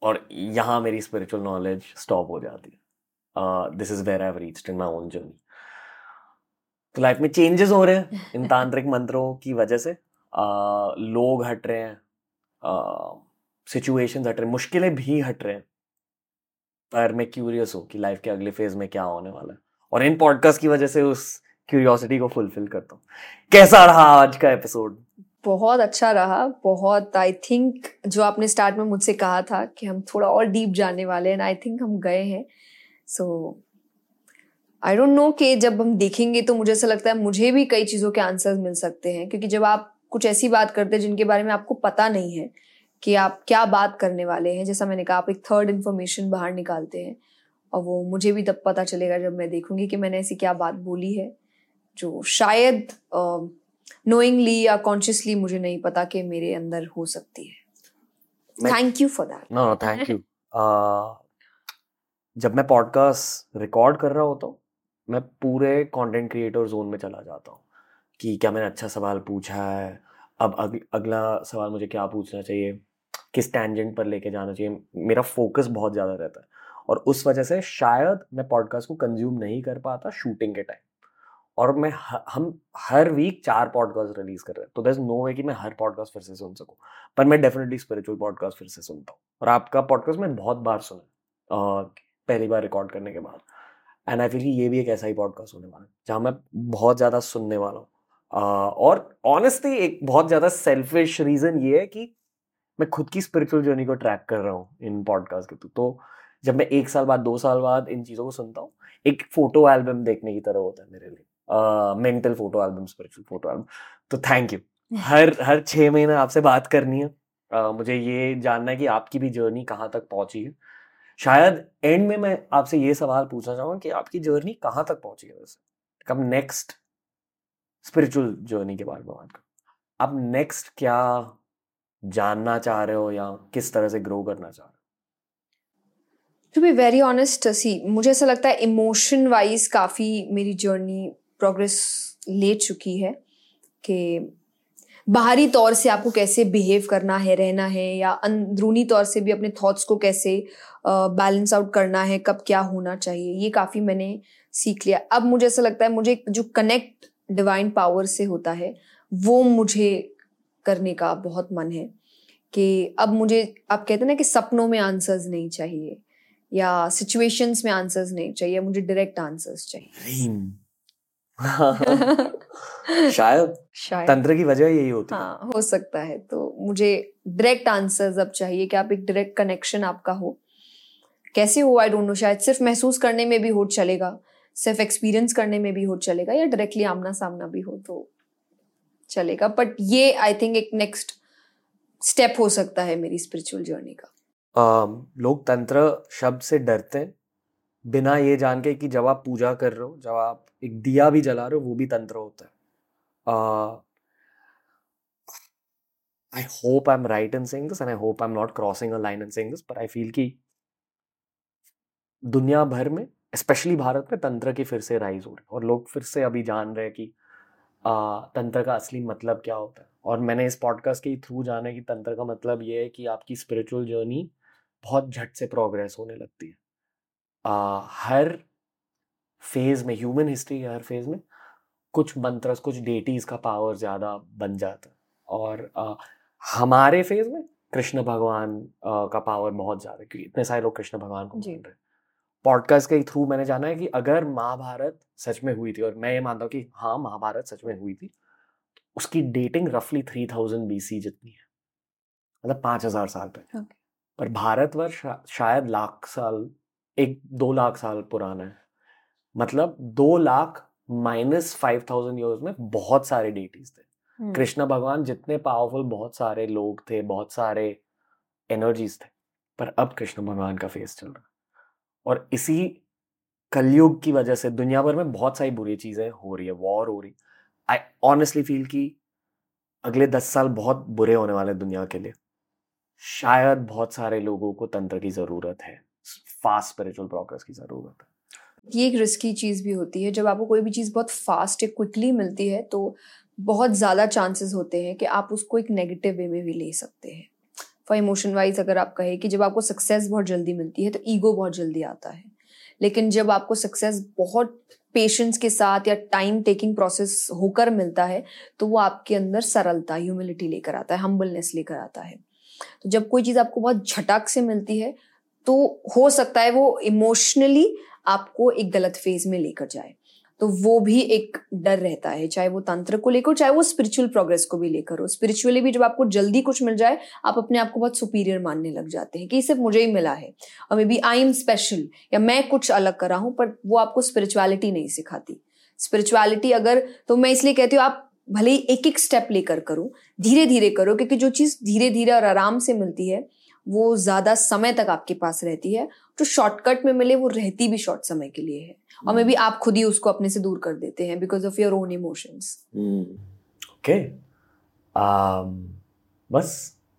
और यहाँ मेरी स्पिरिचुअल नॉलेज स्टॉप हो जाती है। This is where I reached in my own journey तो लाइफ में चेंजेस हो रहे हैं इन तांत्रिक मंत्रों की वजह से। uh, लोग हट रहे हैं। सिचुएशन हट रहे मुश्किलें भी हट रहे हैं। पर मैं क्यूरियस हूँ कि लाइफ के अगले फ़ेज़ में क्या होने वाला है। और इन पॉडकास्ट की वजह से उस क्यूरियोसिटी को फुलफिल करता हूँ। कैसा रहा आज का एपिसोड बहुत अच्छा रहा, बहुत आई थिंक जो आपने स्टार्ट में मुझसे कहा था कि हम थोड़ा और डीप जाने वाले हैं आई थिंक हम गए हैं। सो आई डोंट नो कि जब हम देखेंगे तो मुझे ऐसा लगता है, मुझे भी कई चीज़ों के आंसर्स मिल सकते हैं। क्योंकि जब आप कुछ ऐसी बात करते हैं जिनके बारे में आपको पता नहीं है कि आप क्या बात करने वाले हैं। जैसा मैंने कहा आप एक थर्ड इन्फॉर्मेशन बाहर निकालते हैं और वो मुझे भी तब पता चलेगा जब मैं देखूँगी कि मैंने ऐसी क्या बात बोली है जो शायद नोइंगली या कॉन्शियसली मुझे नहीं पता कि मेरे अंदर हो सकती है। Thank you for that no thank you जब मैं पॉडकास्ट रिकॉर्ड कर रहा होता हूँ मैं पूरे कंटेंट क्रिएटर जोन में चला जाता हूँ। कि क्या मैंने अच्छा सवाल पूछा है? अब अग, अगला सवाल मुझे क्या पूछना चाहिए? किस टेंजेंट पर लेके जाना चाहिए? मेरा फोकस बहुत ज़्यादा रहता है। और उस वजह से शायद मैं पॉडकास्ट को कंज्यूम नहीं कर पाता शूटिंग के टाइम और मैं हम हर वीक चार पॉडकास्ट रिलीज़ कर रहे हैं। तो दस नो वे कि मैं हर पॉडकास्ट फिर से सुन सकूँ। पर मैं डेफिनेटली स्पिरिचुअल पॉडकास्ट फिर से सुनता हूँ। और आपका पॉडकास्ट मैं बहुत बार सुना पहली बार रिकॉर्ड करने के बाद। एंड आई फील ये भी एक ऐसा ही पॉडकास्ट होने वाला है जहाँ मैं बहुत ज़्यादा सुनने वाला हूँ। और ऑनेस्टली एक बहुत ज़्यादा सेल्फिश रीज़न ये है कि मैं खुद की स्पिरिचुअल जर्नी को ट्रैक कर रहा हूँ इन पॉडकास्ट के थ्रू तो जब मैं एक साल बाद दो साल बाद इन चीज़ों को सुनता हूँ एक फ़ोटो एल्बम देखने की तरह होता है मेरे लिए। Mental photo album spiritual photo album तो थैंक यू हर हर छः महीने आपसे बात करनी है। uh, मुझे ये जानना है कि आपकी भी जर्नी कहाँ तक पहुँची है। शायद एंड में मैं आपसे ये सवाल पूछना चाहूँगा कि आपकी जर्नी कहाँ तक पहुँची है वैसे? कब नेक्स्ट स्पिरिचुअल जर्नी के बारे में बात करो। आप नेक्स्ट क्या जानना चाह रहे हो या किस तरह से ग्रो करना चाह रहे हो? To be very honest see मुझे ऐसा लगता है इमोशन वाइज काफ़ी मेरी जर्नी प्रोग्रेस ले चुकी है कि बाहरी तौर से आपको कैसे बिहेव करना है, रहना है या अंदरूनी तौर से भी अपने थॉट्स को कैसे बैलेंस आउट करना है, कब क्या होना चाहिए, ये काफ़ी मैंने सीख लिया। अब मुझे ऐसा लगता है मुझे जो कनेक्ट डिवाइन पावर से होता है वो मुझे करने का बहुत मन है कि अब मुझे आप कहते हैं ना कि सपनों में आंसर्स नहीं चाहिए या सिचुएशंस में आंसर्स नहीं चाहिए मुझे डायरेक्ट आंसर्स चाहिए। शायद शायद। तंत्र की वजह यही होती है। हाँ हो सकता है तो मुझे डायरेक्ट आंसर्स अब चाहिए कि आप एक डायरेक्ट कनेक्शन आपका हो। कैसे हो आई डोंट नो शायद सिर्फ़ महसूस करने में भी हो चलेगा सिर्फ़ एक्सपीरियंस करने में भी हो चलेगा या डायरेक्टली आमना सामना भी हो तो चलेगा। बट ये आई थिंक एक नेक्स्ट स्टेप हो सकता है मेरी स्पिरिचुअल जर्नी का। लोग तंत्र शब्द से डरते हैं। बिना ये जान के कि जब आप पूजा कर रहे हो, जब आप एक दिया भी जला रहे हो, वो भी तंत्र होता है। I hope I am right in saying this and I hope I am not crossing a line in saying this पर आई फील कि दुनिया भर में स्पेशली भारत में तंत्र की फिर से राइज हो रही है और लोग फिर से अभी जान रहे हैं कि आ, तंत्र का असली मतलब क्या होता है। और मैंने इस पॉडकास्ट के थ्रू जाना कि तंत्र का मतलब ये है कि आपकी स्पिरिचुअल जर्नी बहुत झट से प्रोग्रेस होने लगती है। आ, हर फ़ेज़ में ह्यूमन हिस्ट्री के हर फ़ेज़ में कुछ मंत्र कुछ डेटीज का पावर ज़्यादा बन जाता है। और आ, हमारे फ़ेज़ में कृष्ण भगवान आ, का पावर बहुत ज़्यादा है क्योंकि इतने सारे लोग कृष्ण भगवान को मान रहे हैं। पॉडकास्ट के थ्रू मैंने जाना है कि अगर महाभारत सच में हुई थी और मैं ये मानता हूँ कि हाँ महाभारत सच में हुई थी उसकी डेटिंग रफली थ्री थाउज़ेंड बी सी जितनी है। मतलब पाँच हज़ार साल पहले। Okay. पर भारतवर्ष शायद लाख साल एक दो लाख साल पुराना है। मतलब दो lakh minus five thousand years में बहुत सारे डेटीज थे। हम्म। कृष्ण भगवान जितने पावरफुल बहुत सारे लोग थे बहुत सारे एनर्जीज थे पर अब कृष्ण भगवान का फेस चल रहा और इसी कलयुग की वजह से दुनिया भर में बहुत सारी बुरी चीज़ें हो रही है वॉर हो रही आई ऑनेस्टली फील कि अगले दस साल बहुत बुरे होने वाले दुनिया के लिए। शायद बहुत सारे लोगों को तंत्र की ज़रूरत है फास्ट स्पिरिचुअल प्रोग्रेस की ज़रूरत है। ये एक रिस्की चीज़ भी होती है, जब आपको कोई भी चीज़ बहुत फास्ट या क्विकली मिलती है तो बहुत ज़्यादा चांसेस होते हैं कि आप उसको एक नेगेटिव वे में भी ले सकते हैं। फॉर इमोशन वाइज अगर आप कहें कि जब आपको सक्सेस बहुत जल्दी मिलती है तो ईगो बहुत जल्दी आता है। लेकिन जब आपको सक्सेस बहुत पेशेंस के साथ या टाइम टेकिंग प्रोसेस होकर मिलता है तो वो आपके अंदर सरलता ह्यूमिलिटी लेकर आता है हम्बलनेस लेकर आता है। तो जब कोई चीज़ आपको बहुत झटक से मिलती है तो हो सकता है वो इमोशनली आपको एक गलत फ़ेज़ में लेकर जाए। तो वो भी एक डर रहता है, चाहे वो तंत्र को लेकर, चाहे वो स्पिरिचुअल प्रोग्रेस को भी लेकर हो। स्पिरिचुअली भी जब आपको जल्दी कुछ मिल जाए, आप अपने आप को बहुत सुपीरियर मानने लग जाते हैं कि सिर्फ़ मुझे ही मिला है। और maybe I am special या मैं कुछ अलग कर रहा हूँ, पर वो आपको स्पिरिचुअलिटी नहीं सिखाती। स्पिरिचुअलिटी अगर तो मैं इसलिए कहती हूँ, आप भले ही एक एक स्टेप लेकर करो धीरे धीरे करो, क्योंकि जो चीज़ धीरे धीरे और आराम से मिलती है वो ज़्यादा समय तक आपके पास रहती है। जो शॉर्टकट में मिले वो रहती भी शॉर्ट समय के लिए है। और मे बी आप खुद ही उसको अपने से दूर कर देते हैं because of your own emotions okay बस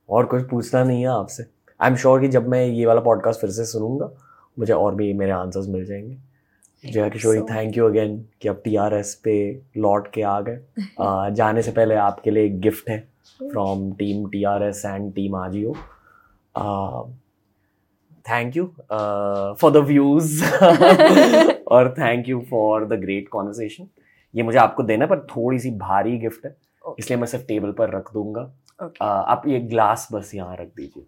और कुछ पूछना नहीं है आपसे। आई एम श्योर कि जब मैं ये वाला पॉडकास्ट फिर से सुनूँगा मुझे और भी मेरे आंसर्स मिल जाएँगे। Jaya Kishori thank you again कि अब टी आर एस पे लौट के आ गए। Uh, जाने से पहले आपके लिए एक गिफ्ट है from team T R S and team Ajio thank you for the views और thank you for the great conversation ये मुझे आपको देना पर थोड़ी सी भारी गिफ्ट है। Okay. इसलिए मैं सिर्फ़ टेबल पर रख दूँगा। Okay. uh, आप ये ग्लास बस यहाँ रख दीजिए।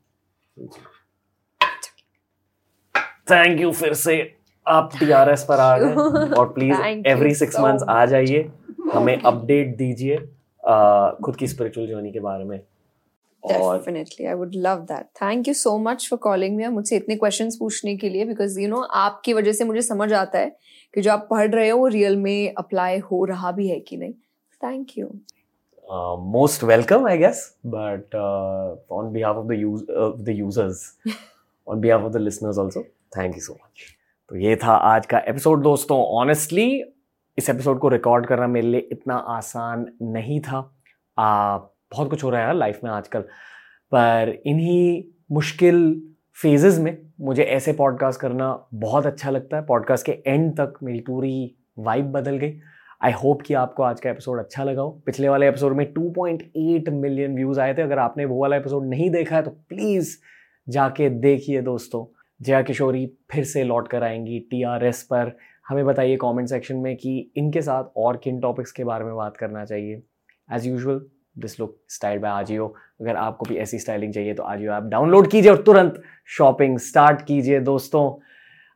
थैंक यू फिर से। आप टीआरएस पर आ गए। और प्लीज़ एवरी सिक्स मंथ्स आ जाइए। हमें अपडेट दीजिए uh, खुद की स्पिरिचुअल जर्नी के बारे में। Definitely I would love that thank you so much for calling me मुझसे इतने क्वेश्चंस पूछने के लिए बिकॉज़ यू नो आपकी वजह से मुझे समझ आता है कि जो आप पढ़ रहे हो वो रियल में अप्लाई हो रहा भी है कि नहीं. Thank you most welcome I guess but on behalf of the users on behalf of the listeners also thank you so much तो ये था आज का एपिसोड दोस्तों. ऑनेस्टली इस एपिसोड को रिकॉर्ड करना मेरे लिए इतना आसान नहीं था. uh, बहुत कुछ हो रहा है यार लाइफ में आजकल। पर इन्हीं मुश्किल फेजेस में मुझे ऐसे पॉडकास्ट करना बहुत अच्छा लगता है। पॉडकास्ट के एंड तक मेरी पूरी वाइब बदल गई। आई होप कि आपको आज का एपिसोड अच्छा लगा हो। पिछले वाले एपिसोड में 2.8 मिलियन व्यूज़ आए थे। अगर आपने वो वाला एपिसोड नहीं देखा है तो प्लीज़ जाके देखिए दोस्तों। जया किशोरी फिर से लौट कर आएँगी टी आर एस पर। हमें बताइए कमेंट सेक्शन में कि इनके साथ और किन टॉपिक्स के बारे में बात करना चाहिए। As usual this look style by Ajio. अगर आपको भी ऐसी स्टाइलिंग चाहिए तो आजियो ऐप डाउनलोड कीजिए और तुरंत शॉपिंग स्टार्ट कीजिए दोस्तों।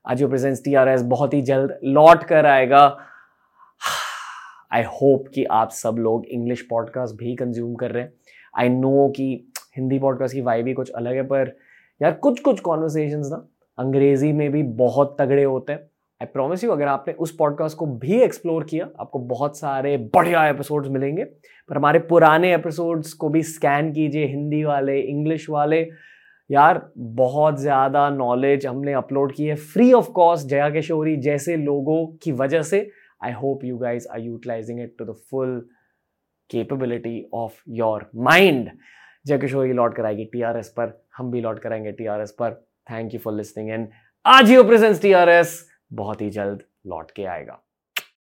Ajio presents T R S बहुत ही जल्द लौट कर आएगा। आई होप कि आप सब लोग इंग्लिश पॉडकास्ट भी कंज्यूम कर रहे हैं। आई नो कि हिंदी पॉडकास्ट की वाई भी कुछ अलग है, पर यार कुछ कुछ कॉन्वर्सेशन ना अंग्रेज़ी में भी बहुत तगड़े होते हैं। आई प्रॉमिस यू अगर आपने उस पॉडकास्ट को भी एक्सप्लोर किया, आपको बहुत सारे बढ़िया एपिसोड्स मिलेंगे। पर हमारे पुराने एपिसोड्स को भी स्कैन कीजिए, हिंदी वाले इंग्लिश वाले। यार, बहुत ज़्यादा नॉलेज हमने अपलोड की है। Free of cost Jaya Kishori जैसे लोगों की वजह से। I hope you guys are utilising it to the full capability of your mind Jaya Kishori लौट कराएगी टीआरएस पर। हम भी लौट कराएँगे टीआरएस पर। Thank you for listening and आज ही प्रेजेंस टीआरएस बहुत ही जल्द लौट के आएगा।